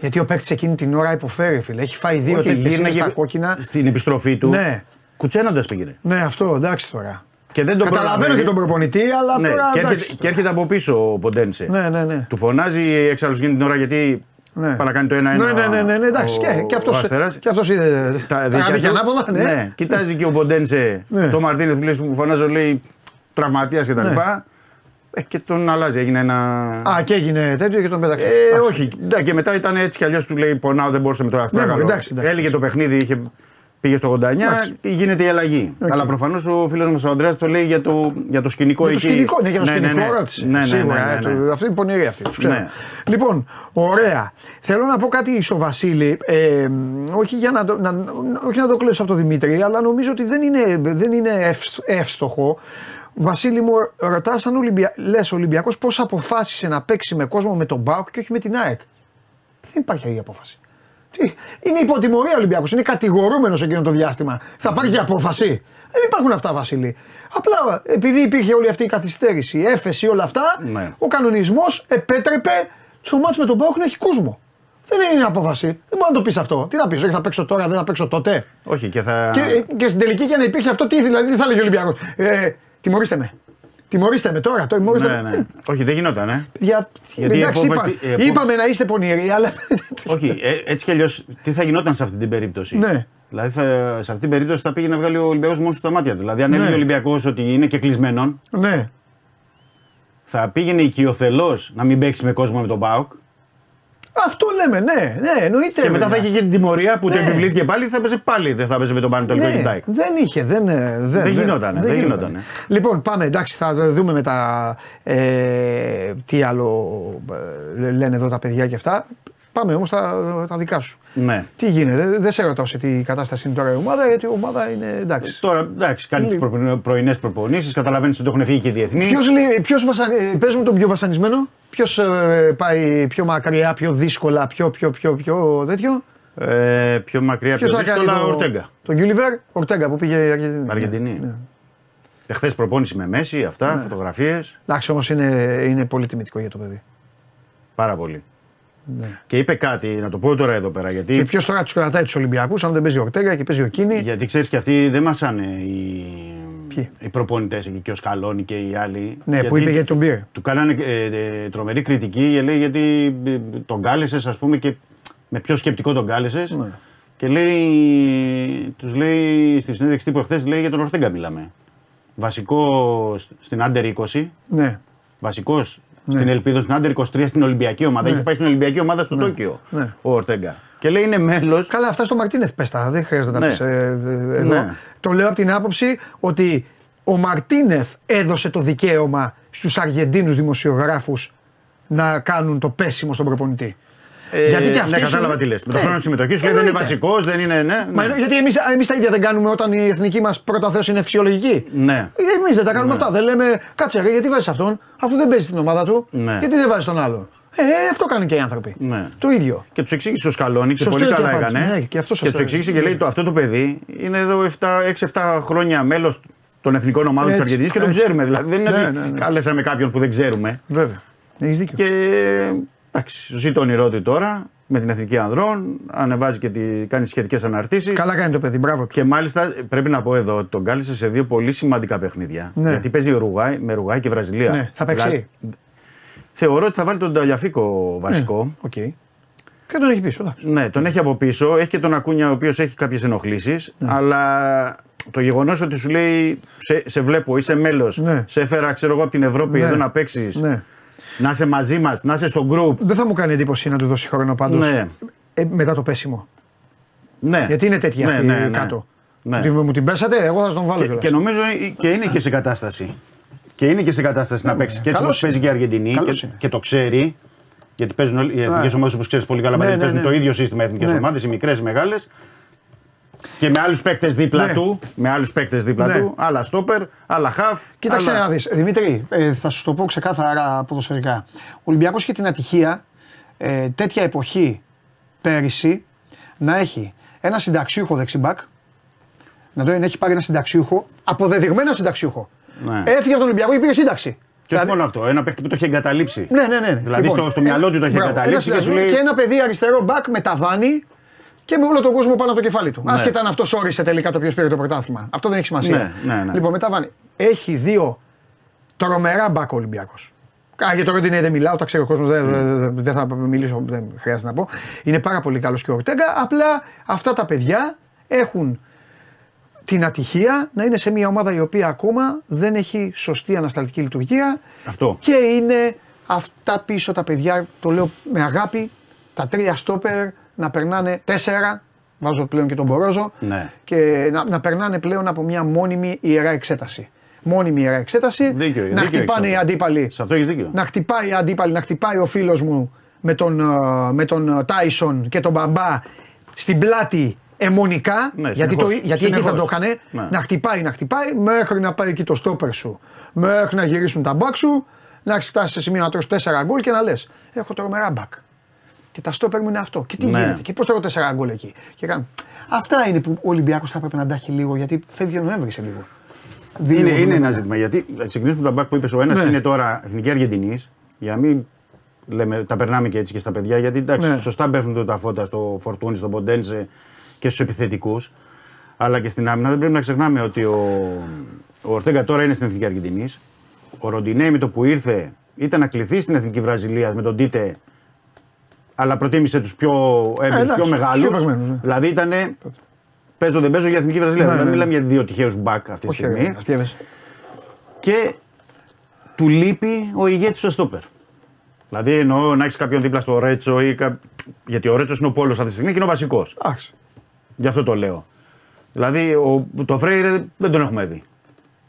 Γιατί ο παίκτης εκείνη την ώρα υποφέρει, φίλε. Έχει φάει δύο Όχι, τέτοιες γύρναγε στα κόκκινα. Στην επιστροφή του. Ναι. Κουτσένοντας πήγαινε. Ναι, αυτό εντάξει τώρα. Και δεν τον Καταλαβαίνω προλαβαίνει. και τον προπονητή, αλλά Ναι, τώρα. και, έρχεται, εντάξει. και έρχεται από πίσω ο Ποντένσε. Ναι, ναι, ναι. Του φωνάζει έξαλλος γίνει την ώρα γιατί Ναι. πάει να κάνει το 1-1. Ναι, ναι, ναι, ναι, ναι, εντάξει. ο- Και, και, ο αυτός, Αστέρας. και αυτός είδε τα, δίκαια δίκαια του. ανάποδα, ναι. ναι. Κοιτάζει και ο Ποντένσε Ναι. το Μαρτίνε που λέει που φωνάζω λέει τραυματίας κτλ. Ναι. Ε, και τον αλλάζει, έγινε ένα. Α, και έγινε τέτοιο και τον πέταξε. Ε, όχι. Ναι, και μετά ήταν έτσι κι αλλιώς του λέει πονάω, δεν μπορούσε με το αστράγαλο. Ναι, εντάξει, εντάξει. Έλεγε το παιχνίδι, είχε, πήγε στο 89, Εντάξει. γίνεται η αλλαγή. Οκ. Αλλά προφανώς ο φίλος μας ο Ανδρέας το λέει για το, για το σκηνικό Για το εκεί. σκηνικό, ναι, για το σκηνικό ναι, ρώτησε. Ναι, ναι, Σίγουρα, ναι, ε, ναι, ναι. το- αυτή είναι πονηρή αυτή. τους ξέρω. Ναι. Λοιπόν, ωραία. Θέλω να πω κάτι στο Βασίλη. Ε, όχι, για να το, να, όχι να το κλέψω από τον Δημήτρη, αλλά νομίζω ότι δεν είναι, δεν είναι ευ- εύστοχο. Βασίλη μου, ρωτάς αν Ολυμπια... λες ο Ολυμπιακός πώς αποφάσισε να παίξει με κόσμο με τον Μπάουκ και όχι με την ΑΕΚ; Δεν υπάρχει άλλη απόφαση. Τι, είναι υποτιμωρία ο Ολυμπιακός. Είναι κατηγορούμενος εκείνο το διάστημα. Θα πάρει και απόφαση. Δεν υπάρχουν αυτά, Βασίλη. Απλά επειδή υπήρχε όλη αυτή η καθυστέρηση, η έφεση, όλα αυτά, Ναι. ο κανονισμός επέτρεπε στο μάτς με τον Πάοκ να έχει κόσμο. Δεν είναι απόφαση. Δεν μπορεί να το πεις αυτό. Τι να πεις, Όχι, θα παίξω τώρα, δεν θα παίξω τότε. Όχι, και θα. Και, και στην τελική και να υπήρχε αυτό, τι δηλαδή, τι θα έλεγε ο Ολυμπιακός; Ε, τιμωρήστε με. Τιμωρήστε με τώρα. Το τιμωρήστε ναι, με. ναι. Όχι, δεν γινόταν, ε. Για, Γιατί η εντάξει, απόφαση- είπα- η απόφαση- είπαμε να είστε πονηροί, αλλά. Όχι, ε, έτσι κι αλλιώς τι θα γινόταν σε αυτή την περίπτωση; Ναι. Δηλαδή θα, σε αυτή την περίπτωση θα πήγε να βγάλει ο Ολυμπιακός μόνος στα μάτια του. Δηλαδή, αν Ναι. έλεγε ο Ολυμπιακός ότι είναι και κλεισμένο, ναι. θα πήγαινε οικειοθελώς να μην παίξει με κόσμο με τον ΠΑΟΚ. Αυτό λέμε, ναι, ναι, εννοείται. Και μετά θα βέβαια. είχε και την τιμωρία που Ναι. το επιβλήθηκε πάλι, θα παίζει πάλι. Δεν θα παίζει με τον Πανετολικό ναι, Κιντάικ. δεν είχε, δεν, ε, δεν, Δεν γινότανε, δεν γινότανε. Λοιπόν, πάμε, εντάξει, θα δούμε μετά ε, τι άλλο ε, λένε εδώ τα παιδιά και αυτά. Πάμε όμως τα, τα δικά σου. Ναι. Τι γίνεται, δεν- δεν σε ρωτάω σε τι κατάσταση είναι τώρα η ομάδα, γιατί η ομάδα είναι εντάξει. Τώρα εντάξει, κάνει τις πρωινές προπονήσεις, καταλαβαίνεις ότι έχουν φύγει και διεθνείς. Ποιος, λέει- ποιος βασα... ε, πες μου τον πιο βασανισμένο, ποιος ε, πάει πιο μακριά, πιο δύσκολα, πιο, πιο, πιο, πιο τέτοιο. Ε, πιο μακριά, πιο Ποιος θα κάνει δύσκολα, το- Ορτέγκα. Τον Γκιούλιβερ, Ορτέγκα που πήγε η Αργεντινή. Αργεντινή. Ναι. Εχθές προπόνηση με Μέση, αυτά, Ναι. φωτογραφίες. Εντάξει όμως είναι, είναι πολύ τιμητικό για το παιδί. Πάρα πολύ. Και είπε κάτι, να το πω τώρα εδώ πέρα, γιατί, Ναι. Και ποιος τώρα τους κρατάει τους Ολυμπιακούς, αν δεν παίζει ο Ορτέγκα και παίζει ο Κίνη. γιατί ξέρεις και αυτοί δεν μασάνε οι, Ποιοι; οι προπονητές εκεί και ο Σκαλόνι και οι άλλοι. Ναι, που είπε γιατί τον πήρε. Του κάνανε ε, ε, τρομερή κριτική, λέει γιατί ε, τον κάλεσες, ας πούμε, και με πιο σκεπτικό τον κάλεσες. Ναι. Και λέει, τους λέει στη συνέντευξη τύπου εχθές, λέει για τον Ορτέγκα μιλάμε. Βασικό σ- στην Άντερ 20, Ναι. βασικός στην Ελπίδα στην Άντερ 23 στην Ολυμπιακή ομάδα. Είχε πάει στην Ολυμπιακή ομάδα στο Τόκιο Ναι. ο Ορτέγκα. Και λέει είναι μέλος. Καλά, αυτά στο Μαρτίνεθ πες τα, δεν χρειάζεται να Ναι. τα πεις ε, ε, εδώ. Ναι. Το λέω από την άποψη ότι ο Μαρτίνεθ έδωσε το δικαίωμα στους Αργεντίνους δημοσιογράφους να κάνουν το πέσιμο στον προπονητή. Γιατί και αυτοί ναι, σου- κατάλαβα τι λες. Με το Ναι. χρόνο συμμετοχής σου λέει δεν είναι Εννοείται. βασικός, δεν είναι. Ναι, Μα, ναι. γιατί εμείς, εμείς τα ίδια δεν κάνουμε όταν η εθνική μας πρώτα θέση είναι φυσιολογική. Ναι. Εμείς δεν τα κάνουμε αυτά. Δεν λέμε κάτσε ρε, γιατί βάζεις αυτόν, αφού δεν παίζει στην ομάδα του. Ναι. Γιατί δεν βάζεις τον άλλον. Ε, αυτό κάνουν και οι άνθρωποι. Ναι. Το ίδιο. Και τους εξήγησε ο Σκαλόνι και Σωστό πολύ είναι καλά και απάντηση. έκανε. Ναι, και αυτό και σωστό τους εξήγησε είναι. και λέει το, αυτό το παιδί είναι εδώ 6-7 χρόνια μέλος των εθνικών ομάδων της Έτσι, Αργεντινής και τον έτσι. ξέρουμε. Δηλαδή δεν είναι Ναι, ότι ναι, ναι. κάλεσαμε κάποιον που δεν ξέρουμε. Βέβαια. Έχεις δίκιο. Και εντάξει, ζει το όνειρό του τώρα με την εθνική ανδρών. Ανεβάζει και τη, κάνει σχετικές αναρτήσεις. Καλά κάνει το παιδί, μπράβο. Και μάλιστα πρέπει να πω εδώ ότι τον κάλεσε σε δύο πολύ σημαντικά παιχνίδια. Ναι. Γιατί παίζει Ουρουγάη, με Ουρουγάη και Βραζιλία. Ναι, θα παίξει. Δηλαδή, θεωρώ ότι θα βάλει τον Ταλιαφίκο βασικό. Ναι, Οκ. Και τον έχει πίσω, εντάξει. Ναι, τον έχει από πίσω. Έχει και τον Ακούνια, ο οποίος έχει κάποιες ενοχλήσεις. Αλλά το γεγονός ότι σου λέει σε, σε βλέπω, είσαι μέλος, Ναι. σε έφερα ξέρω εγώ από την Ευρώπη Ναι. εδώ να παίξεις, Ναι. Να είσαι μαζί μας, να είσαι στο group. Δεν θα μου κάνει εντύπωση να του δώσει χρόνο πάντως Ναι. ε, μετά το πέσιμο. Ναι. Γιατί είναι τέτοια Ναι, αυτή ναι, ναι. κάτω. Ναι. Ότι μου την πέσατε, εγώ θα τον βάλω Και, κιόλας. και νομίζω και είναι και σε κατάσταση. Και είναι και σε κατάσταση να παίξει. Και έτσι Ναι, Καλώς όπω παίζει είναι. και η Αργεντινή Καλώς και, είναι. και το ξέρει. Γιατί παίζουν όλοι- οι εθνικές Ναι. ομάδες όπως ξέρεις πολύ καλά, Ναι, ναι, ναι, παίζουν ναι. το ίδιο σύστημα οι εθνικές Ναι. ομάδες, οι μικρές, οι μεγάλες. Και με άλλους παίκτες δίπλα Ναι. του. Με άλλους παίκτες δίπλα Ναι. του. Άλλα στόπερ, άλλα χαφ. Κοίταξε άλλα... να δεις, Δημήτρη, ε, θα σου το πω ξεκάθαρα ποδοσφαιρικά. Ο Ολυμπιακός είχε την ατυχία ε, τέτοια εποχή πέρυσι να έχει ένα συνταξιούχο δεξιμπάκ, να το να έχει πάρει ένα συνταξιούχο, αποδεδειγμένα συνταξιούχο. Ναι. Έφυγε από τον Ολυμπιακό και πήγε σύνταξη. Και όχι μόνο αυτό, ένα παίκτη που το έχει εγκαταλείψει. Ναι, ναι, ναι. Δηλαδή στο, στο μυαλό του το έχει μπράβο, εγκαταλείψει ένα και σου συνταξιούχο λέει. Και ένα παιδί αριστερό μπακ με ταβάνι και με όλο τον κόσμο πάνω από το κεφάλι του. Ναι. Άσχετα αν αυτός όρισε τελικά το ποιος πήρε το πρωτάθλημα. Αυτό δεν έχει σημασία. Ναι, ναι, ναι. Λοιπόν, με ταβάνι. έχει δύο τρομερά μπακ ο Ολυμπιακός. Α, για το Ροντινέ δεν μιλάω, τα ξέρει ο κόσμος, δεν, δεν- δεν θα μιλήσω, δεν χρειάζεται να πω. Είναι πάρα πολύ καλός και ο Ορτέγκα. Απλά αυτά τα παιδιά έχουν την ατυχία να είναι σε μια ομάδα η οποία ακόμα δεν έχει σωστή ανασταλτική λειτουργία. Αυτό. Και είναι αυτά πίσω τα παιδιά, το λέω με αγάπη, τα τρία στόπερ να περνάνε τέσσερα. Βάζω πλέον και τον Μπορόζο. Ναι. Και να, να περνάνε πλέον από μια μόνιμη ιερά εξέταση. Μόνιμη ιερά εξέταση. Δίκιο, να δίκιο χτυπάνε έχεις οι αυτό. αντίπαλοι. Σε αυτό έχεις δίκιο. Να χτυπάει οι αντίπαλοι, να χτυπάει ο φίλος μου με τον, ε, με τον ε, Τάισον και τον μπαμπά στην πλάτη αιμονικά. Ναι, γιατί το, συνεχώς. γιατί εκεί θα Συνεχώς. το έκανε. Ναι. Να χτυπάει, να χτυπάει μέχρι να πάει εκεί το στόπερ σου. Μέχρι να γυρίσουν τα μπακ σου. Να έχεις φτάσει σε σημείο να τρώσει 4 γκολ και να λες: Έχω τρομερά μπακ. Και τα στόπερ μου είναι αυτό. Και τι Ναι. γίνεται. Και πώς τρώω 4 γκολ εκεί. Και κάνω. Αυτά είναι που ο Ολυμπιακός θα έπρεπε να τα έχει λίγο γιατί φεύγει ο Νοέμβρη σε λίγο. Είναι, Δύο- είναι ένα ζήτημα. Γιατί θα ξεκινήσουμε τα μπακ που είπες ο ένας Ναι. είναι τώρα εθνική Αργεντινής. Για να μην λέμε, τα περνάμε και έτσι και στα παιδιά. Γιατί εντάξει, Ναι. σωστά πέφτουν τα φώτα στο Φορτούνι, στον Ποντένσε και στους επιθετικούς. Αλλά και στην άμυνα δεν πρέπει να ξεχνάμε ότι ο, ο Ορτέγκα τώρα είναι στην εθνική Αργεντινής. Ο Ροντινέη με το που ήρθε ήταν να κληθεί στην εθνική Βραζιλία με τον Τίτε. Αλλά προτίμησε τους πιο έμπειρου, εντάξει, πιο τους μεγάλους. πιο παιγμένους, ναι. Δηλαδή ήταν. Παίζω δεν παίζω για εθνική Βραζιλία. Ναι, δηλαδή ναι, μιλάμε για δύο τυχαίους μπακ αυτή τη Όχι, στιγμή. ρε, αστείευεσαι. Και του λείπει ο ηγέτης στο στόπερ. Δηλαδή εννοώ να έχεις κάποιον δίπλα στο Ρέτσο ή. κα- Γιατί ο Ρέτσος είναι ο πόλος αυτή τη στιγμή και είναι ο βασικός. Εντάξει. Γι' αυτό το λέω. Δηλαδή ο, το Φρέιρε δεν τον έχουμε δει.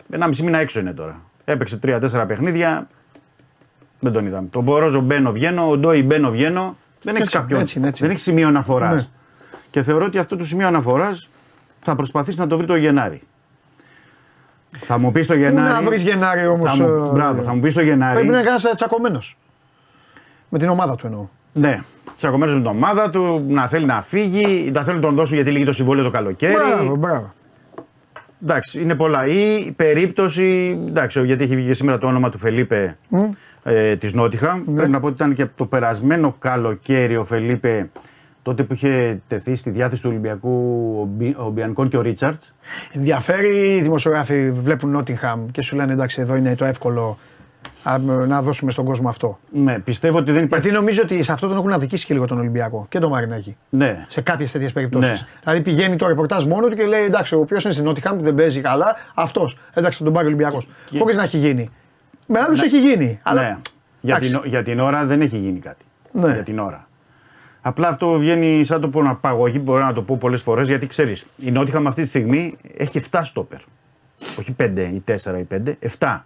Ένα μισή μήνα έξω είναι τώρα. Έπαιξε τρία-τέσσερα παιχνίδια. Δεν τον είδαμε. Τον Μπορόζο μπαίνω βγαίνω, ο Ντόι μπαίνω βγαίνω. Δεν έχεις Έτσι, κάποιον. έτσι είναι, έτσι δεν είναι. έχεις σημείο αναφοράς. Ναι. Και θεωρώ ότι αυτό το σημείο αναφοράς θα προσπαθήσεις να το βρει το Γενάρη. Θα μου πεις το Πού Γενάρη. να βρεις Γενάρη όμως. Θα μου, μπράβο, θα μου πεις το Γενάρη. Πρέπει να είναι κανένα τσακωμένος. Με την ομάδα του εννοώ. Ναι. Τσακωμένος με την ομάδα του, να θέλει να φύγει, να θέλει να τον δώσουν γιατί λύγει το συμβόλαιο το καλοκαίρι. Μπράβο, μπράβο. Εντάξει, είναι πολλά. Ή περίπτωση. Εντάξει, γιατί έχει βγει και σήμερα το όνομα του Φελίπε ε, της Νότιχα. Ναι. Πρέπει να πω ότι ήταν και το περασμένο καλοκαίρι ο Φελίπε τότε που είχε τεθεί στη διάθεση του Ολυμπιακού ο, Μπι, ο Μπιανκόν και ο Ρίτσαρτς. Ενδιαφέρει οι δημοσιογράφοι βλέπουν Νότιγχαμ και σου λένε εντάξει, εδώ είναι το εύκολο α, να δώσουμε στον κόσμο αυτό. Ναι, πιστεύω ότι δεν υπάρχει. Γιατί νομίζω ότι σε αυτό τον έχουν αδικήσει και λίγο τον Ολυμπιακό και τον Μαρινάκη. Ναι. Σε κάποιες τέτοιες περιπτώσεις. Ναι. Δηλαδή πηγαίνει το ρεπορτάζ μόνο του και λέει εντάξει, ο οποίος είναι στην Νότιχαμ δεν παίζει καλά, αυτός. Εντάξει, θα τον πάρει ο Ολυμπιακός. Και- Χωρίς να έχει γίνει. Με άλλους έχει γίνει. Αλλά... Ναι. Για Εντάξει. την, για την ώρα δεν έχει γίνει κάτι. Ναι. Για την ώρα. Απλά αυτό βγαίνει σαν το πω να παγωγή, μπορώ να το πω πολλές φορές γιατί ξέρεις, η Νότιχαμ αυτή τη στιγμή έχει 7 στόπερ. Όχι 5 ή 4 ή 5, 7.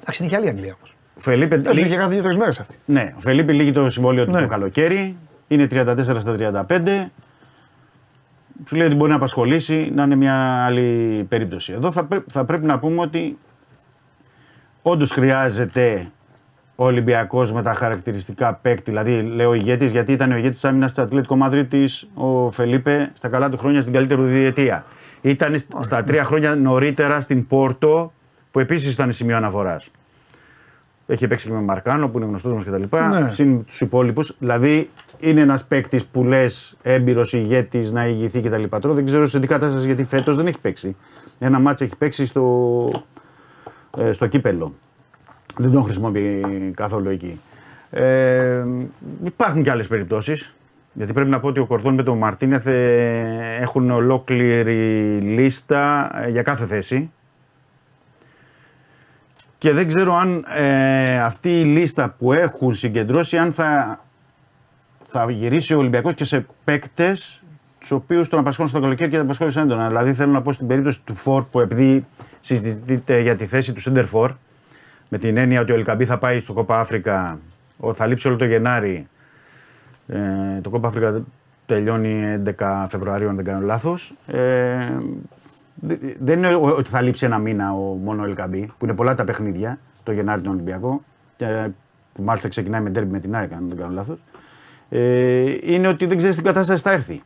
Εντάξει, είναι και άλλη Αγγλία όμως. Φελίπε, Παίζουν λύ- και κάθε δύο-τρεις μέρες αυτοί. ναι, ο Φελίπε λύγει το συμβόλαιο του Ναι. το καλοκαίρι. Είναι 34 στα 35. Σου λέει ότι μπορεί να απασχολήσει, να είναι μια άλλη περίπτωση. Εδώ θα, πρέ- θα πρέπει να πούμε ότι όντως χρειάζεται ο Ολυμπιακός με τα χαρακτηριστικά παίκτη, δηλαδή λέω ηγέτης, γιατί ήταν ο ηγέτης της άμυνας της Ατλέτικο Μαδρίτης, ο Φελίπε, στα καλά του χρόνια στην καλύτερη διετία. Ήταν στα τρία χρόνια νωρίτερα στην Πόρτο, που επίσης ήταν σημείο αναφοράς. Έχει παίξει και με Μαρκάνο που είναι γνωστός μας κτλ. Ναι. Συν τους υπόλοιπους. Δηλαδή είναι ένας παίκτης που λες έμπειρος ηγέτης να ηγηθεί κτλ. Τώρα δεν ξέρω σε τι κατάσταση γιατί φέτος δεν έχει παίξει. Ένα μάτσο έχει παίξει στο, ε, στο κύπελο. Δεν τον χρησιμοποιεί καθόλου εκεί. Ε, υπάρχουν και άλλες περιπτώσεις. Γιατί πρέπει να πω ότι ο Κορδόν με τον Μαρτίνεθ ε, έχουν ολόκληρη λίστα ε, για κάθε θέση. Και δεν ξέρω αν ε, αυτή η λίστα που έχουν συγκεντρώσει, αν θα, θα γυρίσει ο Ολυμπιακός και σε παίκτες τους οποίους τον απασχόλησαν στο καλοκαίρι και τον απασχόλησαν έντονα. Δηλαδή θέλω να πω στην περίπτωση του Φορ που επειδή συζητείται για τη θέση του Σέντερ Φορ, με την έννοια ότι ο Ελκαμπή θα πάει στο Κόπα Αφρικα, ο- θα λείψει όλο το Γενάρη. Ε, το Κόπα Αφρικα τελειώνει 11 Φεβρουαρίου, αν δεν κάνω λάθος. Ε, δε- δεν είναι ο- ότι θα λείψει ένα μήνα ο, μόνο ο Ελκαμπή, που είναι πολλά τα παιχνίδια το Γενάρη τον Ολυμπιακό. Και, που μάλιστα ξεκινάει με ντέρμπι με την ΑΕΚ, αν δεν κάνω λάθος. Ε, είναι ότι δεν ξέρεις τι κατάσταση θα έρθει.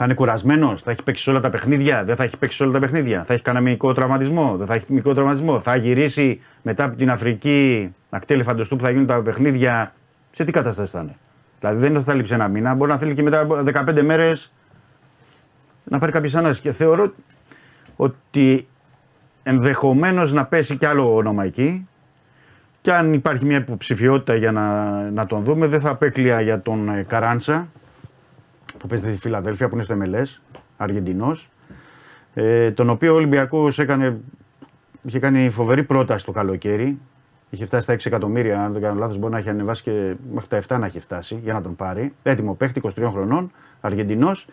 Θα είναι κουρασμένος, θα έχει παίξει σε όλα τα παιχνίδια, δεν θα έχει παίξει σε όλα τα παιχνίδια. Θα έχει κανένα μυϊκό τραυματισμό, δεν θα έχει μυϊκό τραυματισμό. Θα γυρίσει μετά από την Αφρική, ακτή ελεφαντοστού που θα γίνουν τα παιχνίδια. Σε τι κατάσταση θα είναι; Δηλαδή δεν είναι ότι θα λείψει ένα μήνα, μπορεί να θέλει και μετά από 15 μέρες να πάρει κάποιες ανάσεις. Και θεωρώ ότι ενδεχομένως να πέσει κι άλλο όνομα εκεί. Και αν υπάρχει μια υποψηφιότητα για να, να τον δούμε, δεν θα απέκλεια για τον ε, Καράντσα που παίζει στη Φιλαδέλφια που είναι στο MLS, Αργεντινός. Ε, τον οποίο ο Ολυμπιακός έκανε, είχε κάνει φοβερή πρόταση το καλοκαίρι. Είχε φτάσει στα 6 εκατομμύρια, αν δεν κάνω λάθος, μπορεί να έχει ανεβάσει και μέχρι τα 7 να έχει φτάσει για να τον πάρει. Έτοιμο παίχτη, 23 χρονών, Αργεντινός.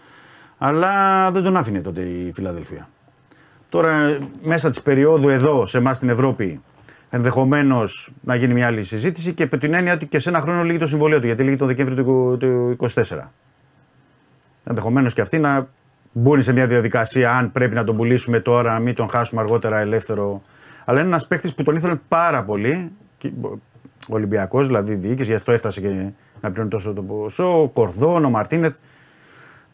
Αλλά δεν τον άφηνε τότε η Φιλαδελφία. Τώρα, μέσα της περίοδου εδώ, σε εμάς στην Ευρώπη, ενδεχομένως να γίνει μια άλλη συζήτηση και με την έννοια ότι και σε ένα χρόνο λύγει το συμβολίο του, γιατί λύγει το Δεκέμβριο του του 24. Ενδεχομένως και αυτοί να μπουν σε μια διαδικασία αν πρέπει να τον πουλήσουμε τώρα, να μην τον χάσουμε αργότερα ελεύθερο. Αλλά είναι ένας παίχτη που τον ήθελε πάρα πολύ. Ο Ολυμπιακός δηλαδή η διοίκηση, γι' αυτό έφτασε και να πληρώνει τόσο το ποσό. Ο Κορδόν, ο Μαρτίνεθ.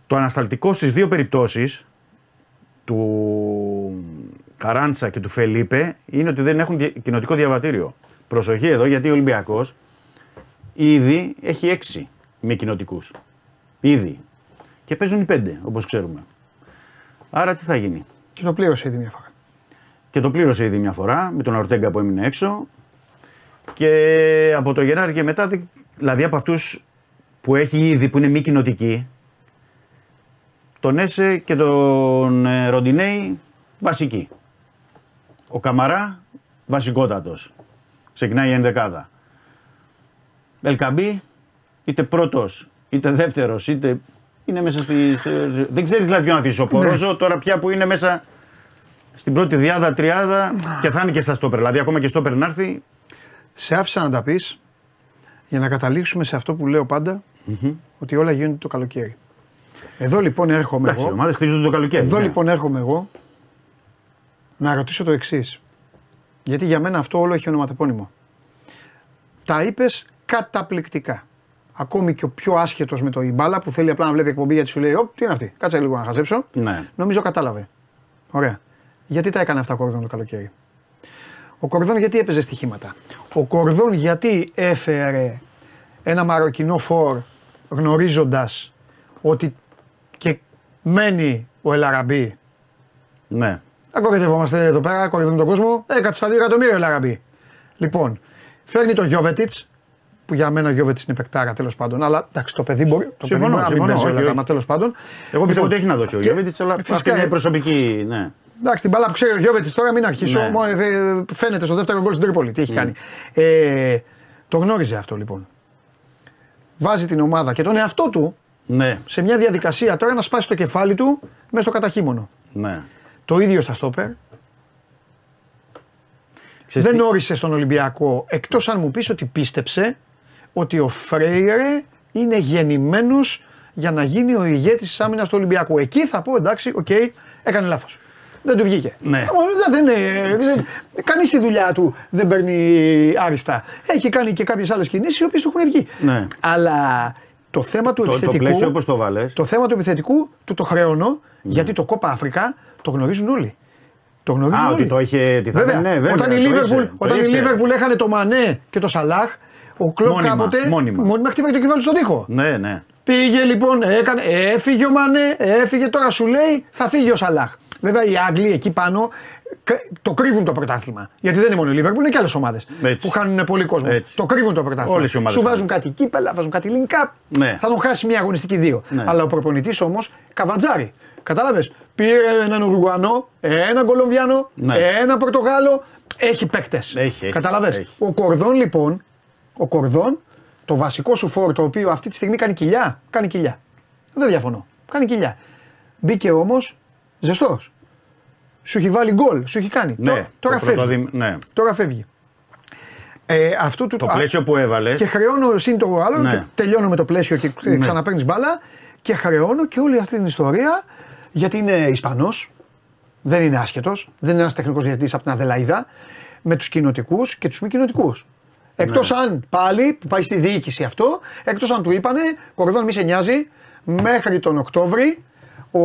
Το ανασταλτικό στις δύο περιπτώσεις του Καράντσα και του Φελίπε είναι ότι δεν έχουν δια- κοινοτικό διαβατήριο. Προσοχή εδώ γιατί ο Ολυμπιακός ήδη έχει έξι μη κοινοτικούς. Ήδη. Και παίζουν οι πέντε, όπως ξέρουμε. Άρα τι θα γίνει; Και το πλήρωσε ήδη μια φορά. Και το πλήρωσε ήδη μια φορά με τον Ορτέγκα που έμεινε έξω. Και από το Γενάρη και μετά, δη- δηλαδή από αυτούς που έχει ήδη που είναι μη κοινοτικοί, τον Έσε και τον ε, Ροντινέη βασική. Ο Καμαρά βασικότατος. Ξεκινάει η ενδεκάδα. Ελκαμπή είτε πρώτος είτε δεύτερος είτε είναι μέσα στη. στη- δεν ξέρεις δηλαδή ποιον να αφήσεις. Ο Πορόζο τώρα πια που είναι μέσα στην πρώτη διάδα, τριάδα και θα είναι και στα στόπερ. Δηλαδή ακόμα και στόπερ να έρθει. Σε άφησα να τα πεις για να καταλήξουμε σε αυτό που λέω πάντα, ότι όλα γίνονται το καλοκαίρι. Εδώ λοιπόν έρχομαι Εντάξει, οι εγώ. ομάδες χτίζονται το καλοκαίρι. Εδώ ναι. λοιπόν έρχομαι εγώ να ρωτήσω το εξής. Γιατί για μένα αυτό όλο έχει ονοματεπώνυμο. Τα είπες καταπληκτικά. Ακόμη και ο πιο άσχετος με το μπάλα που θέλει απλά να βλέπει εκπομπή γιατί σου λέει: Ωπ, τι είναι αυτή, κάτσε λίγο να χαζέψω. Ναι. Νομίζω κατάλαβε. Ωραία. Γιατί τα έκανε αυτά ο Κορδόν το καλοκαίρι; Ο Κορδόν γιατί έπαιζε στοιχήματα; Ο Κορδόν γιατί έφερε ένα μαροκινό φορ γνωρίζοντας ότι και μένει ο Ελαραμπή. ναι. Δεν κοροϊδευόμαστε εδώ πέρα, κοροϊδεύουμε τον κόσμο. Έκατσε στα 2 εκατομμύρια ο Ελαραμπή. Λοιπόν, φέρνει τον Γιώβετιτς, που για μένα ο Γιώβετιτ είναι παικτάρα τέλος πάντων. Αλλά εντάξει, το παιδί μπορεί, το Συμφωνώ, παιδί μπορεί να μην συμφωνώ, παίζει όχι, όλα τα όχι. μα τέλος πάντων. Εγώ πιστεύω Λοιπόν, ότι έχει να δώσει ο και- Γιώβετιτ, αλλά φυσικά, αυτή είναι ε, η προσωπική. Ναι. Εντάξει, την μπαλά που ξέρει ο Γιώβετιτ τώρα μην αρχίσω. Ναι. Μόνο, ε, φαίνεται στο δεύτερο γκολ στην Τρίπολη τι έχει κάνει. Ε, το γνώριζε αυτό λοιπόν. Βάζει την ομάδα και τον εαυτό του ναι, σε μια διαδικασία τώρα να σπάσει το κεφάλι του μέσα στο καταχύμωνο. ναι. Το ίδιο στα στόπερ. Ξέρεις Δεν τι- όρισε στον Ολυμπιακό εκτός αν μου πεις ότι πίστεψε ότι ο Φρέιρε είναι γεννημένος για να γίνει ο ηγέτης της άμυνας του Ολυμπιακού. Εκεί θα πω εντάξει, οκ, έκανε λάθος. Δεν του βγήκε. Ναι. Ε, Δεν, δεν, δεν, Κανείς τη δουλειά του δεν παίρνει άριστα. Έχει κάνει και κάποιες άλλες κινήσεις οι οποίες του έχουν βγει. Ναι. Αλλά το θέμα του Το, το επιθετικού. πλαίσιο όπως το βάλες. Το θέμα του επιθετικού του το χρεώνω γιατί το Κόπα Άφρικα το γνωρίζουν όλοι. Το γνωρίζουν Α, όλοι. ότι το είχε. Ότι θα Βέβαια, ναι, βέβαια, όταν η το Λίβερπουλ, ήξερε, το όταν η ήξερε. Λίβερπουλ έχανε το Μανέ και το Σαλάχ, ο Κλοπ Μόνιμα, κάποτε μόνιμα. μόνιμα χτύπαγε το κεφάλι στον τοίχο. Ναι, ναι. Πήγε λοιπόν, έκανε, έφυγε ο Μανέ, έφυγε τώρα σου λέει θα φύγει ο Σαλάχ. Βέβαια οι Άγγλοι εκεί πάνω κα- το κρύβουν το πρωτάθλημα. Γιατί δεν είναι μόνο η Λίβερπουλ, είναι και άλλες ομάδες Έτσι. που χάνουν πολύ κόσμο. Έτσι. Το κρύβουν το πρωτάθλημα. Όλες οι ομάδες Σου χάνουν. βάζουν κάτι κύπελα, βάζουν κάτι link up. Ναι. Θα τον χάσει μια αγωνιστική δύο. Ναι. Αλλά ο προπονητής όμως καβατζάρι. Κατάλαβες; Πήρε έναν Ουρουγουανό, έναν Κολομβιάνο, Ναι. έναν Πορτογάλο. Έχει παίκτες. Έχει, έχει, Κατάλαβες; έχει. Ο Κορδόν λοιπόν, ο Κορδόν, το βασικό σου φόρ το οποίο αυτή τη στιγμή κάνει κοιλιά, κάνει κοιλιά. Δεν διαφωνώ. Κάνει κοιλιά. Μπήκε όμως ζεστός. Σου έχει βάλει γκολ, σου έχει κάνει. ναι. Τω- τώρα το φεύγει. πρωτοδημ- ναι. Τώρα φεύγει. Ε, αυτού του, Το α, πλαίσιο που έβαλες. και χρεώνω συν το άλλο Ναι. και τελειώνω με το πλαίσιο και Ναι. ξαναπαίρνεις μπάλα και χρεώνω και όλη αυτή την ιστορία γιατί είναι Ισπανός, δεν είναι άσχετος, δεν είναι ένας τεχνικός διευθυντής από την Αδελαίδα, με τους κοινοτικούς και τους μη κοινοτικούς. Εκτός Ναι. αν πάλι, που πάει στη διοίκηση αυτό, εκτός αν του είπανε, Κορδόν μη σε νοιάζει, μέχρι τον Οκτώβρη ο,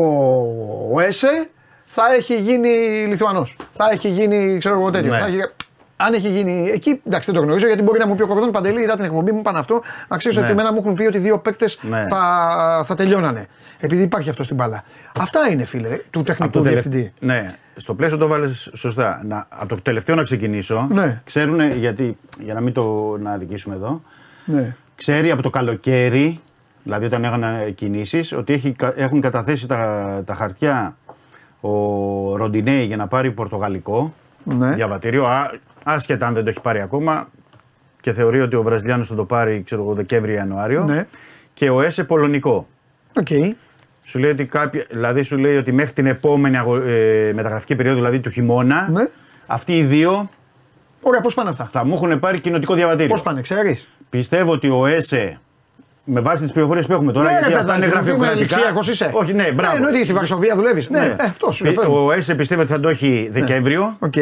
ο ΕΣΕ θα έχει γίνει Λιθουανός. Θα έχει γίνει, ξέρω εγώ τέτοιο. Ναι. Θα έχει, αν έχει γίνει εκεί, εντάξει δεν το γνωρίζω γιατί μπορεί να μου πει ο Κορδόν Παντελή, είδα την εκπομπή μου πάνω αυτό. Να ξέρεις Ναι. ότι εμένα μου έχουν πει ότι δύο παίκτες Ναι. θα, θα τελειώνανε. Επειδή υπάρχει αυτό στην μπάλα. Αυτά είναι φίλε του Από τεχνικού το τελευ- διευθυντή. Ναι. Στο πλαίσιο το βάλες σωστά. Να, από το τελευταίο να ξεκινήσω. Ναι. Ξέρουν, γιατί, για να μην το να αδικήσουμε εδώ, Ναι. ξέρει από το καλοκαίρι, δηλαδή όταν έκαναν κινήσεις, ότι έχει, κα- έχουν καταθέσει τα, τα χαρτιά ο Ροντινέη για να πάρει πορτογαλικό Ναι. διαβατήριο, α, άσχετα αν δεν το έχει πάρει ακόμα και θεωρεί ότι ο Βραζιλιάνος θα το πάρει ξέρω εγώ, Δεκέμβρη-Ιανουάριο Ναι. και ο Έσε πολωνικό. Οκ. Σου λέει ότι, κάποια, δηλαδή σου λέει ότι μέχρι την επόμενη αγο- ε, μεταγραφική περίοδο, δηλαδή του χειμώνα, Ναι. αυτοί οι δύο Ωραία, πώς πάνε αυτά; θα μου έχουν πάρει κοινοτικό διαβατήριο. Πώς πάνε, ξέρεις; Πιστεύω ότι ο Έσε, με βάση τις πληροφορίες που έχουμε τώρα, Ναι, γιατί ρε, αυτά είναι παιδάκι μου, είμαι γραφειοκρατικά. ληξίαρχος είσαι. Όχι, ναι, μπράβο. Ναι, εννοείται στη Βαρσοβία δουλεύεις. Ναι, Ναι. ε, αυτό σου Πι- λέω. πες μου. Ο Έσε πιστεύει ότι θα το έχει Δεκέμβριο Οκ.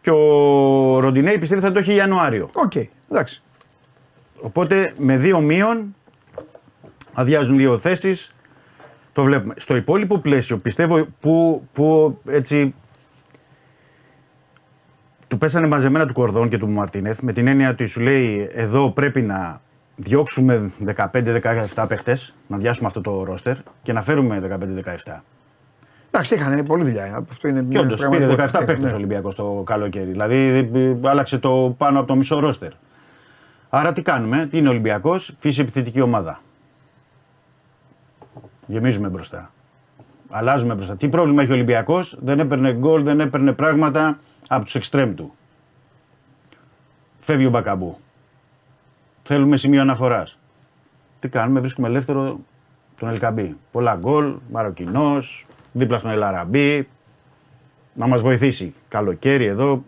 και ο Ροντινέη πιστεύει ότι θα το έχει Ιανουάριο. Οκ. Εντάξει. Οπότε με δύο μείον αδειάζουν δύο θέσεις. Το βλέπουμε. Στο υπόλοιπο πλαίσιο πιστεύω που, που έτσι του πέσανε μαζεμένα του Κορδόν και του Μαρτίνεθ με την έννοια ότι σου λέει εδώ πρέπει να διώξουμε 15-17 παίχτες, να διάσουμε αυτό το ρόστερ και να φέρουμε 15-17. Εντάξει, είχαν πολλή δουλειά. Αυτό είναι Και όντως πήρε 17 πραγματικότητα. παίχτες Ναι. ο Ολυμπιακός το καλοκαίρι. Δηλαδή ε, άλλαξε το πάνω από το μισό ρόστερ. Άρα τι κάνουμε, τι είναι Ολυμπιακός, φύση επιθετική ομάδα. Γεμίζουμε μπροστά. Αλλάζουμε μπροστά. Τι πρόβλημα έχει ο Ολυμπιακός, δεν έπαιρνε γκολ, δεν έπαιρνε πράγματα από τους εξτρέμ του. Φεύγει ο Μπακαμπού. Θέλουμε σημείο αναφοράς. Τι κάνουμε, βρίσκουμε ελεύθερο τον Ελκαμπή. Πολλά γκολ, Μαροκινός, δίπλα στον Ελαραμπή. Να μας βοηθήσει. Καλοκαίρι εδώ,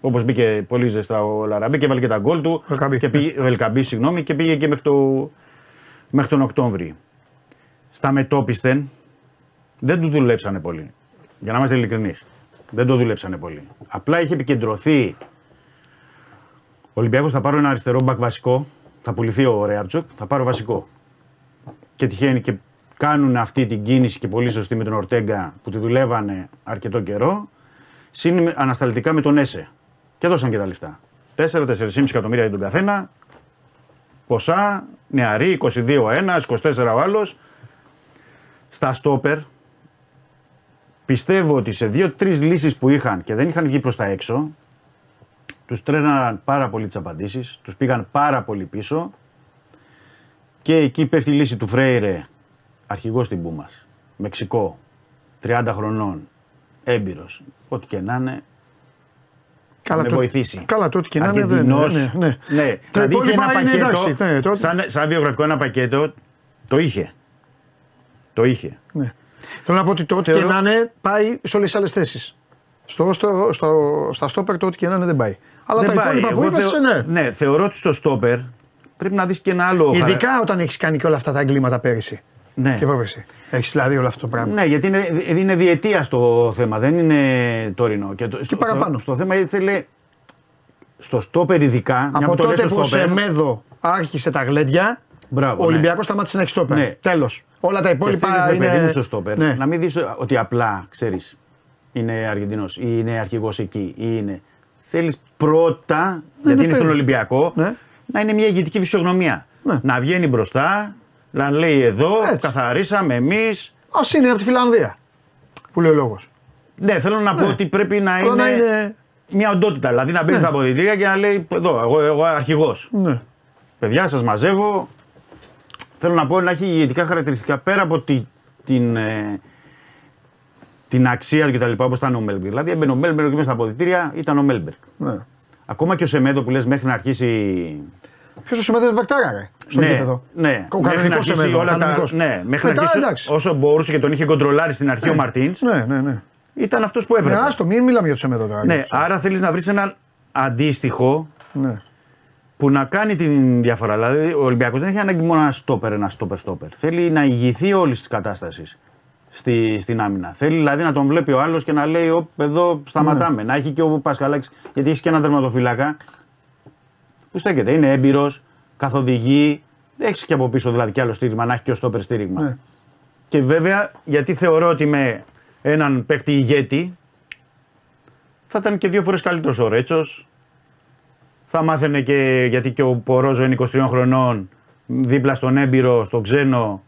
όπως μπήκε πολύ ζεστά ο Ελαραμπή και έβαλε και τα γκολ του. Ο Ελκαμπή. Και πήγε, ο Ελκαμπή, συγγνώμη, και πήγε και μέχρι, το, μέχρι τον Οκτώβρη. Στα μετόπιστεν δεν του δουλέψανε πολύ. Για να είμαστε ειλικρινείς. Δεν το δουλέψανε πολύ. Απλά είχε επικεντρωθεί. Ο Ολυμπιακός θα πάρω ένα αριστερό μπακ βασικό. Θα πουληθεί ο Ρέαπτσοκ. Θα πάρω βασικό. Και τυχαίνει και κάνουν αυτή την κίνηση και πολύ σωστή με τον Ορτέγκα που τη δουλεύανε αρκετό καιρό. Συν ανασταλτικά με τον Έσε. Και δώσαν και τα λεφτά. 4-4,5 εκατομμύρια για τον καθένα. Ποσά, νεαροί, 22 ο ένας, 24 ο άλλος. Στα στόπερ, πιστεύω ότι σε δύο-τρεις λύσεις που είχαν και δεν είχαν βγει προς τα έξω, τους τρέναραν πάρα πολύ τις απαντήσεις, τους πήγαν πάρα πολύ πίσω και εκεί πέφτει η λύση του Φρέιρε, αρχηγός στην Πούμας. Μεξικό, 30 χρονών, έμπειρος. Ό,τι και να είναι, Καλά, με το- βοηθήσει. Καλά, το ό,τι και να είναι. δεν- Αργεντινός. Ναι, ναι. ναι. Τα Δηλαδή είχε υπόλοιπα ένα είναι πακέτο, εντάξει. ναι, το- σαν, σαν βιογραφικό ένα πακέτο, το είχε. Το είχε. ναι. Θέλω να πω ότι το ό,τι Θεωρώ- και να είναι πάει σε όλες τις άλλες θέσεις. Στο, στο, στο, στα στόπερ το ό,τι και να είναι δεν πάει. Αλλά Δεν τα πάει. υπόλοιπα που Εγώ είπες, θεω- ναι. ναι, θεωρώ ότι στο στόπερ πρέπει να δεις και ένα άλλο. χαρα- Ειδικά όταν έχεις κάνει και όλα αυτά τα εγκλήματα πέρυσι. Ναι. Και πρόπερσι. Έχεις δηλαδή όλο αυτό το πράγμα. Ναι, γιατί είναι, είναι διετία το θέμα, δεν είναι τωρινό. Και, το, στο, παραπάνω. Στο, θέμα ήθελε. Στο στόπερ ειδικά. μια Από που το λες τότε στο που ο στόπερ, Σεμέδο άρχισε τα γλέντια, Μπράβο, ο ναι. Ολυμπιακός σταμάτησε να έχει στόπερ. Ναι. Τέλος. Όλα τα Και υπόλοιπα θέλεις, ρε είναι. παιδί μου στο στόπερ Ναι. να μην δεις ότι απλά ξέρεις είναι Αργεντινός ή είναι αρχηγός εκεί ή είναι. Θέλεις πρώτα, γιατί ναι, είναι στον παιδί. Ολυμπιακό, Ναι. να είναι μια ηγετική φυσιογνωμία. Ναι. Να βγαίνει μπροστά, να λέει εδώ, Έτσι. καθαρίσαμε εμείς. Α είναι από τη Φιλανδία. Που λέει ο λόγος. Ναι, θέλω να πω ότι πρέπει να Αλλά είναι, να είναι- μια οντότητα. Δηλαδή να μπαίνει Ναι. στα αποδητήρια και να λέει εδώ, εγώ, εγώ αρχηγός. Ναι. Παιδιά, σας μαζεύω. Θέλω να πω να έχει ηγετικά χαρακτηριστικά πέρα από τη, την, ε, την αξία του κτλ. Όπως ήταν ο Μέλμπεργκ. Δηλαδή έμπαινε ο Μέλμπεργκ μέσα στα αποδυτήρια, ήταν ο Μέλμπεργκ. ναι. Ακόμα και ο Σεμέδο που λες μέχρι να αρχίσει. Ποιος ο Σεμέδο παικταρά, ρε. Στο ναι, γήπεδο. ναι, Ο μέχρι να κανονικό αρχίσει Σεμέδο. όλα τα. κανονικός. Ναι, μέχρι Μετά, να αρχίσει εντάξει. όσο μπορούσε και τον είχε κοντρολάρει στην αρχή ο Μαρτίνς. Ναι, ναι, ναι. Ήταν αυτός που Ναι, έπρεπε. άστο, μην μιλάμε για το Σεμέδο τώρα. ναι, άρα θέλεις να βρεις έναν αντίστοιχο Ναι. Που να κάνει την διαφορά. Δηλαδή, ο Ολυμπιακός δεν έχει ανάγκη μόνο ένα στόπερ, ένα στόπερ, στόπερ. Θέλει να ηγηθεί όλης της κατάστασης στη, στην άμυνα. Θέλει δηλαδή να τον βλέπει ο άλλος και να λέει: Ωπ, εδώ σταματάμε. Να έχει και ο Πασχαλάκης, γιατί έχεις και έναν τερματοφύλακα που στέκεται. Είναι έμπειρος, καθοδηγεί. Έχεις και από πίσω δηλαδή και άλλο στήριγμα, να έχει και ο στόπερ στήριγμα. Ναι. Και βέβαια, γιατί θεωρώ ότι με έναν παίχτη ηγέτη θα ήταν και δύο φορές καλύτερος ο Ρέτσος. Θα μάθαινε και γιατί και ο Πορόζο είναι 23 χρονών, δίπλα στον έμπειρο, στον ξένο,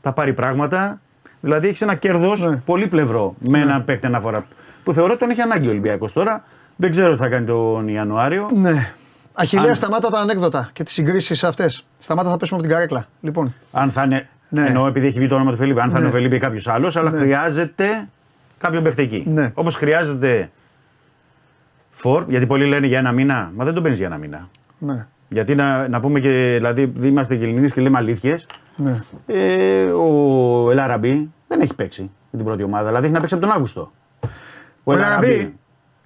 θα πάρει πράγματα. Δηλαδή έχεις ένα κέρδος Ναι. πολύ πλευρό με έναν παίκτη αναφορά. Που θεωρώ ότι τον έχει ανάγκη ο Ολυμπιακός τώρα. Δεν ξέρω τι θα κάνει τον Ιανουάριο. Ναι. Αχιλέα, Αν- σταμάτα τα ανέκδοτα και τις συγκρίσεις αυτές. Σταμάτα θα πέσουμε από την καρέκλα. Λοιπόν. Αν θα είναι. Ναι. Εννοώ επειδή έχει βγει το όνομα του Φελίπη. Αν θα Ναι. είναι ο Φελίπη ή κάποιος άλλος, αλλά Ναι. χρειάζεται κάποιον παίκτη εκεί. Ναι. Όπως χρειάζεται φορ, γιατί πολλοί λένε για ένα μήνα. Μα δεν τον παίρνεις για ένα μήνα. Ναι. Γιατί να, να πούμε και, δηλαδή, επειδή είμαστε και Ελληνεί και λέμε αλήθειες, Ναι. ε, ο Ελαραμπή δεν έχει παίξει με την πρώτη ομάδα. Δηλαδή έχει να παίξει από τον Αύγουστο. Ο Ελαραμπή.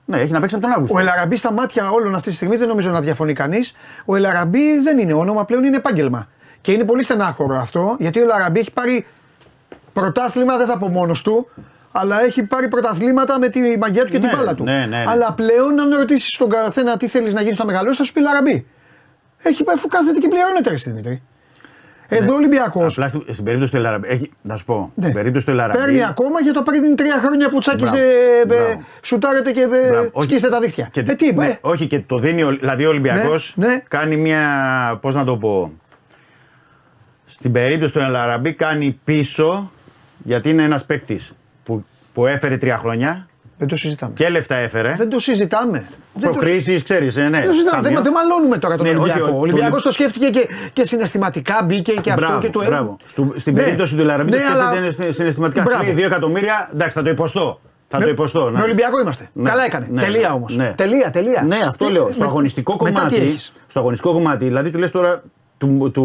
Ναι, έχει να παίξει από τον Αύγουστο. Ο Ελαραμπή στα μάτια όλων αυτή τη στιγμή δεν νομίζω να διαφωνεί κανείς. Ο Ελαραμπή δεν είναι όνομα, πλέον είναι επάγγελμα. Και είναι πολύ στενάχωρο αυτό, γιατί ο Ελαραμπή έχει πάρει πρωτάθλημα, δεν θα πω μόνος του, αλλά έχει πάρει πρωταθλήματα με τη μαγιά του και Ναι, την μπάλα του. ναι, ναι, ναι. Αλλά πλέον, αν ρωτήσεις τον καθένα τι θέλεις να γίνει στο μεγαλώσει, θα σου πει Ελαραμπή. Έχει πάει αφού κάθεται και πληρώνεται, ρε στη Δημήτρη. Εδώ ο Ολυμπιακός. Απλά στη- στην περίπτωση του Ελαραμπή. Έχει, να σου πω. Ναι. Στην περίπτωση του Ελαραμπή. Παίρνει ακόμα για το πριν τρία χρόνια που τσάκιζε, Μπράβο, ε, μπράβο. σουτάρετε και ε, Μπράβο, όχι. σκίστε τα δίχτυα. Και, ε, τι, ναι, ε, όχι και το δίνει, ο- δηλαδή ο Ολυμπιακός Ναι, ναι. κάνει μια. Πώς να το πω. Στην περίπτωση του Ελαραμπή κάνει πίσω γιατί είναι ένας παίκτης που, που έφερε τρία χρόνια δεν το συζητάμε. και λεφτά έφερε. Δεν το συζητάμε. Δεν το- Προκρίσεις, ξέρεις. Ε, ναι, Δεν το συζητάμε. Δεν, ταμείο. δεν μαλώνουμε τώρα τον Ναι, όχι, Ολυμπιακό. ο- ο Ολυμπιακός το- το σκέφτηκε και, και συναισθηματικά μπήκε και αυτό Μπράβο, και το μπράβο. Στου- στην Ναι. περίπτωση του Ελαραμπή Ναι, το σκέφτεται αλλά- είναι συναισθηματικά. Μπράβο. Λέει 2 εκατομμύρια, εντάξει, θα το υποστώ. Θα Με- το υποστώ. Με ναι. Ολυμπιακό είμαστε. Ναι. Καλά έκανε. Ναι, τελεία ναι, όμως. ναι. Τελεία, τελεία. Ναι, αυτό Τι- λέω. Στο με- αγωνιστικό μετά τι κομμάτι. έχεις; Στο αγωνιστικό κομμάτι, δηλαδή του λες τώρα του, του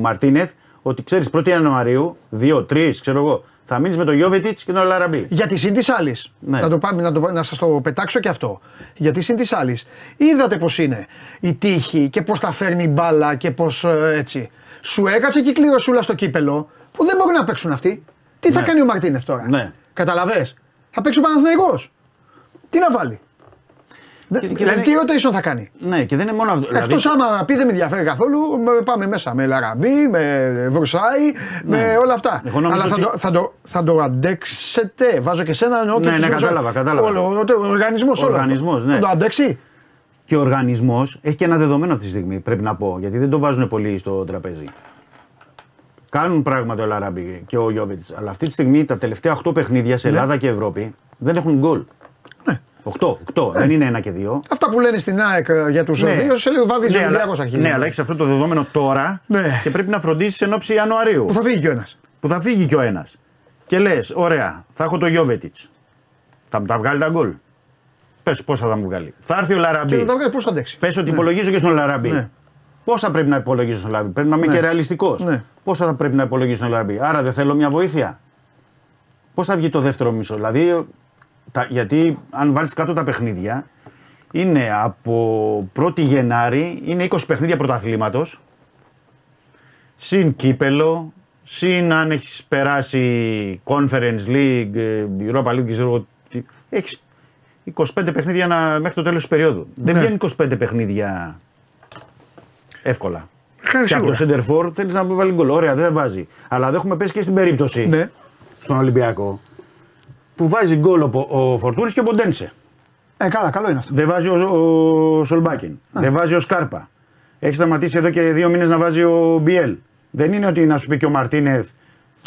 Μαρτίνεθ ότι ξέρεις 1η Ιανουαρίου, 2-3, ξέρω εγώ, θα μείνεις με τον Γιώβετιτ και τον Αλαραμπή. Γιατί συν τη άλλη. Ναι. Να, το πάμε, να, το, να σας το πετάξω και αυτό. Γιατί συν τη άλλη. Είδατε πώς είναι η τύχη και πώς τα φέρνει η μπάλα και πώς έτσι. Σου έκατσε και η κληροσούλα στο κύπελο που δεν μπορεί να παίξουν αυτοί. Τι θα Ναι. κάνει ο Μαρτίνεθ τώρα; Ναι. Καταλαβέ. Θα παίξει ο Παναθηναϊκός. Τι να βάλει; Και- και δηλαδή, δεν τι είναι- rotation θα κάνει; Ναι, και δεν είναι μόνο αυτό. Δηλαδή, Εκτός άμα πει δεν με ενδιαφέρει καθόλου, με- πάμε μέσα με Λαραμπή, με Βρουσάη, με όλα αυτά. Ναι. Εγώ νόμιζα Αλλά θα, ότι- το, θα, το, θα το αντέξετε. Βάζω και σένα εννοώ και Ναι, τους ναι, Βρουσάη. κατάλαβα, κατάλαβα. Όλο, ο, ο οργανισμός όλο. αυτό. οργανισμός, ναι. Θα το αντέξει; και ο οργανισμός έχει και ένα δεδομένο αυτή τη στιγμή, πρέπει να πω, γιατί δεν το βάζουν πολύ στο τραπέζι. Κάνουν πράγμα το Ελαραμπή και ο Γιώβετιτ. Αλλά αυτή τη στιγμή τα τελευταία 8 παιχνίδια σε Ελλάδα και Ευρώπη δεν έχουν γκολ. Ναι. 8, 8, δεν είναι ένα και δύο. Αυτά που λένε στην ΑΕΚ ε, για τους δύο, σε λίγο βαδίζει ο ναι, Ολυμπιακό αλλά, αρχίζει. ναι, αλλά έχεις αυτό το δεδομένο τώρα Ναι. και πρέπει να φροντίσεις εν ώψη Ιανουαρίου. Που θα φύγει κι ο ένα. Που θα φύγει κι ο ένας. Και λες, ωραία, θα έχω το Γιώβετιτς. Θα μου τα βγάλει τα γκολ. Πες πώς θα τα μου βγάλει. Θα έρθει ο Και Λαραμπή. να τα βγάλει πώς θα αντέξει. Πες ότι υπολογίζω και στον Λαραμπή. Ναι. Πόσα πρέπει να υπολογίζω στον Λαραμπή; Πρέπει να είμαι Ναι. και ρεαλιστικός. Ναι. Πόσα θα πρέπει να υπολογίσω στον Λαραμπή; Άρα δεν θέλω μια βοήθεια. Πώς θα βγει το δεύτερο μισό; Δηλαδή, τα, γιατί αν βάλεις κάτω τα παιχνίδια, είναι από 1η Γενάρη, είναι 20 παιχνίδια πρωταθλήματος. Συν κύπελο, συν αν έχεις περάσει Conference League, ε, Europa League, ξέρω εγώ τι. Έχεις 25 παιχνίδια να, μέχρι το τέλος της περίοδου. Δεν Ναι. βγαίνουν 25 παιχνίδια εύκολα. Χάρη Και από το σίγουρα. center for θέλεις να βάλει γκολ. Ωραία, δεν βάζει. Αλλά δεν έχουμε πέσει και στην περίπτωση Ναι. στον Ολυμπιακό που βάζει γκολ ο, ο Φορτούνης και ο Ποντένσε. Ε, καλά, καλό είναι αυτό. Δεν βάζει ο, ο Σολμπάκιν. Δεν βάζει ο Σκάρπα. Έχει σταματήσει εδώ και δύο μήνες να βάζει ο Μπιέλ. Δεν είναι ότι να σου πει και ο Μαρτίνεθ.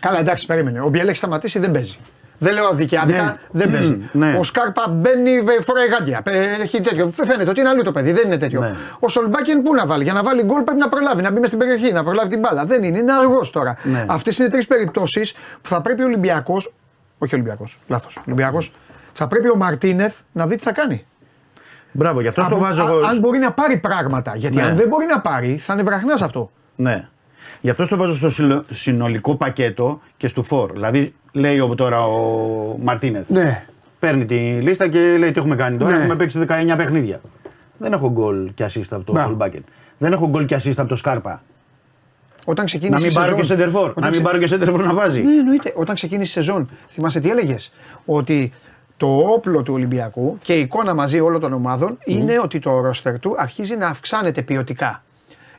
Καλά, εντάξει, περίμενε. Ο Μπιέλ έχει σταματήσει, δεν παίζει. Δεν λέω δικαιάδικα, Ναι. δεν παίζει. Μμμ, (clears throat) ναι. Ο Σκάρπα μπαίνει, ε, φοράει γάντια. ε, Έχει τέτοιο. Φαίνεται ότι είναι αλλού το παιδί, δεν είναι τέτοιο. Ναι. Ο Σολμπάκεν πού να βάλει; Για να βάλει γκολ πρέπει να προλάβει, να μπει μες στην περιοχή, να προλάβει την μπάλα. Δεν είναι, είναι αργός τώρα. Ναι. Αυτές είναι τρεις περιπτώσεις που θα πρέπει ο Ολυμπιακός. Όχι ο Ολυμπιακός, λάθος. Ολυμπιακός. Θα πρέπει ο Μαρτίνεθ να δει τι θα κάνει. Μπράβο, γι' αυτό στο Αν- βάζω α- εγώ. Αν μπορεί να πάρει πράγματα. Γιατί Ναι. αν δεν μπορεί να πάρει, θα είναι βραχνάς αυτό. Ναι. Γι' αυτό το βάζω στο συλλο- συνολικό πακέτο και στο φόρ. Δηλαδή, λέει ο- τώρα ο Μαρτίνεθ. Ναι. Παίρνει τη λίστα και λέει τι έχουμε κάνει τώρα; Ναι. Έχουμε παίξει 19 παιχνίδια. Δεν έχω γκολ και assist από το Μπράβο. Σολμπάκεν. Δεν έχω γκολ και assist από το Σκάρπα. Όταν Να ξεκίνησε μην η πάρω σεζόν- και σεντερφόρ. όταν Να μην ξε- πάρω και σεντερφόρ να βάζει. Ναι, εννοείται. Όταν ξεκίνησε η σεζόν, θυμάσαι τι έλεγες; Ότι το όπλο του Ολυμπιακού και η εικόνα μαζί όλων των ομάδων είναι ότι το ρόστερ του αρχίζει να αυξάνεται ποιοτικά.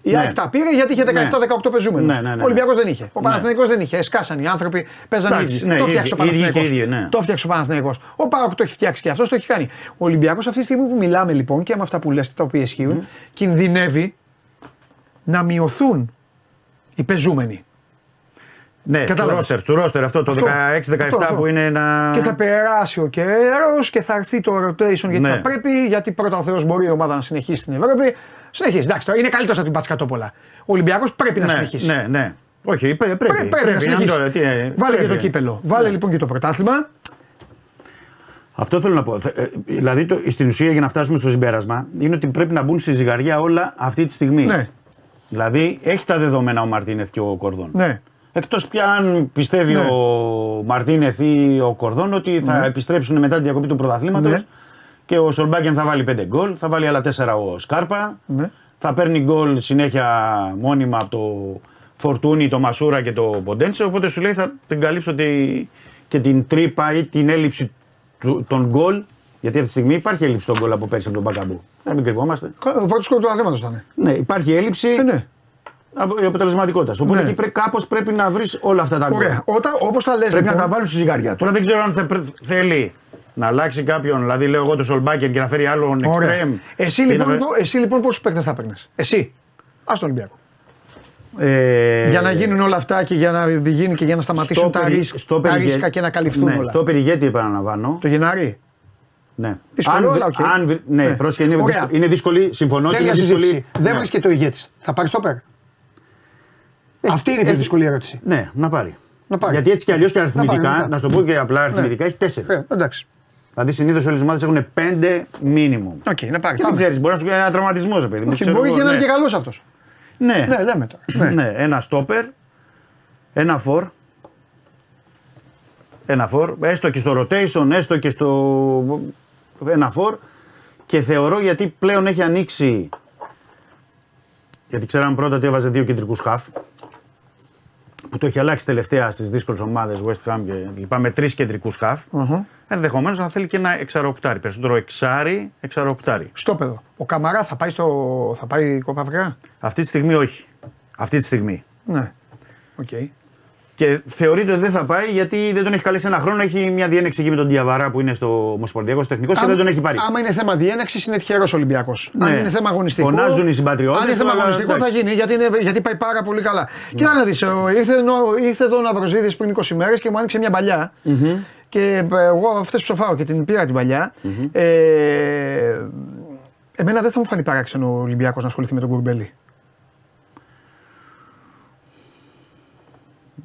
Η Ναι. ΑΕΚ τα πήρε γιατί είχε 17-18 πεζούμενους. Ναι, ναι, ναι, Ο Ολυμπιακός ναι. δεν είχε. Ο Ναι. Παναθηναϊκός δεν είχε. Εσκάσαν οι άνθρωποι, παίζαν οι Εντάξει, ίδιοι. ναι, το ίδιοι- φτιάξε ο ίδιοι και Παναθηναϊκός. ίδιοι, ναι. Το φτιάξε ο Παναθηναϊκός. Ο Πάοκ το έχει φτιάξει και αυτός το έχει κάνει. Ο Ολυμπιακός αυτή τη στιγμή που μιλάμε λοιπόν και με αυτά που λες τα οποία ισχύουν, κινδυνεύει να μειωθούν οι πεζούμενοι. Ναι, του Κατάλαβες. ρόστερ, του ρόστερ αυτό το Αυτό, 16-17 αυτό, αυτό. που είναι ένα. Και θα περάσει ο καιρός και θα έρθει το rotation γιατί Ναι. θα πρέπει. Γιατί πρώτα ο Θεός μπορεί η ομάδα να συνεχίσει στην Ευρώπη. Συνεχίζει. Εντάξει, τώρα είναι καλύτερος από την Πατσκατόπολα. Ο Ολυμπιακός πρέπει να ναι, συνεχίσει. ναι, ναι. Όχι, πρέ- πρέπει. Πρέ- πρέπει, να αν συνεχίσει. τώρα, τι, ε, Βάλε πρέπει. και το κύπελο. Βάλε λοιπόν και το πρωτάθλημα. Αυτό θέλω να πω. Θε- ε, Δηλαδή, το, στην ουσία, για να φτάσουμε στο συμπέρασμα, είναι ότι πρέπει να μπουν στη ζυγαριά όλα αυτή τη στιγμή. Ναι. Δηλαδή, έχει τα δεδομένα ο Μαρτίνεθ και ο Κορδόν. Ναι. Εκτός πια αν πιστεύει Ναι. ο Μαρτίνεθ ή ο Κορδόν ότι θα επιστρέψουν μετά τη διακοπή του πρωταθλήματος Ναι. και ο Σολμπάκεν θα βάλει 5 γκολ, θα βάλει άλλα 4 ο Σκάρπα. Ναι. Θα παίρνει γκολ συνέχεια μόνιμα από το Φορτούνι, το Μασούρα και το Ποντένσε. Οπότε σου λέει θα την καλύψω τη, και την τρύπα ή την έλλειψη του, των γκολ. Γιατί αυτή τη στιγμή υπάρχει έλλειψη των γκολ από πέρσι από τον Μπακαμπού. Να μην κρυβόμαστε. Ο πρώτο σκορ του αγρέματο ήταν. Ναι, υπάρχει έλλειψη Ε, ναι. από- αποτελεσματικότητας. Οπότε Ναι. εκεί πρέ, κάπως πρέπει να βρεις όλα αυτά τα γκολ. Ωραία. Όταν, όπως τα λες, Πρέπει να λοιπόν, τα βάλουν στη ζυγαριά. Τώρα δεν ξέρω αν θε- πρέ- θέλει να αλλάξει κάποιον, δηλαδή λέω εγώ το Σολμπάκεν και να φέρει άλλον Ωραία. εξτρέμ. Εσύ Ή να λοιπόν, φέρει- πο- εσύ λοιπόν πόσους παίκτες θα παίρνεις; Εσύ. Α τον Ολυμπιακό. Ε, για να γίνουν όλα αυτά και για να γίνει και για να σταματήσουν στο τα, περι- ρίσκ, στο τα περιγε- ρίσκα και να καλυφθούν ναι, όλα. Στο περιγέτη επαναλαμβάνω. Το Γενάρη; Ναι. Δύσκολο, αν, βρει- αλλά οκ. αν βρει- ναι, Ναι. πρόσεχε, είναι, Ωραία. δύσκολη, είναι δύσκολη. Συμφωνώ ότι Τέλεια είναι δύσκολη. συζήτηση. Δεν ναι. βρίσκεται ο ηγέτης. Θα πάρεις το πέρ. Αυτή είναι η πιο έχει- δύσκολη ερώτηση. Ναι, να πάρει. Να πάρει. Γιατί έτσι κι αλλιώς και αριθμητικά, Να να, πάρει, να σου το πω και απλά αριθμητικά, έχει τέσσερις. Ε, εντάξει. Δηλαδή συνήθως όλες οι ομάδες έχουν πέντε minimum. OK, να πάρει. Και δεν Πάμε. ξέρεις, μπορεί να σου κάνει ένα τραυματισμός, παιδί μου. Όχι, ξέρω μπορεί εγώ, και να είναι ναι. και καλός αυτός. Ναι, Ναι, λέμε τώρα. Ναι. ναι, ένα στόπερ, ένα φορ. Ένα φορ, έστω και στο rotation, έστω και στο. Ένα φορ. Και θεωρώ γιατί πλέον έχει ανοίξει. Γιατί ξέραμε πρώτα ότι έβαζε δύο κεντρικούς χαφ. Που το έχει αλλάξει τελευταία στις δύσκολες ομάδες West Ham και λοιπά με τρεις κεντρικούς χαφ. Ενδεχομένως να θέλει και ένα εξαροχτάρι. Περισσότερο εξάρι, εξαροχτάρι. Στο παιδό. Ο Καμαρά θα πάει, στο... θα πάει Κόπα Άφρικα; Αυτή τη στιγμή όχι. Αυτή τη στιγμή. Ναι. Οκ. Και θεωρείται ότι δεν θα πάει γιατί δεν τον έχει καλέσει ένα χρόνο. Έχει μια διένεξη εκεί με τον Διαβαρά που είναι στο Ομοσπονδιακό τεχνικός και Άμα- δεν τον έχει πάρει. Άμα είναι θέμα διένεξης, είναι τυχερός Ολυμπιακός. Αν Ναι. είναι θέμα αγωνιστικό. Φωνάζουν οι συμπατριώτες Αν είναι του, θέμα αλλά αγωνιστικό θα εντάξει. Ναι. γίνει γιατί, είναι, γιατί πάει πάρα πολύ καλά. Κοίτα να δεις, ήρθε, εδώ- ήρθε εδώ ο Ναυροζίδης πριν 20 μέρες και μου άνοιξε μια παλιά. Και ε, εγώ αυτές που ψοφάω και την πήρα την παλια Ε, εμένα δεν θα μου φανεί παράξενο ο Ολυμπιακός να ασχοληθεί με τον Κουρμπέλη.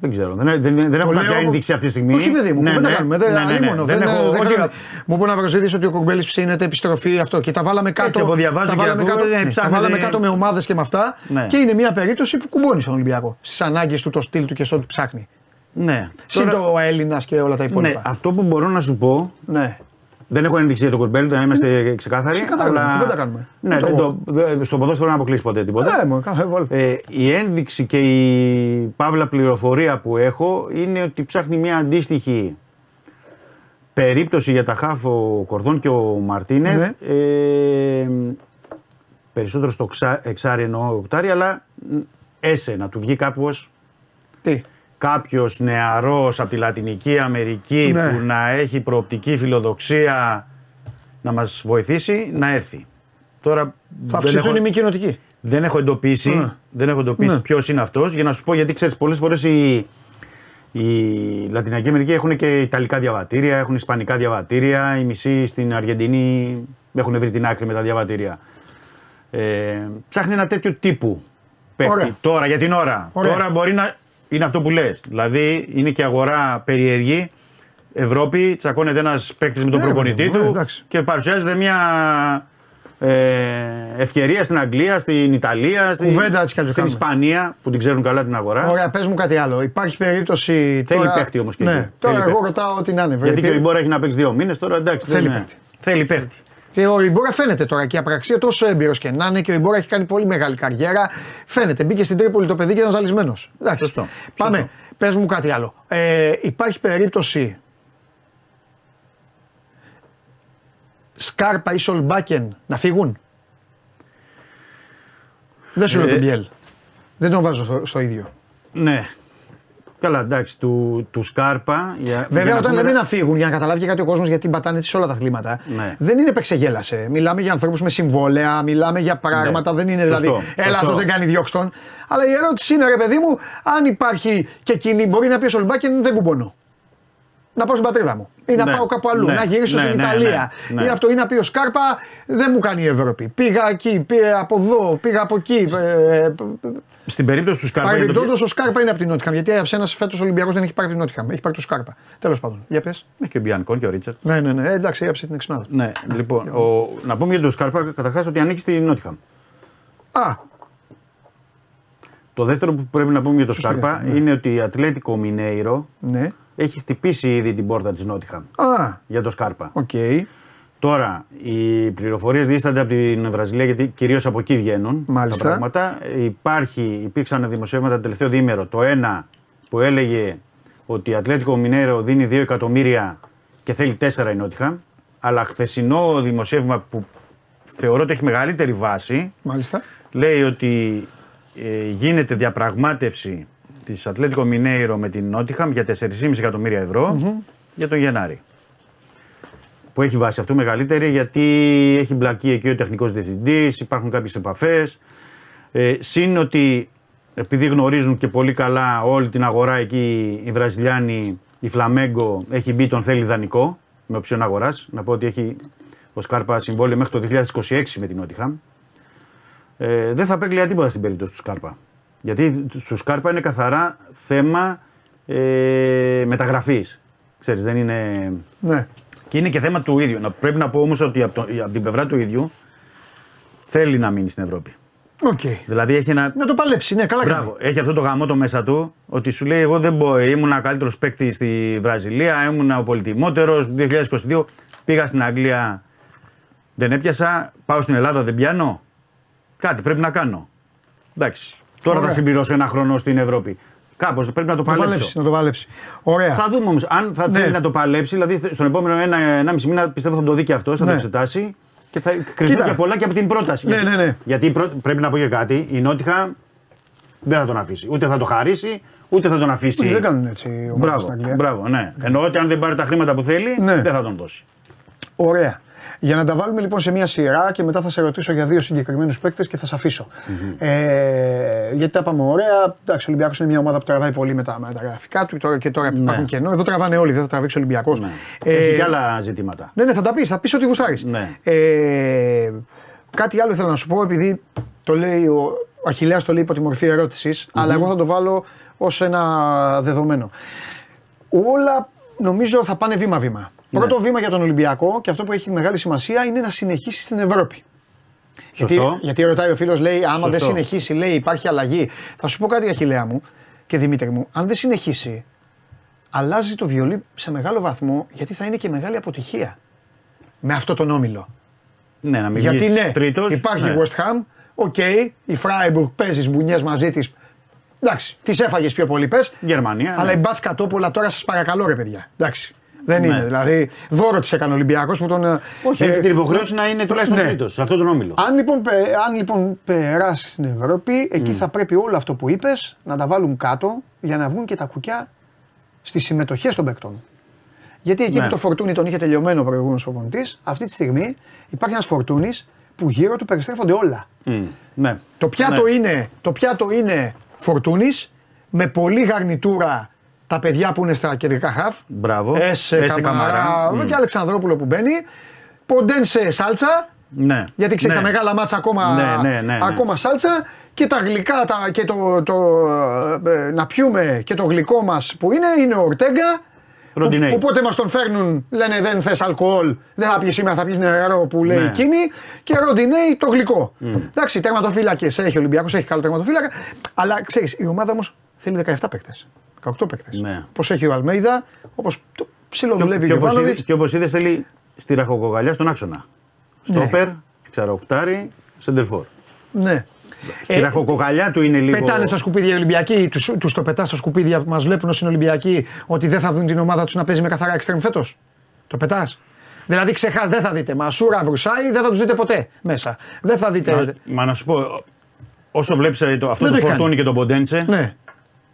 Δεν ξέρω. Δεν, δεν, δεν έχω Το κάποια λέω- ένδειξη αυτή τη στιγμή. Όχι, παιδί μου, ναι, δεν ναι, τα κάνουμε. Δεν, ναι, ναι, ναι. αλίμονο, Δεν δεν, έχω, δεν όχι, ξέρω. Μου είπε να προσδίδει ότι ο Κουρμπέλη ψήνεται επιστροφή αυτό. Και τα βάλαμε κάτω. Έτσι, εγώ διαβάζω τα και βάλαμε ακούω, κάτω, ναι, ναι, τα ψάχνετε- βάλαμε κάτω με ομάδες και με αυτά. Ναι. Και είναι μια περίπτωση που κουμπώνεις στον Ολυμπιακό. Στις ανάγκες του, το στυλ του και σε ό,τι ψάχνει. Ναι. Συν Τώρα- το Έλληνας και όλα τα ναι, υπόλοιπα. αυτό που μπορώ να σου πω. Ναι. Δεν έχω ένδειξη για τον Κουρμπέλ, να είμαστε ξεκάθαροι. Ξεκάθαρα, αλλά... δεν τα κάνουμε. Ναι, Το- δεν το, δε- στο ποδόσφαιρο δεν αποκλείσει ποτέ τίποτα. Ναι, μου κάθε βόλτα. Ε, η ένδειξη και η παύλα πληροφορία που έχω είναι ότι ψάχνει μια αντίστοιχη περίπτωση για τα χάφ ο Κορδόν και ο Μαρτίνεθ. Ναι. Ε, περισσότερο στο ξα, εξάρι εννοώ οκτάρι, αλλά μ, έσε να του βγει κάπως Τι; Κάποιος νεαρός από τη Λατινική Αμερική Ναι. που να έχει προοπτική φιλοδοξία να μας βοηθήσει να έρθει. Τώρα Θα δεν αυξηθούν έχω, οι μη κοινοτικοί. δεν έχω εντοπίσει, Ναι. δεν έχω εντοπίσει Ναι. ποιος είναι αυτός για να σου πω γιατί ξέρεις πολλές φορές οι, η Λατινική Αμερική έχουν και Ιταλικά διαβατήρια, έχουν Ισπανικά διαβατήρια, οι μισοί στην Αργεντινή έχουν βρει την άκρη με τα διαβατήρια. Ε, ψάχνει ένα τέτοιο τύπου παίκτη. Ωραία. Τώρα για την ώρα. Ωραία. Τώρα μπορεί να είναι αυτό που λες. Δηλαδή είναι και αγορά περίεργη. Ευρώπη, τσακώνεται ένας παίκτης με τον Ναι, προπονητή παιδί μου, του ναι, εντάξει. και παρουσιάζεται μια ε, ευκαιρία στην Αγγλία, στην Ιταλία, στην, Κουβέντα έτσι κι αλλιώς στην κάνουμε. Ισπανία που την ξέρουν καλά την αγορά. Ωραία, πες μου κάτι άλλο. Υπάρχει περίπτωση. Θέλει τώρα... παίχτη όμως και Ναι, εκεί. τώρα Θέλει εγώ παίχτη. ρωτάω ό,τι να είναι. Γιατί και Βέβαια. ο Ιμπόρα έχει να παίξει δύο μήνες τώρα εντάξει. Θέλει δεν είναι. παίχτη. Θέλει παίχτη. Και ο Ιμπόρα φαίνεται τώρα και η απραξία τόσο έμπειρος και να είναι και ο Ιμπόρα έχει κάνει πολύ μεγάλη καριέρα. Φαίνεται. Μπήκε στην Τρίπολη το παιδί και ήταν ζαλισμένος. Σωστό. Πάμε. Σωστό. Πες μου κάτι άλλο. Ε, υπάρχει περίπτωση Σκάρπα ή Σολμπάκεν να φύγουν; Δεν σου λέω Ε, τον Μπιέλ. Δεν τον βάζω στο, στο ίδιο. Ναι. Καλά, εντάξει, του, του Σκάρπα. Για, για Βέβαια, να όταν πούμε λέμε τα- να φύγουν για να καταλάβει και κάτι ο κόσμος γιατί πατάνε σε όλα τα αθλήματα. Ναι. Δεν είναι επεξεγέλασε. Μιλάμε για ανθρώπους με συμβόλαια, μιλάμε για πράγματα. Ναι. Δεν είναι Σωστό, δηλαδή. Έλα, σωστό. αυτός δεν κάνει διώξτον. Αλλά η ερώτηση είναι, ρε παιδί μου, αν υπάρχει και εκείνη, μπορεί να πει ο Σολμπάκεν δεν κουμπώνω. Να πάω στην πατρίδα μου. Ή να Ναι, πάω κάπου αλλού. ναι, να γυρίσω ναι, στην ναι, Ιταλία. ναι, ναι. Ή αυτό ή να πει ο Σκάρπα δεν μου κάνει η Ευρώπη. Πήγα εκεί, πήγα από εδώ, πήγα από εκεί. Ε, Στην περίπτωση του Σκάρπα. για το- Παρεμπιπτόντω ο Σκάρπα είναι από την Νότιγχαμ. Γιατί άψε ένας φέτος Ολυμπιακός δεν έχει πάρει από την Νότιγχαμ. Έχει πάρει το Σκάρπα. Τέλος πάντων. Για πες. Έχει και ο Μπιανκόν και ο Ρίτσαρντς. Ναι, ναι, ναι. Ε, εντάξει, άσε την εξυπνάδα. Ναι, λοιπόν, ο, να πούμε για τον Σκάρπα καταρχάς ότι ανήκει στη Νότιγχαμ. Α, Το δεύτερο που πρέπει να πούμε για τον Σωστό, Σκάρπα ναι. είναι ότι η Ατλέτικο Μινέιρο ναι. έχει χτυπήσει ήδη την πόρτα της Νότιγχαμ Α, για τον Σκάρπα. οκ. Τώρα, οι πληροφορίες διίστανται από την Βραζιλία γιατί κυρίως από εκεί βγαίνουν Μάλιστα. τα πράγματα. Υπάρχει, υπήρξαν δημοσιεύματα το τελευταίο διήμερο. Το ένα που έλεγε ότι η Ατλέτικο Μινέρο δίνει 2 εκατομμύρια και θέλει 4 η Νότιχαμ. Αλλά χθεσινό δημοσίευμα που θεωρώ ότι έχει μεγαλύτερη βάση Μάλιστα. λέει ότι ε, γίνεται διαπραγμάτευση της Ατλέτικο Μινέιρο με την Νότιχαμ για 4,5 εκατομμύρια ευρώ για τον Γενάρη. Που έχει βάση αυτού μεγαλύτερη γιατί έχει μπλακεί εκεί ο τεχνικός διευθυντής, υπάρχουν κάποιες επαφές. Ε, συν ότι επειδή γνωρίζουν και πολύ καλά όλη την αγορά εκεί οι Βραζιλιάνοι, η Φλαμέγκο έχει μπει τον θέλει δανεικό με οψιόν αγοράς. Να πω ότι έχει ο Σκάρπα συμβόλαιο μέχρι το 2026 με την Νότιχαμ. Ε, δεν θα απέκλεια τίποτα στην περίπτωση του Σκάρπα. Γιατί του Σκάρπα είναι καθαρά θέμα ε, μεταγραφής. Ξέρεις, δεν είναι. Ναι. Και είναι και θέμα του ίδιου. Να, πρέπει να πω όμως ότι από, το, από την πλευρά του ίδιου θέλει να μείνει στην Ευρώπη. Οκ. Δηλαδή έχει ένα. Να το παλέψει, ναι, καλά Μπράβο. Έχει αυτό το γαμώτο μέσα του ότι σου λέει: Εγώ δεν μπορώ. Ήμουν ο καλύτερος παίκτης στη Βραζιλία, ήμουν ο πολυτιμότερος. 2022 πήγα στην Αγγλία, δεν έπιασα. Πάω στην Ελλάδα, δεν πιάνω. Κάτι πρέπει να κάνω. Εντάξει. Τώρα Ωραία. θα συμπληρώσω ένα χρόνο στην Ευρώπη. Κάπως πρέπει να το Να το παλέψω. παλέψει, να το παλέψει. Ωραία. Θα δούμε όμως. Αν θα Ναι. θέλει να το παλέψει, δηλαδή στον επόμενο ένα, ενάμιση μήνα πιστεύω θα το δει και αυτός, θα Ναι. το εξετάσει και θα κρυφτούν Κοίτα. και πολλά και από την πρόταση. Ναι, Γιατί- ναι, ναι. Γιατί πρέ- πρέπει να πω και κάτι, η Νότιχα δεν θα τον αφήσει. Ούτε θα το χαρίσει, ούτε θα τον αφήσει. Όχι, δεν κάνουν έτσι οι ομάδες Μπράβο, στην Αγγλία. μπράβο, ναι. Εννοώ ότι αν δεν πάρει τα χρήματα που θέλει, Ναι. δεν θα τον δώσει. Ωραία. Για να τα βάλουμε λοιπόν σε μια σειρά και μετά θα σε ρωτήσω για δύο συγκεκριμένους παίκτες και θα σε αφησω Ε, γιατί τα είπαμε ωραία. Εντάξει, ο Ολυμπιακός είναι μια ομάδα που τραβάει πολύ με τα, με τα γραφικά του τώρα, και τώρα υπάρχουν κενό. Εδώ τραβάνε όλοι, δεν θα τραβήξει ο Ολυμπιακός. Ναι. Έχει και άλλα ζητήματα. Ναι, ναι, θα τα πεις, θα πεις ό,τι γουστάρεις. Ναι. Ε, κάτι άλλο ήθελα να σου πω, επειδή το λέει ο, ο Αχιλέας το λέει υπό τη μορφή ερώτησης, αλλά εγώ θα το βάλω ως ένα δεδομένο. Όλα νομίζω θα πάνε βήμα-βήμα. Ναι. Πρώτο βήμα για τον Ολυμπιακό και αυτό που έχει μεγάλη σημασία είναι να συνεχίσει στην Ευρώπη. Σωστό. Γιατί, γιατί ρωτάει ο φίλος, λέει, άμα δεν Σωστό. συνεχίσει, λέει, υπάρχει αλλαγή. Θα σου πω κάτι, Αχιλέα μου και Δημήτρη μου, αν δεν συνεχίσει, αλλάζει το βιολί σε μεγάλο βαθμό γιατί θα είναι και μεγάλη αποτυχία με αυτό τον όμιλο. Ναι, να μην γιατί βγεις ναι, τρίτος. υπάρχει ναι. η West Ham, OK, η Freiburg παίζεις μπουνιές μαζί της. Εντάξει, τις έφαγες πιο πολύ πες. Γερμανία. Αλλά ναι. η Μπάτσκα Τόπολα τώρα σας παρακαλώ, ρε παιδιά. Εντάξει. Δεν Ναι. είναι. Δηλαδή, δώρο της έκανε ο Ολυμπιακός που τον. ε, Όχι, ε, έχει την υποχρέωση να είναι τουλάχιστον ναι. τρίτος σε αυτόν τον όμιλο. αν λοιπόν, πε- αν λοιπόν περάσει στην Ευρώπη, εκεί θα πρέπει όλο αυτό που είπες να τα βάλουν κάτω για να βγουν και τα κουκιά στις συμμετοχές των παικτών. Γιατί εκεί Ναι. που το φορτούνι τον είχε τελειωμένο ο προηγούμενος προπονητής, αυτή τη στιγμή υπάρχει ένας φορτούνης που γύρω του περιστρέφονται όλα. Μμ, Ναι. Το πιάτο, Ναι. είναι, το πιάτο είναι φορτούνης με πολλή γαρνιτούρα τα παιδιά που είναι στα κεντρικά χαφ. Μπράβο. Έσε, Έσε Καμαρά, Καμαρά. και Αλεξανδρόπουλο που μπαίνει. Ποντένσε σάλτσα. Ναι. Γιατί ξέρεις ναι. τα μεγάλα μάτσα ακόμα, Ναι, ναι, ναι, ναι. ακόμα σάλτσα και τα γλυκά τα, και το, το ε, να πιούμε και το γλυκό μας που είναι είναι ο Ορτέγκα που, Ροντινέι. που πότε μας τον φέρνουν λένε δεν θες αλκοόλ δεν θα πιεις σήμερα θα πιεις νερό που λέει Ναι. εκείνη και Ροντινέι το γλυκό εντάξει τερματοφύλακες έχει ο Ολυμπιακός έχει καλό τερματοφύλακα αλλά ξέρεις η ομάδα όμως θέλει 17 παίκτες 18 παίκτες Ναι. όπως έχει ο Αλμέιδα όπως το ψιλοδουλεύει Και, ο όπως είδες, Γιωβάνοβιτς και όπως είδες θέλει στη ραχοκοκαλιά στον άξονα. Ναι. Στόπερ, ξαροκτάρι, σεντερφόρ. ναι. Στη ραχοκοκαλιά του είναι λίγο... Πετάνε στα σκουπίδια οι Ολυμπιακοί, του τους το πετάς στα σκουπίδια που μας βλέπουν όσοι είναι Ολυμπιακοί ότι δεν θα δουν την ομάδα τους να παίζει με καθαρά εξτρέμ φέτος. Το πετάς. Δηλαδή ξεχάς, δεν θα δείτε Μασούρα, Βρουσάη, δεν θα τους δείτε ποτέ μέσα. Δεν θα δείτε. Μα, μα να σου πω, όσο βλέπεις ε, το, αυτό Δεν το το έχει φορτούνι κάνει. και τον Ποντένσε, Ναι.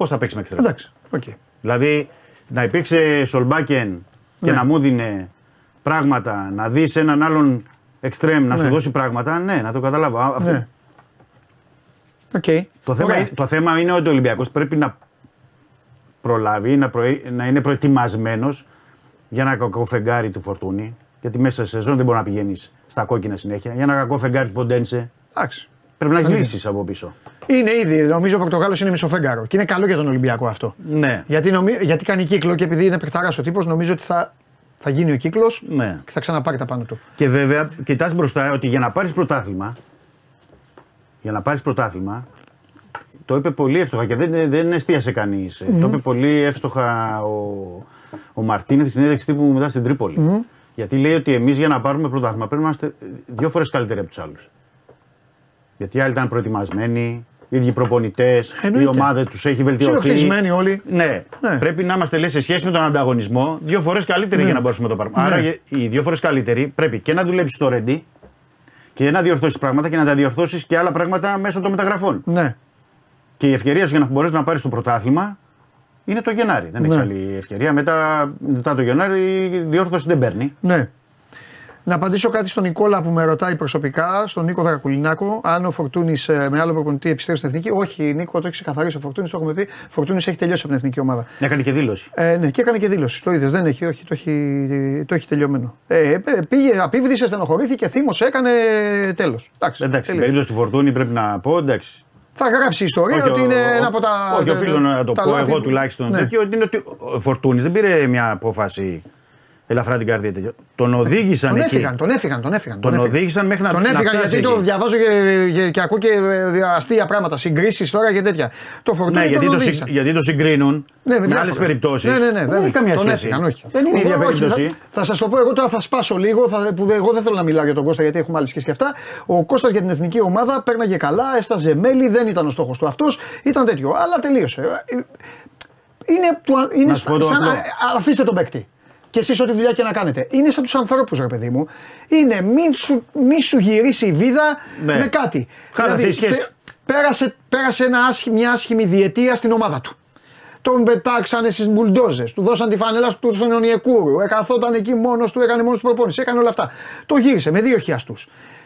Πώς θα παίξει με εξτρέμ. Εντάξει. οκ. Δηλαδή να υπήρξε Σολμπάκεν και Ναι. να μου δίνει πράγματα, να δεις έναν άλλον εξτρέμ να σου Ναι. δώσει πράγματα, ναι, να το καταλάβω. Α, Αυτό. Ναι. Οκ. Το, θέμα, Ωραία. είναι- το θέμα είναι ότι ο Ολυμπιακός πρέπει να προλάβει, να, προε- να είναι προετοιμασμένος για ένα κακό φεγγάρι του Φορτούνη. Γιατί μέσα σε σεζόν δεν μπορεί να πηγαίνεις στα κόκκινα συνέχεια. Για ένα κακό φεγγάρι του Ποντένσε Εντάξει. πρέπει να έχεις Αλήθεια. λύσεις από πίσω. Είναι ήδη, νομίζω ο Πορτογάλος είναι μισοφέγγαρο. Και είναι καλό για τον Ολυμπιακό αυτό. Ναι. Γιατί, νομι... γιατί κάνει κύκλο και επειδή είναι παιχταράς ο τύπος, νομίζω ότι θα, θα γίνει ο κύκλος Ναι. και θα ξαναπάρει τα πάνω του. Και βέβαια, κοιτάς μπροστά ότι για να πάρεις πρωτάθλημα. Για να πάρεις πρωτάθλημα. Το είπε πολύ εύστοχα και δεν, δεν εστίασε κανείς. Το είπε πολύ εύστοχα ο, ο Μαρτίνεθ στην συνέντευξη τύπου μετά στην τρίπολη. Γιατί λέει ότι εμείς για να πάρουμε πρωτάθλημα πρέπει να είμαστε δύο φορές καλύτεροι από τους άλλους. Γιατί οι άλλοι ήταν προετοιμασμένοι, οι ίδιοι προπονητές, η Εννοείται. ομάδα τους έχει βελτιωθεί. Ψιλοχτισμένοι όλοι. Ναι. Ναι. Πρέπει να είμαστε λέει, σε σχέση με τον ανταγωνισμό δύο φορές καλύτεροι για να μπορέσουμε να το πάρουμε. Ναι. Άρα γε- οι δύο φορές καλύτεροι πρέπει και να δουλέψεις το ρέντι και να διορθώσεις πράγματα και να τα διορθώσεις και άλλα πράγματα μέσω των μεταγραφών. Ναι. Και η ευκαιρία σου για να μπορέσεις να πάρεις το πρωτάθλημα είναι το Γενάρη. Δεν έχει Ναι. άλλη ευκαιρία. Μετά, μετά το Γενάρη η διόρθωση δεν παίρνει. Ναι. Να απαντήσω κάτι στον Νικόλα που με ρωτάει προσωπικά, στον Νίκο Δρακουλινάκο, αν ο Φορτούνης με άλλο προπονητή επιστρέφει στην εθνική. Όχι, Νίκο, το έχει ξεκαθαρίσει ο Φορτούνης, το έχουμε πει. Ο Φορτούνης έχει τελειώσει από την εθνική ομάδα. Έκανε και δήλωση. Ε, ναι, και έκανε και δήλωση. Το ίδιο δεν έχει, όχι, το έχει, το έχει τελειωμένο. Ε, ε, πήγε, απίβδησε, στενοχωρήθηκε, θύμωσε, έκανε τέλος. Εντάξει, Εντάξει, στην τελείωσε. περίπτωση του Φορτούνη πρέπει να πω εντάξει. Θα γράψει ιστορία Όχι, ότι ο- είναι ο- ένα από τα. Όχι, οφείλω να το τα πω λάθη εγώ του. τουλάχιστον. Ναι. Τέτοιο είναι ότι ο Φορτούνης δεν πήρε μια απόφαση ελαφρά την καρδία. τέτοιο. Τον οδήγησαν Τον εκεί. έφυγαν, τον έφυγαν, τον έφυγαν. Τον έφυγαν. οδήγησαν μέχρι να- Τον να έφυγαν φτάσει γιατί το εκεί. διαβάζω και, και, και ακούω και ε, αστεία πράγματα, συγκρίσεις τώρα και τέτοια. Το φορτούνι Ναι, τον γιατί το, οδήγησαν. συ- γιατί το συγκρίνουν Ναι, με διάφορα. άλλες περιπτώσεις. Ναι, ναι, ναι, δεν έχει καμία τον σχέση. Έφυγαν, όχι. Δεν είναι η ίδια Όχι, περίπτωση. Θα, θα σας το πω, εγώ τώρα θα σπάσω λίγο. Θα, που δε- εγώ δεν θέλω να μιλάω για τον Κώστα γιατί έχουμε άλλες σχέσεις και αυτά. Ο Κώστας για την εθνική ομάδα πέρναγε καλά, έσταζε μέλη, δεν ήταν ο στόχος του αυτός. Ήταν τέτοιο. Αλλά τελείωσε. Ε, Είναι, του- είναι Να σου πω το σαν, απλό. α- αφήστε τον παίκτη. Και εσείς ό,τι δουλειά και να κάνετε. Είναι σαν τους ανθρώπους, ρε παιδί μου. Είναι μην σου, μη σου γυρίσει η βίδα Ναι. με κάτι. Χάλασε η σχέση. θε- πέρασε, πέρασε ένα άσχη- μια άσχημη διετία στην ομάδα του. Τον πετάξανε στις μπουλντόζες, του δώσαν τη φανέλα του στον Ιωνιεκούρου. Εκαθόταν εκεί μόνος του, έκανε μόνος του προπόνηση, έκανε όλα αυτά. Το γύρισε με δύο χιαστού.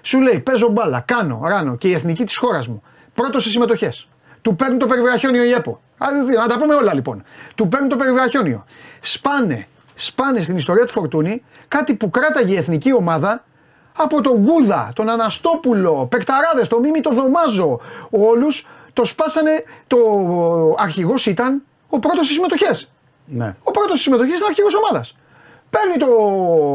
Σου λέει: Παίζω μπάλα, κάνω, ράνω και η εθνική της χώρας μου. Πρώτος σε συμμετοχές. Του παίρνει το περιβραχιόνιο η ΕΠΟ. Α, δι- Να τα πούμε όλα λοιπόν. Του παίρνει το περιβραχιόνιο. Σπάνε, σπάνε στην ιστορία του Φορτούνη κάτι που κράταγε η εθνική ομάδα από τον Γκούδα, τον Αναστόπουλο, Πεκταράδες, τον Μίμη, τον Δωμάζο. Όλους το σπάσανε. Το αρχηγός ήταν ο πρώτος στι συμμετοχές. Ναι. Ο πρώτος στι συμμετοχέ ήταν αρχηγός ομάδας. Παίρνει το.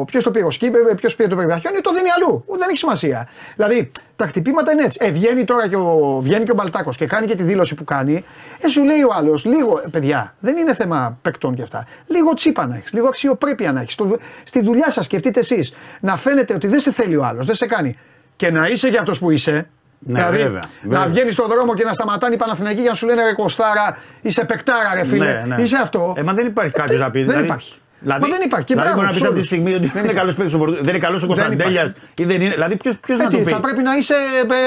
Ποιος το πήρε ο Σκύπε, ποιος πήρε το περιβραχιόνιο, το δίνει αλλού. Δεν έχει σημασία. Δηλαδή τα χτυπήματα είναι έτσι. Ε, βγαίνει τώρα και ο, βγαίνει και ο Μπαλτάκος και κάνει και τη δήλωση που κάνει. Ε, σου λέει ο άλλος, λίγο, ε, παιδιά, δεν είναι θέμα παικτών και αυτά. Λίγο τσίπα να έχεις, λίγο αξιοπρέπεια να έχεις. Στη δουλειά σας σκεφτείτε εσείς να φαίνεται ότι δεν σε θέλει ο άλλος, δεν σε κάνει. Και να είσαι για αυτός που είσαι. Ναι, δηλαδή, βέβαια, να βέβαια. βγαίνεις στον δρόμο και να σταματάνε οι Παναθηναϊκοί για να σου λένε ρε Κωστάρα, είσαι παικτάρα, ρε φίλε. Ναι, ναι. Είσαι αυτό. Ε, μα δεν υπάρχει κάποιος Ε, να πει. Δεν δηλαδή- υπάρχει. Δηλαδή, Μα δεν υπάρχει. Και δηλαδή μπράβο, μπορεί να πεις αυτή τη τους όλους. στιγμή ότι δεν είναι καλός παίκτης ο Φορτούνη, δεν είναι καλός ο Κωνσταντέλιας ή δεν είναι. Δηλαδή ποιο Ε, να τι, το πει; θα πρέπει να είσαι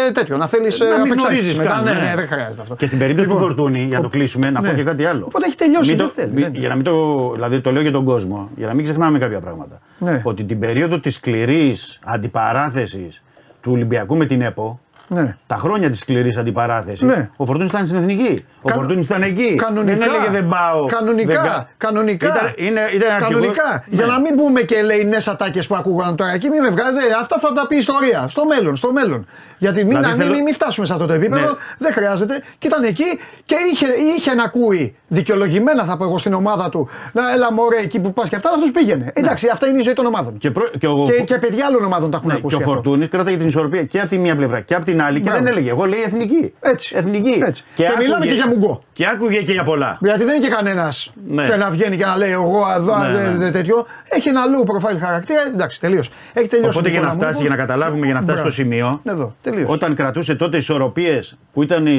ε, τέτοιο, να θέλεις Να μην απεξάρτηση γνωρίζεις μετά. καν, Ναι, ναι. ναι, δεν χρειάζεται αυτό. Και στην περίπτωση Λοιπόν, του Φορτούνη, για να το κλείσουμε, να πω ναι. και κάτι άλλο. Οπότε έχει τελειώσει, Μην δεν το- θέλει, μη- δεν- Για να μην το. Δηλαδή το λέω για τον κόσμο, για να μην ξεχνάμε κάποια πράγματα. Ναι. Ότι την περίοδο της σκληρής αντιπαράθεσης του Ολυμπιακού με την ΕΠΟ, Ναι. τα χρόνια της σκληρής αντιπαράθεσης, Ναι. ο Φορτούνης ήταν στην εθνική. Ο Κα- Φορτούνης ήταν εκεί. Κανονικά. Δεν έλεγε δεν πάω. Κανονικά. δεν κα- Κανονικά. Ήταν, είναι, ήταν αρχηγός. Κανονικά. Ναι. Για να μην πούμε και ελεηνέ ατάκε που ακούγαν τώρα εκεί, μην με βγάζετε. Αυτά θα τα πει η ιστορία. Στο μέλλον, στο μέλλον. Γιατί μην, Δηλαδή μην, θέλω- μην, μην φτάσουμε σε αυτό το επίπεδο. Ναι. Δεν χρειάζεται. Και ήταν εκεί και είχε, είχε να ακούει δικαιολογημένα, θα πω εγώ στην ομάδα του. Να έλα μωρέ εκεί που πας και αυτά, αυτό πήγαινε. Εντάξει, αυτά είναι η ζωή των ομάδων. Ναι. Και, προ- και ο, Και, και παιδιά άλλων ομάδων τα έχουν ναι, ακούσει. και ο αυτό. Φορτούνης κράταγε την ισορροπία και από τη μία πλευρά και από την άλλη και Μπράβο. δεν έλεγε. Εγώ λέει εθνική. Έτσι. Εθνική. Έτσι. Και μιλάμε και για μουγκό. Και άκουγε και για πολλά. Γιατί δεν είναι και κανένας Ναι. και να βγαίνει και να λέει εγώ εδώ Ναι, δε- ναι. δε- τέτοιο. Έχει ένα low profile χαρακτήρα. Εντάξει, τελείωσε. Έχει τελειώσει. Οπότε ο για να Νικόλα φτάσει, μου. για να καταλάβουμε, για να φτάσει Μπράβο. στο σημείο. Εδώ, τελείωσε. Όταν κρατούσε τότε ισορροπίες που ήταν η...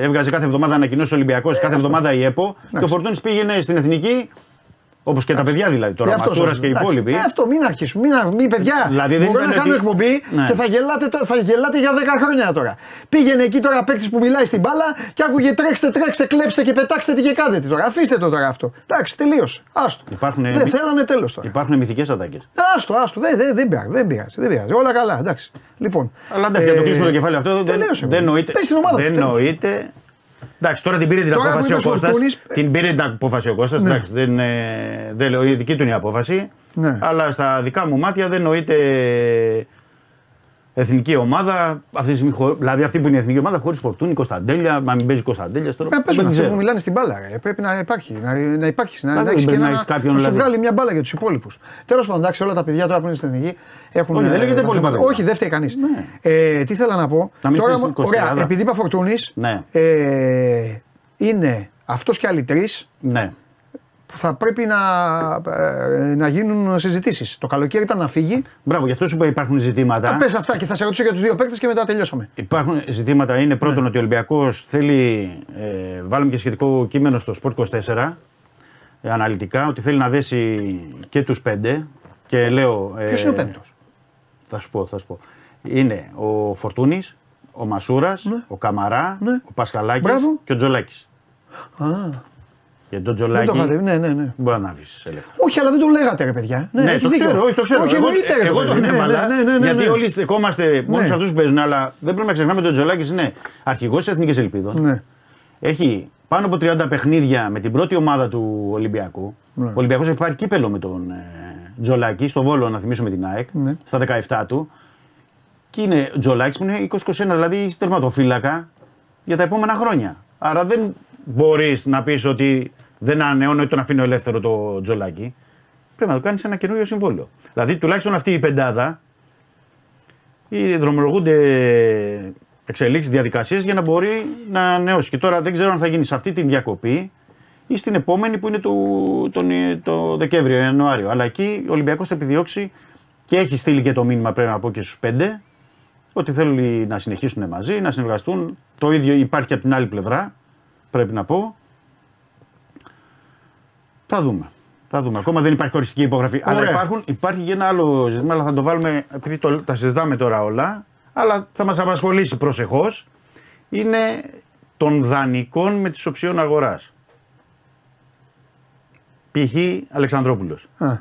έβγαζε κάθε εβδομάδα ανακοινώσεις Ολυμπιακός, κάθε εβδομάδα η ΕΠΟ και ο Φορτούνης πήγαινε στην εθνική Όπως και τα παιδιά δηλαδή. Τώρα, Ε, αυτός Μασούρας σας- και οι εντάξει. υπόλοιποι. Ε, αυτό μην αρχίσουμε. Μην, μην παιδιά. Δηλαδή, δεν μπορώ ήταν να κάνω ότι- εκπομπή Ναι. και θα γελάτε, το- θα γελάτε για 10 χρόνια τώρα. Πήγαινε εκεί τώρα παίκτης που μιλάει στην μπάλα και άκουγε τρέξτε, τρέξτε, κλέψτε και πετάξτε τι και κάντε τι τώρα. Αφήστε το τώρα αυτό. Εντάξει, τελείωσε. Άστο. Υπάρχουν- Δεν θέλανε τέλος τώρα. Υπάρχουν μυθικές ατάκες. Άστο, άστο. Δεν, δεν, δεν, πειράζει, δεν, πειράζει, δεν πειράζει. Όλα καλά, εντάξει. Λοιπόν. Αλλά εντάξει, για να το κλείσουμε το κεφάλαιο αυτό δεν, τελείωσε, δεν βέβαια. νοείται. Πες στην ομάδα δεν του, τέλος. νοείται. Εντάξει, τώρα την πήρε την Τώρα απόφαση που ο είπε ο Κώστας. Φορτούνης, Την πήρε την απόφαση ο Κώστας. Ναι. Εντάξει, δεν, ε, δεν λέω η δική του είναι η απόφαση. Ναι. Αλλά στα δικά μου μάτια δεν νοείται εθνική ομάδα. Αυτή τη στιγμή, χω- δηλαδή αυτή που είναι η εθνική ομάδα χωρίς φορτούνη, Κωνσταντέλια, μα μην παίζει Κωνσταντέλια τώρα. Να παίζουν δεν αυτοί ξέρω. που μιλάνε στην μπάλα. Ρε. Πρέπει να υπάρχει. Να, να υπάρχεις να, Μα να δεν έχεις πρέπει και να ένα- έχεις κάποιον, να σου δηλαδή. βγάλει μια μπάλα για τους υπόλοιπους. Τέλος πάντων, εντάξει, όλα τα παιδιά τώρα που είναι στην εθνική έχουν. Όχι, δεν ε, λέγεται πολύ θέματα. πατέρα. Όχι, δεν φταίει κανείς. Ναι. Ε, τι θέλω να πω; Να μην τώρα, είσαι στην ωραία, Κοστιάδα. επειδή είπα Φορτούνης, Ναι. ε, είναι αυτός και άλλοι τρεις Ναι. Που θα πρέπει να, ε, να γίνουν συζητήσεις. Το καλοκαίρι ήταν να φύγει. Μπράβο, γι' αυτό σου είπα υπάρχουν ζητήματα. Θα πες αυτά και θα σε ρωτήσω για τους δύο παίκτες και μετά τελειώσαμε. Υπάρχουν ζητήματα. Είναι Ναι. πρώτον ότι ο Ολυμπιακός θέλει. Ε, βάλουμε και σχετικό κείμενο στο Sport 24 ε, αναλυτικά ότι θέλει να δέσει και τους πέντε. Και λέω. Ε, Ποιος είναι ο πέμπτος; Θα σου πω, θα σου πω. Είναι ο Φορτούνης, ο Μασούρας, ο Καμαρά, Ναι. ο Πασχαλάκης Μπράβο. και ο Τζολάκης. Α, Για τον δεν Τζολάκη το είχατε. Ναι, ναι, ναι. δεν μπορεί να αφήσει ελεύθερο. Όχι, αλλά δεν το λέγατε, ρε παιδιά. Ναι, έχεις το δίκιο. ξέρω, όχι, το ξέρω. Όχι, εγώ εννοείται, ρε, εγώ το τον παιδί. Ναι, έβαλα. ναι, ναι, ναι, γιατί ναι. όλοι στεκόμαστε μόνο Ναι. σε αυτούς που παίζουν. Αλλά δεν πρέπει να ξεχνάμε ότι ο Τζολάκη είναι αρχηγός της Εθνικής Ελπίδων. Ναι. Έχει πάνω από 30 παιχνίδια με την πρώτη ομάδα του Ολυμπιακού. Ναι. Ο Ολυμπιακός έχει πάρει κύπελο με τον ε, Τζολάκη στο Βόλο, να θυμίσουμε την ΑΕΚ, Ναι. στα 17 του. Και είναι Τζολάκης που είναι 20-21, δηλαδή τερματοφύλακα για τα επόμενα χρόνια. Άρα δεν μπορείς να πεις ότι δεν ανανεώνω ή τον αφήνω ελεύθερο το Τζολάκη. Πρέπει να το κάνεις ένα καινούριο συμβόλαιο. Δηλαδή τουλάχιστον αυτή η πεντάδα ή δρομολογούνται εξελίξεις, διαδικασίες για να μπορεί να ανανεώσει. Και τώρα δεν ξέρω αν θα γίνει σε αυτή την διακοπή ή στην επόμενη που είναι το, τον, το Δεκέμβριο, Ιανουάριο. Αλλά εκεί ο Ολυμπιακός θα επιδιώξει και έχει στείλει και το μήνυμα πρέπει να πω και στους πέντε ότι θέλουν να συνεχίσουν μαζί, να συνεργαστούν. Το ίδιο υπάρχει και από την άλλη πλευρά, πρέπει να πω. Θα δούμε. Θα δούμε. Ακόμα δεν υπάρχει χωριστική υπογραφή. Αλλά Ωραία. υπάρχουν, υπάρχει και ένα άλλο ζήτημα, αλλά θα το βάλουμε, επειδή το, τα συζητάμε τώρα όλα, αλλά θα μας απασχολήσει προσεχώς, είναι των δανεικών με τις οψιών αγοράς. Π.χ. Αλεξανδρόπουλος. Α,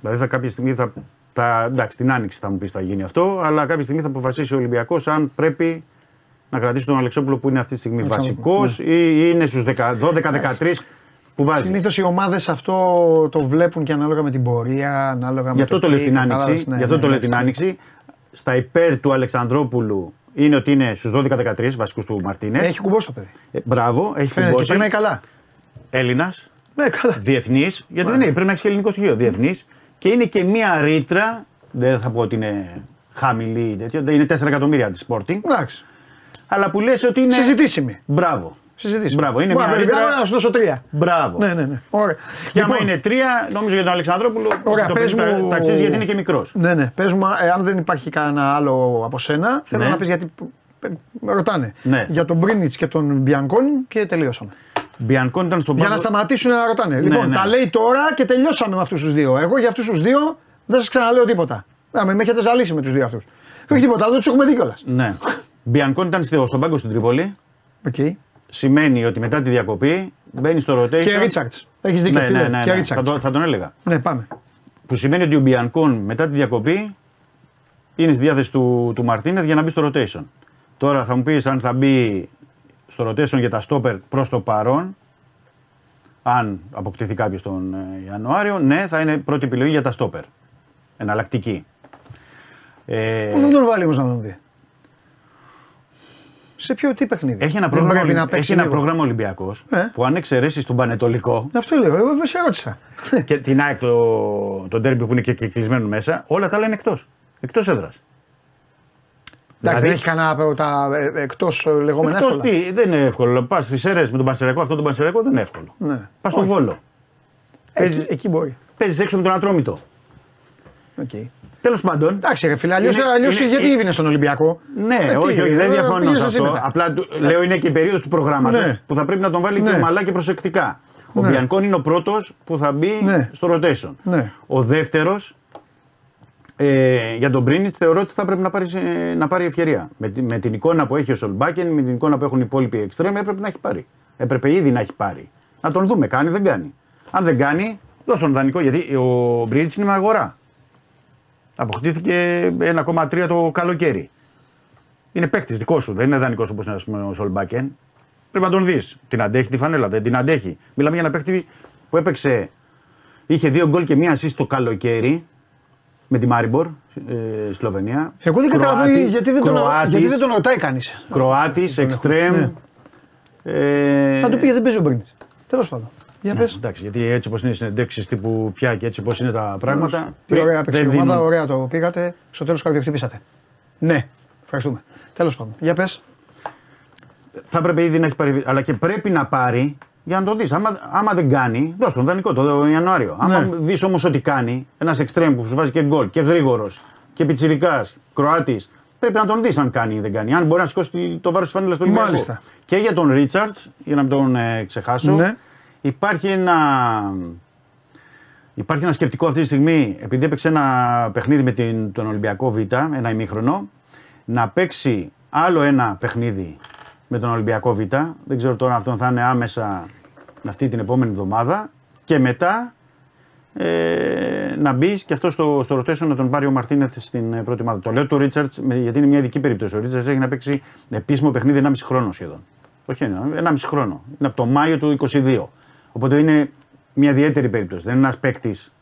Δηλαδή θα κάποια στιγμή θα, θα. Εντάξει, την άνοιξη θα μου πεις θα γίνει αυτό, αλλά κάποια στιγμή θα αποφασίσει ο Ολυμπιακός αν πρέπει να κρατήσει τον Αλεξόπουλο που είναι αυτή τη στιγμή Αλεξανδρόπουλο, βασικός ή είναι στους 12-13 που βάζει. Συνήθως οι ομάδες αυτό το βλέπουν και ανάλογα με την πορεία, ανάλογα Γι' με αυτό το λέω τι, την κατάλαβες, άνοιξη. ναι, Γι' αυτό ναι, το λέω εντάξει. την άνοιξη. Στα υπέρ του Αλεξανδρόπουλου είναι ότι είναι στους 12-13 βασικούς του Μαρτίνε. Έχει κουμπώσει το παιδί. Ε, μπράβο, έχει Φαίνεται και κουμπώσει. περνάει καλά. Έλληνας, Ναι, καλά. διεθνής, γιατί δεν είναι, πρέπει να έχεις και ελληνικό στοιχείο. Διεθνής και είναι και μία ρήτρα, δεν θα πω ότι είναι χαμηλή ή τέτοιο, είναι 4 εκατομμύρια τη Sporting, Εντάξει. Αλλά που λες ότι είναι. Συζητήσιμη. Μπράβο. Συζητήσουμε. Μπράβο, είναι Μπορεί μια να περιμένω ρήτρα. να σου δώσω τρία. Μπράβο. Ναι, ναι, ναι. Ωραία. Και άμα Λοιπόν, είναι τρία, νομίζω για τον Αλεξανδρόπουλο Ωραία, το πες παιδί τα- μου- τα αξίζει γιατί είναι και μικρός. Ναι, ναι. Πες μου, ε, αν δεν υπάρχει κανένα άλλο από σένα, θέλω Ναι. να πεις γιατί. ε, Με ρωτάνε Ναι. για τον Μπρίνιτς και τον Μπιανκόνη και τελειώσαμε. Μπιανκόν ήταν στον Για πάγκο. να σταματήσουν να ρωτάνε. λοιπόν, ναι. τα λέει τώρα και τελειώσαμε με αυτούς τους δύο. Εγώ για αυτούς τους δύο δεν σας ξαναλέω τίποτα. Να με, με έχετε ζαλίσει με τους δύο αυτούς. Όχι τίποτα, αλλά δεν τους έχουμε δει κιόλας. Ναι. Μπιανκόν ήταν στο- στον πάγκο στην Τρίπολη. Okay. Σημαίνει ότι μετά τη διακοπή μπαίνει στο rotation. Και Ρίτσαρτς. Έχεις δίκιο, Ναι, φίλε. ναι, ναι, και ναι. Ρίτσαρτς. Θα, το, θα τον έλεγα. Ναι, πάμε. Που σημαίνει ότι ο Μπιανκόν μετά τη διακοπή είναι στη διάθεση του, του Μαρτίνεθ για να μπει στο rotation. Τώρα θα μου πεις αν θα μπει στο rotation για τα stopper προς το παρόν. Αν αποκτηθεί κάποιος τον ε, Ιανουάριο, ναι, θα είναι πρώτη επιλογή για τα stopper. Εναλλακτική. Ε, Πού θα τον βάλει όμως να τον δει. Σε ποιο τι παιχνίδι; έχει ένα Δεν πρόγραμμα, πρέπει να Ολυ- παίξει έχει ένα λίγο. πρόγραμμα Ολυμπιακός Ε. που αν εξαιρέσεις τον Πανετολικό Αυτό λέω, εγώ δεν σε ρώτησα. (laughs) και την ΑΕΚ το, το ντέρμπι που είναι και κυκλισμένο μέσα, όλα τα άλλα είναι εκτός. Εκτός έδρας. Εντάξει, δεν έχει κανένα από τα εκτός λεγόμενα Εκτός εύκολα. τι, δεν είναι εύκολο. Πας στις αίρε με τον Πανσεραϊκό, αυτό τον Πανσεραϊκό δεν είναι εύκολο. Ναι. Πας στον Όχι. Βόλο. Εκεί, εκεί μπορεί. Παίζεις έξω με τον Ατρόμητο. Okay. Τέλος πάντων. Εντάξει, ρε φίλε, αλλιώ Είναι- είναι- γιατί είναι- έβαινε στον Ολυμπιακό; Ναι, Ε, τι, όχι, όχι, δεν ε, διαφωνώ πήγαινε σε εσύ αυτό. μετά. Απλά του- λέω είναι και η περίοδος του προγράμματος Ναι. που θα πρέπει να τον βάλει και Ναι. ομαλά και προσεκτικά. Ο Ναι. Μπιανκόν είναι ο πρώτος που θα μπει Ναι. στο rotation. Ναι. Ο δεύτερος ε, για τον Μπρίνιτς θεωρώ ότι θα πρέπει να πάρει, ε, να πάρει ευκαιρία. Με, τη- με την εικόνα που έχει ο Σολμπάκεν, με την εικόνα που έχουν οι υπόλοιποι εξτρέμ, έπρεπε να έχει πάρει. Έπρεπε ήδη να έχει πάρει. Να τον δούμε, κάνει, δεν κάνει. Αν δεν κάνει, δώσ' τον δανεικό, γιατί ο Μπρίνιτς είναι με αγορά. Αποκτήθηκε 1,3 το καλοκαίρι. Είναι παίκτης δικός σου, δεν είναι δανεικός όπως είναι ας πούμε, ο Σολμπάκεν. Πρέπει να τον δεις. Την αντέχει τη φανέλα, δεν την αντέχει. Μιλάμε για ένα παίκτη που έπαιξε. Είχε δύο γκολ και μία assist το καλοκαίρι με τη Μάριμπορ, ε, Σλοβενία. Εγώ δεν καταλαβαίνω Κροάτη- γιατί δεν, τον, Κροάτης, γιατί δεν τον ρωτάει κανείς. Κροάτης, εξτρέμ. Ναι. Ε, Να του πει δεν παίζει ο Μπρίνιτς. Τέλος πάντων. Για πες. εντάξει, γιατί έτσι όπως είναι οι συνεντεύξεις τύπου πια και έτσι όπως είναι τα πράγματα. Τι ε, ωραία παίξει η δεν ομάδα, δίνουν- ωραία το πήγατε. Στο τέλος καρδιοχτυπήσατε. Ναι, ευχαριστούμε. Τέλος πάντων. Για πες. θα έπρεπε ήδη να έχει πάρει. Αλλά και πρέπει να πάρει για να το δεις. Άμα, άμα δεν κάνει, δώσ' τον δανεικό το Ιανουάριο. Άμα Ναι. δεις όμως ότι κάνει, ένας εξτρέμ που σου βάζει και γκολ και γρήγορος και πιτσυρικά, Κροάτης, πρέπει να τον δεις αν κάνει ή δεν κάνει. Αν μπορεί να σηκώσει το βάρος της φανέλας του Ολυμπιακού. Μάλιστα. Και για τον Ρίτσαρτ, για να μην τον ε, ξεχάσω, Ναι. Υπάρχει ένα. Υπάρχει ένα σκεπτικό αυτή τη στιγμή, επειδή έπαιξε ένα παιχνίδι με την, τον Ολυμπιακό Β, ένα ημίχρονο, να παίξει άλλο ένα παιχνίδι με τον Ολυμπιακό Β. Δεν ξέρω τώρα αν αυτό θα είναι άμεσα αυτή την επόμενη εβδομάδα. Και μετά ε, να μπει και αυτό στο, στο rotation να τον πάρει ο Μαρτίνεθ στην ε, πρώτη ομάδα. Το λέω του Ρίτσαρτς γιατί είναι μια ειδική περίπτωση. Ο Ρίτσαρτς έχει να παίξει επίσημο παιχνίδι 1,5 χρόνο σχεδόν. Όχι ένα, 1,5 χρόνο. Είναι από το Μάιο του 22. Οπότε είναι μια ιδιαίτερη περίπτωση. Δεν είναι ένας παίκτης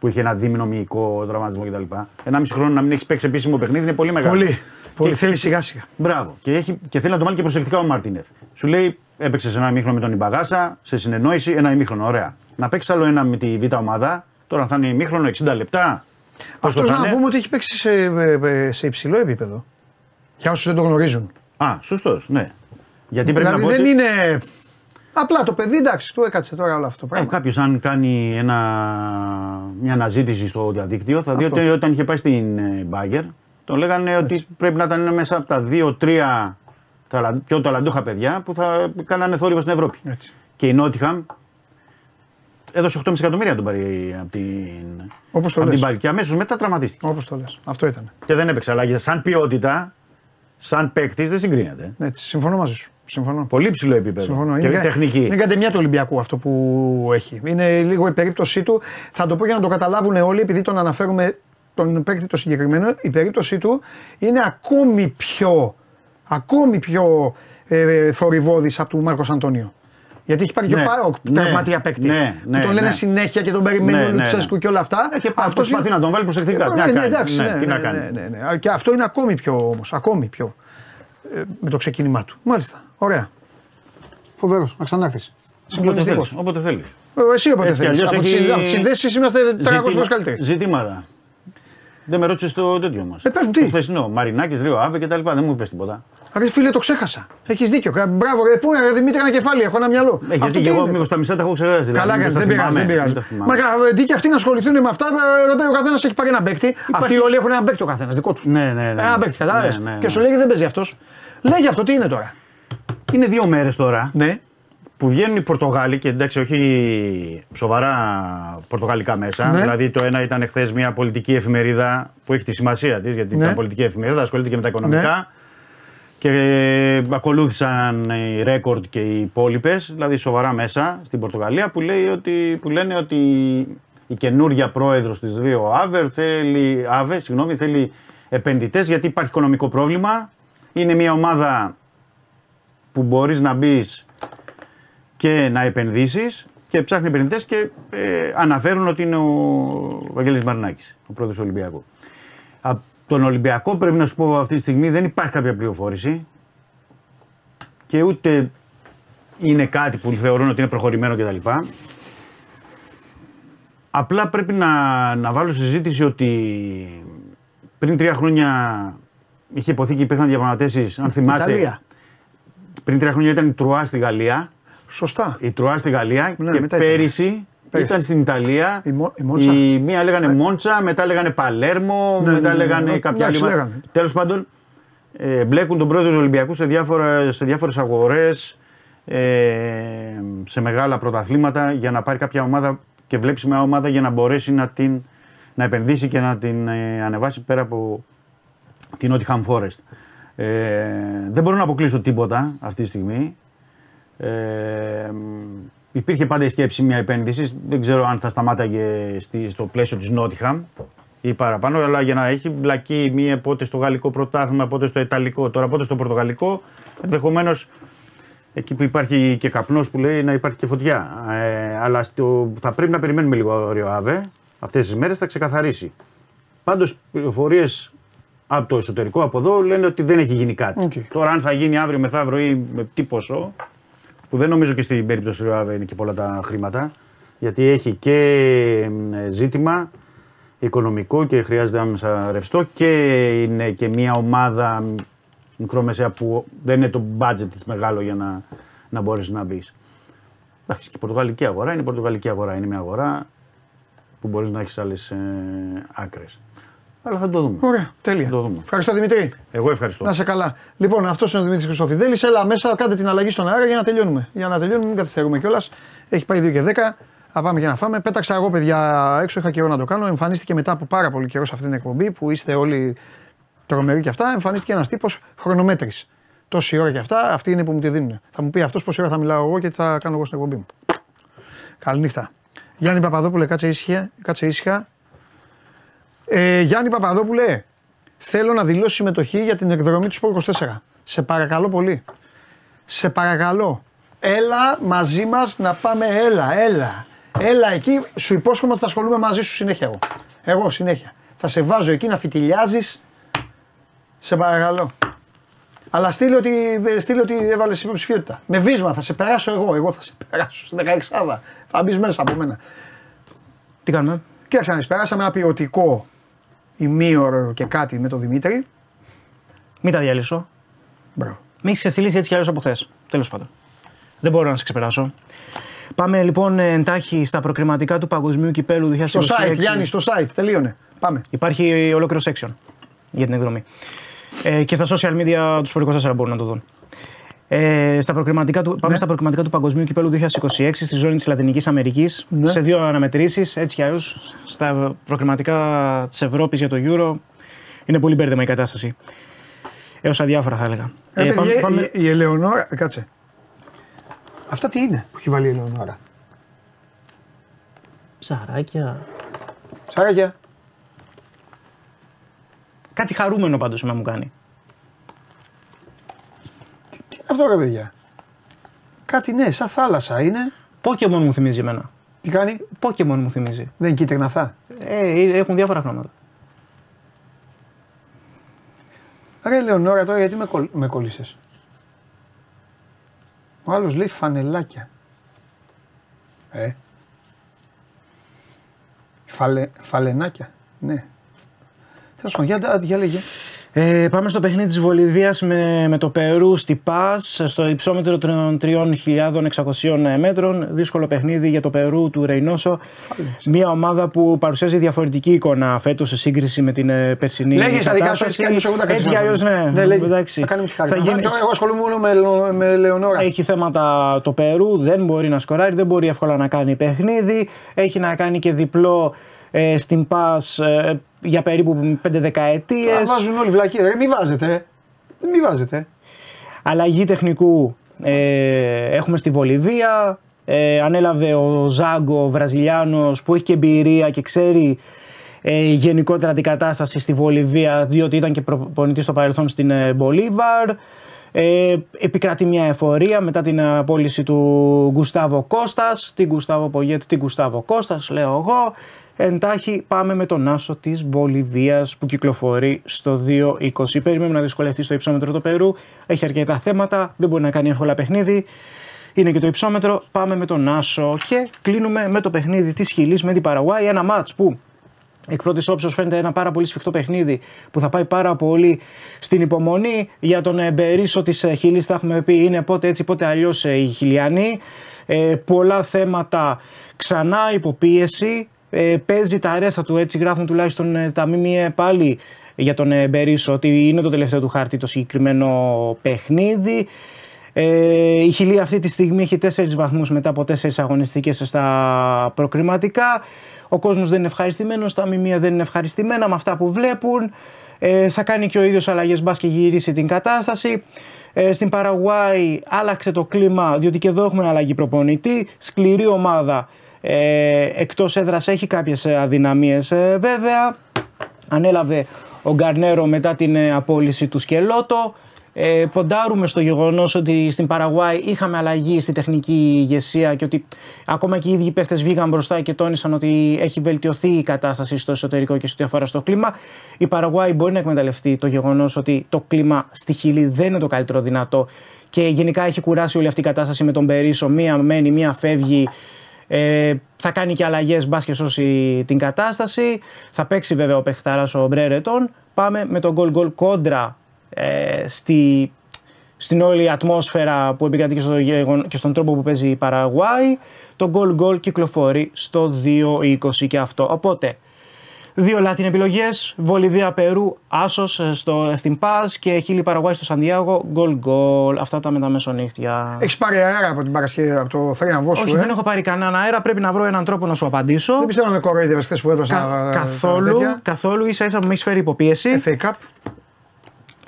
που είχε ένα δίμηνο μυϊκό τραυματισμό κτλ. Ένα μισή χρόνο να μην έχεις παίξει επίσημο παιχνίδι είναι πολύ μεγάλο. Πολύ. Πολύ Και- θέλει σιγά σιγά. Μπράβο. Και, έχει, και θέλει να το βάλει και προσεκτικά ο Μάρτινεθ. Σου λέει, έπαιξες ένα ημίχρονο με τον Ιμπαγάσα, σε συνεννόηση, ένα ημίχρονο. Ωραία. Να παίξεις άλλο ένα με τη Β' ομάδα, τώρα θα είναι ημίχρονο 60 λεπτά. Πώς Αυτό το θα να είναι; πούμε ότι έχει παίξει σε, ε, ε, σε υψηλό επίπεδο. Για όσους δεν το γνωρίζουν. Α, σωστός, ναι. Γιατί πρέπει δηλαδή να πω δεν ότι είναι. Απλά το παιδί εντάξει, του έκατσε τώρα όλο αυτό το ε, πράγμα. κάποιος αν κάνει ένα, μια αναζήτηση στο διαδίκτυο θα δει Αυτό. ότι όταν είχε πάει στην ε, Bayer τον λέγανε ότι πρέπει να ήταν ένα μέσα από τα 2-3 ταλα- πιο ταλαντούχα παιδιά που θα κάνανε θόρυβο στην Ευρώπη. Έτσι. Και η Νότιχαμ έδωσε 8,5 εκατομμύρια να τον πάρει από την, Όπως το από λες. την Bayer. Και αμέσως μετά τραυματίστηκε. Όπως το λες. Αυτό ήταν. Και δεν έπαιξε. Αλλά για- σαν ποιότητα, σαν παίκτης δεν συγκρίνεται. Έτσι. Συμφωνώ μαζί σου. Συμφωνώ. Πολύ ψηλό επίπεδο. Συμφωνώ. Και κα- τεχνική. Είναι κατεμιά του Ολυμπιακού αυτό που έχει. Είναι λίγο η περίπτωσή του. Θα το πω για να το καταλάβουν όλοι, επειδή τον αναφέρουμε τον παίκτη το συγκεκριμένο. Η περίπτωσή του είναι ακόμη πιο, ακόμη πιο ε, θορυβόδης από του Μάρκος Αντώνιο. Γιατί έχει πάρει και Ναι, ο Πάοκ ναι, τραυματία παίκτη. ναι, που ναι, τον λένε ναι. συνέχεια και τον περιμένει Ναι, ο ναι, Λουτσέσκου ναι. και όλα αυτά. Ε, και Αυτός προσπαθεί είναι- να τον βάλει προσεκτικά. Ε, Τι να ναι, κάνει. εντάξει, Ναι, ναι, τι να ναι, κάνει. ναι, ναι, ναι. Και αυτό είναι ακόμη πιο όμως, ακόμη πιο ε, με το ξεκίνημά του. Μάλιστα. Ωραία. Φοβερός. Να ξανάρθεις. Όποτε Συγκλονιστικός. θέλεις, Όποτε θέλεις. Εσύ όποτε Έτσι κι θέλεις. αλλιώς Από, έχει- τις- από τις συνδέσεις είμαστε 300 φορές καλύτεροι. Ζητήματα. Δεν με ρώτησες το τέτοιο μα. Ε, πες μου, τι; Το χθεσινό. Μαρινάκης, Ρίο Άβε κτλ. Δεν μου είπες τίποτα. Ρε φίλε, το ξέχασα. Έχεις δίκιο. Κα- Μπράβο, ρε, πού είναι, ρε, Δημήτρη, ένα κεφάλι, έχω ένα μυαλό. Ε, γιατί Αυτό και τι εγώ είναι; μήπως τα μισά τα έχω ξεχάσει. δηλαδή, Καλά μήπως κάνει, τα δεν πειράζει. θυμάμαι, Δεν πειράζει. μην τα θυμάμαι. Μα κα- αντί και αυτοί να ασχοληθούν με αυτά, ε, ρωτάει ο καθένας έχει πάρει ένα παίκτη. Αυτοί όλοι έχουν ένα παίκτη ο καθένας, δικό τους. Ναι, ναι, ναι. Ένα παίκτη, κατάλαβες. Ναι, ναι, ναι. Και σου λέγει δεν παίζει αυτός. Λέγει αυτό, τι είναι τώρα; Είναι δύο μέρες τώρα Ναι. που βγαίνουν οι Πορτογάλοι και εντάξει, όχι σοβαρά πορτογαλικά μέσα. Ναι. Δηλαδή, το ένα ήταν χθες μια πολιτική εφημερίδα που έχει τη σημασία της, γιατί Ναι. ήταν πολιτική εφημερίδα, ασχολείται και με τα οικονομικά. Και ε, ακολούθησαν οι ρέκορντ και οι υπόλοιπες, δηλαδή σοβαρά μέσα στην Πορτογαλία, που, λέει ότι, που λένε ότι η καινούργια πρόεδρος της Ρίο Άβερ θέλει, Άβε, συγγνώμη, θέλει επενδυτές γιατί υπάρχει οικονομικό πρόβλημα. Είναι μια ομάδα που μπορείς να μπεις και να επενδύσεις και ψάχνει επενδυτές και ε, αναφέρουν ότι είναι ο Βαγγέλης Μαρινάκης, ο πρόεδρος του Ολυμπιακού. Από τον Ολυμπιακό πρέπει να σου πω αυτή τη στιγμή δεν υπάρχει κάποια πληροφόρηση και ούτε είναι κάτι που θεωρούν ότι είναι προχωρημένο κτλ. Απλά πρέπει να, να βάλω στη συζήτηση ότι πριν τρία χρόνια είχε υποθεί και υπήρχαν διαπραγματεύσεις, αν θυμάσαι. Ιταλία. Πριν τρία χρόνια ήταν η Τρουά στη Γαλλία. Σωστά. Η Τρουά στη Γαλλία Ναι, και μετά ήταν. πέρυσι, Πέρυσι. Ήταν στην Ιταλία. Η Μο- η Μόντσα. η μία λέγανε Μόντσα, μετά λέγανε Παλέρμο, Ναι, μετά ναι, ναι, λέγανε ναι. κάποια άλλη. Εντάξει, λέγανε. Τέλος πάντων, ε, μπλέκουν τον πρόεδρο του Ολυμπιακού σε, διάφορα, σε διάφορες αγορές ε, σε μεγάλα πρωταθλήματα για να πάρει κάποια ομάδα και βλέπει μια ομάδα για να μπορέσει να την να επενδύσει και να την ε, ανεβάσει πέρα από την Nottingham Forest. Ε, δεν μπορώ να αποκλείσω τίποτα αυτή τη στιγμή. Ε, υπήρχε πάντα η σκέψη μια επένδυση. Δεν ξέρω αν θα σταμάταγε στη, στο πλαίσιο της Nottingham ή παραπάνω, αλλά για να έχει μπλακεί μία πότε στο γαλλικό πρωτάθλημα, πότε στο ιταλικό, τώρα πότε στο πορτογαλικό, ενδεχομένως εκεί που υπάρχει και καπνός που λέει να υπάρχει και φωτιά. Ε, αλλά στο, θα πρέπει να περιμένουμε λίγο ο Αβέ. Αυτές τις μέρες θα ξεκαθαρίσει. Πάντως, πληροφορίες από το εσωτερικό από εδώ λένε ότι δεν έχει γίνει κάτι. Okay. Τώρα, αν θα γίνει αύριο μεθαύριο ή με τι ποσό, που δεν νομίζω και στην περίπτωση του ΑΒ είναι και πολλά τα χρήματα, γιατί έχει και ζήτημα οικονομικό και χρειάζεται άμεσα ρευστό και είναι και μια ομάδα μικρόμεσαία που δεν είναι το budget της μεγάλο για να, να μπορέσεις να μπεις. Εντάξει, και η Πορτογαλική αγορά είναι η Πορτογαλική αγορά. Είναι μια αγορά που μπορείς να έχεις άλλες ε, άκρες. Αλλά θα το δούμε. Ωραία, τέλεια. Το δούμε. Ευχαριστώ Δημητρή. Εγώ ευχαριστώ. Να σε καλά. Λοιπόν, αυτός είναι ο Δημήτρης Χρυστοφιδέλη. Έλα μέσα, κάντε την αλλαγή στον αέρα για να τελειώνουμε. Για να τελειώνουμε, μην καθυστερούμε κιόλας. Έχει πάει 2 και 10. Θα πάμε και να φάμε. Πέταξα εγώ, παιδιά, έξω. Είχα καιρό να το κάνω. Εμφανίστηκε μετά από πάρα πολύ καιρό σε αυτή την εκπομπή που είστε όλοι τρομεροί κι αυτά. Εμφανίστηκε ένας τύπος χρονομέτρης. Τόση ώρα κι αυτά, αυτή είναι που μου τη δίνουν. Θα μου πει αυτός πόση ώρα θα μιλάω εγώ και τι θα κάνω εγώ στην εκπομπή μου. Καληνύχτα. Γιάννη Παπαδόπουλε, κάτσε ήσυχα. Κάτσε ήσυχα. Ε, Γιάννη Παπαδόπουλε, θέλω να δηλώσει συμμετοχή για την εκδρομή του Σπορ 24. Σε παρακαλώ πολύ. Σε παρακαλώ. Έλα μαζί μας να πάμε. Έλα, έλα. Έλα εκεί. Σου υπόσχομαι ότι θα ασχολούμαι μαζί σου συνέχεια εγώ. Εγώ συνέχεια. Θα σε βάζω εκεί να φιτιλιάζεις. Σε παρακαλώ. Αλλά στείλω ότι, στείλε ότι έβαλες υποψηφιότητα. Με βίσμα θα σε περάσω εγώ. Εγώ θα σε περάσω στην 16 Θα μπεις μέσα από μένα. Τι κάνουμε; Κοίταξε να δεις, περάσαμε ένα ποιοτικό ημίωρο και κάτι με τον Δημήτρη. Μην τα διαλύσω. Μπράβο. Με έχει ευθυλίσει έτσι κι αλλιώς από χθες. Τέλος πάντων. Δεν μπορώ να σε ξεπεράσω. Πάμε λοιπόν εντάχει στα προκριματικά του Παγκοσμίου Κυπέλου 2026. Στο site, Γιάννη, στο site. Τελείωνε. Πάμε. Υπάρχει ολόκληρο section για την εκδρομή. Ε, και στα social media τους Sport 24 μπορούν να το δουν. Ε, στα προκριματικά του, πάμε στα προκριματικά του Παγκοσμίου Κυπέλου 2026 στη ζώνη της Λατινικής Αμερικής. Ναι. Σε δύο αναμετρήσεις, έτσι κι αλλιώς. Στα προκριματικά της Ευρώπης για το Euro είναι πολύ μπέρδεμα η κατάσταση. Έως αδιάφορα θα έλεγα. Ε, Ε, παιδιά, πάμε- πάμε- Η, η Ελεονόρα. ε, Κάτσε. Αυτά τι είναι που έχει βάλει η Ελεονόρα; Ψαράκια. Σαράκια. Κάτι χαρούμενο πάντως να μου κάνει. Τι είναι αυτό ρε παιδιά. Κάτι ναι, σαν θάλασσα είναι. Pokemon μου θυμίζει εμένα. Τι κάνει; Pokemon μου θυμίζει. Δεν είναι κίτρινα αυτά. Ε, έχουν διάφορα χρώματα. Ρε Ελεονόρα τώρα γιατί με, κολλ... με κόλλησες; Ο άλλος λέει φανελάκια. Ε. Φαλε... Φαλενάκια. Ναι. Τέλος πάντων, για, για λέγε. Ε, πάμε στο παιχνίδι της Βολιβίας με, με το Περού στη Πας στο υψόμετρο των 3.600 μέτρων. Δύσκολο παιχνίδι για το Περού του Ρεϊνόσο. Μια ομάδα που παρουσιάζει διαφορετική εικόνα φέτος σε σύγκριση με την ε, περσινή Λέγε στα δικά σου κατάσταση. έτσι κι αλλιώς εγώ τα Έτσι κι αλλιώς ναι. ναι λέγε. εντάξει. Θα κάνει μου τη χάρη. Θα γίνει- Τώρα εγώ ασχολούμαι μόνο με, Λεω- με Λεωνόρα. Έχει θέματα το Περού, δεν μπορεί να σκοράρει, δεν μπορεί εύκολα να κάνει παιχνίδι. Έχει να κάνει και διπλό ε, στην ΠΑΣ ε, για περίπου 5 δεκαετίες. Α, Βάζουν όλοι βλακίε. Ρε, Μην βάζετε. Δεν μη βάζετε. Αλλαγή τεχνικού ε, έχουμε στη Βολιβία. Ε, ανέλαβε ο Ζάγκο, ο Βραζιλιάνος που έχει και εμπειρία και ξέρει ε, γενικότερα την κατάσταση στη Βολιβία διότι ήταν και προπονητής στο παρελθόν στην ε, Μπολίβαρ. Ε, επικρατεί μια εφορία μετά την απόλυση του Γκουστάβο Κώστας. Τι Γκουστάβο Πογέτ, τι Γκουστάβο Κώστας, λέω εγώ. Εντάχει πάμε με τον άσο της Βολιβίας που κυκλοφορεί στο 2.20. Περιμένουμε να δυσκολευτεί στο υψόμετρο το Περού. Έχει αρκετά θέματα, δεν μπορεί να κάνει εύκολα παιχνίδι. Είναι και το υψόμετρο. Πάμε με τον Άσο και κλείνουμε με το παιχνίδι της Χιλής με την Παραγουάη. Ένα μάτς που εκ πρώτης όψεως φαίνεται ένα πάρα πολύ σφιχτό παιχνίδι που θα πάει πάρα πολύ στην υπομονή. Για τον ε, Μπερίσο της Χιλής, θα έχουμε πει, είναι πότε έτσι πότε αλλιώς οι Χιλιανοί. Ε, πολλά θέματα ξανά υποπίεση. Ε, παίζει τα αρέστα του, έτσι γράφουν τουλάχιστον ε, τα ΜΜΕ πάλι για τον ε, Μπερίσο ότι είναι το τελευταίο του χάρτη το συγκεκριμένο παιχνίδι. Ε, η Χιλή αυτή τη στιγμή έχει 4 βαθμούς μετά από 4 αγωνιστικές στα προκριματικά. Ο κόσμος δεν είναι ευχαριστημένος, τα μημία δεν είναι ευχαριστημένα με αυτά που βλέπουν. Ε, θα κάνει και ο ίδιος αλλαγές μπας και γυρίσει την κατάσταση. Ε, στην Παραγουάη άλλαξε το κλίμα διότι και εδώ έχουμε αλλαγή προπονητή. Σκληρή ομάδα ε, εκτός έδρας έχει κάποιες αδυναμίες ε, βέβαια. Ανέλαβε ο Γκαρνέρο μετά την ε, απόλυση του Σκελότο. Ε, ποντάρουμε στο γεγονός ότι στην Παραγουάη είχαμε αλλαγή στη τεχνική ηγεσία και ότι ακόμα και οι ίδιοι παίχτε βγήκαν μπροστά και τόνισαν ότι έχει βελτιωθεί η κατάσταση στο εσωτερικό και σε ό,τι αφορά στο κλίμα. Η Παραγουάη μπορεί να εκμεταλλευτεί το γεγονός ότι το κλίμα στη Χιλή δεν είναι το καλύτερο δυνατό και γενικά έχει κουράσει όλη αυτή η κατάσταση με τον Περίσο. Μία μένει, μία φεύγει. Ε, θα κάνει και αλλαγές μπας και σώσει την κατάσταση. Θα παίξει βέβαια ο παιχτάρα ο Μπρέρετον. Πάμε με τον γκολ γκολ κόντρα ε, στη, στην όλη ατμόσφαιρα που επικρατεί και, στο, και στον τρόπο που παίζει η Παραγουάη. Το γκολ γκολ κυκλοφορεί στο 2-20 και αυτό. Οπότε Δύο Λάτιν επιλογές. Βολιβία Περού, Άσος ε, στην Πας και Χίλι Παραγουάη στο Σαντιάγο. Γκολ γκολ. Αυτά τα με τα μεσονύχτια. Έχεις πάρει αέρα από την Παρασκευή, από το θρίαμβό σου. Όχι, ε; δεν έχω πάρει κανέναν αέρα. Πρέπει να βρω έναν τρόπο να σου απαντήσω. Δεν πιστεύω να με κοροϊδεύε χθες που έδωσα. Κα, καθόλου, καθόλου ίσα ίσα που με έχει φέρει υποπίεση. FA Cup.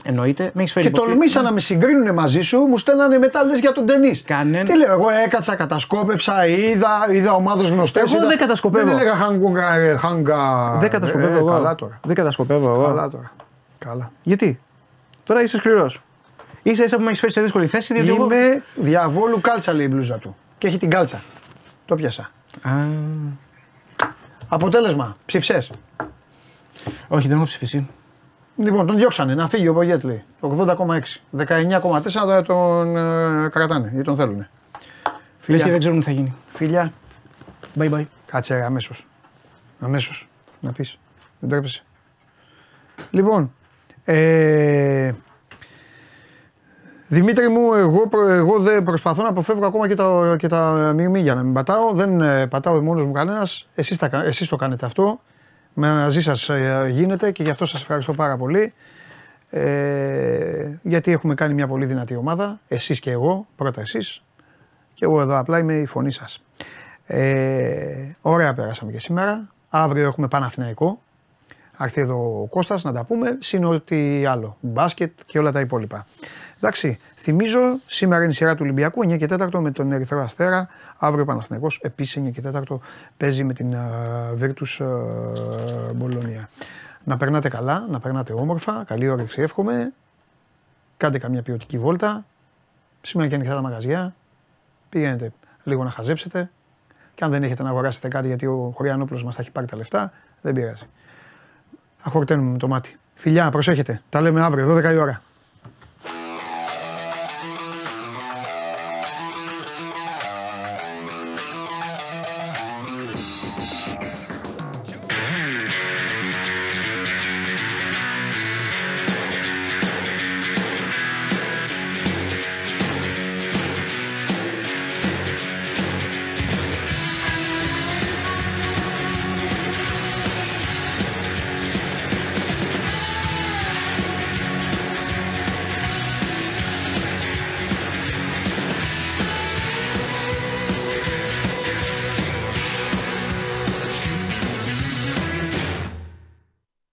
Εννοείται. Με έχεις φέρει Και τολμήσαν να με συγκρίνουν μαζί σου, μου στέλνανε μετά λες για τον ταινί. Κανένα. Τι λέω, εγώ έκατσα, κατασκόπευσα, είδα, είδα ομάδες γνωστές. Εγώ δεν κατασκοπεύω. Δεν έλεγα χάγκα. χάγκα δεν κατασκοπεύω ε, εγώ. Καλά τώρα. Δεν κατασκοπεύω εγώ. Καλά τώρα. Καλά. Γιατί; Τώρα είσαι σκληρός. σα ίσα που με έχεις φέρει σε δύσκολη θέση. Διότι Είμαι εγώ... διαβόλου κάλτσα λέει η μπλούζα του. Και έχει την κάλτσα. Το πιάσα. Α, Αποτέλεσμα, ψηφσέ. όχι, δεν έχω ψηφίσει. Λοιπόν, τον διώξανε να φύγει ο Πογέτ λέει. 80,6. 19,4 τώρα τον ε, κρατάνε γιατί τον θέλουν. Λες και Φιλιά. δεν ξέρουν τι θα γίνει. Φιλιά. Bye bye. Κάτσε αμέσως. Αμέσως. Να πεις. Δεν τρέπεσαι. Λοιπόν. Ε, Δημήτρη μου, εγώ, προ- εγώ δεν προσπαθώ να αποφεύγω ακόμα και τα, και τα μη για να μην πατάω. Δεν ε, πατάω μόνος μου κανένας. Εσείς, τα κα- εσείς το κάνετε αυτό. Μαζί σας ε, γίνεται και γι' αυτό σας ευχαριστώ πάρα πολύ. Ε, γιατί έχουμε κάνει μια πολύ δυνατή ομάδα. Εσείς και εγώ. Πρώτα εσείς. Και εγώ εδώ απλά είμαι η φωνή σας. Ε, ωραία πέρασαμε και σήμερα. Αύριο έχουμε Παναθηναϊκό. Θα έρθει εδώ ο Κώστας να τα πούμε. Συν ό,τι άλλο. Μπάσκετ και όλα τα υπόλοιπα. Εντάξει, θυμίζω σήμερα είναι η σειρά του Ολυμπιακού 9 και 4 με τον Ερυθρό Αστέρα. Αύριο ο Παναθηναϊκός επίσης 9 και 4 παίζει με την uh, Virtus uh, Μπολονία. Να περνάτε καλά, να περνάτε όμορφα. Καλή όρεξη εύχομαι. Κάντε καμιά ποιοτική βόλτα. Σήμερα και ανοιχτά τα μαγαζιά. Πηγαίνετε λίγο να χαζέψετε. Και αν δεν έχετε να αγοράσετε κάτι γιατί ο Χωριανόπουλος μας θα έχει πάρει τα λεφτά, δεν πειράζει. Αχορταίνουμε με το μάτι. Φιλιά, προσέχετε. Τα λέμε αύριο, 12 η ώρα.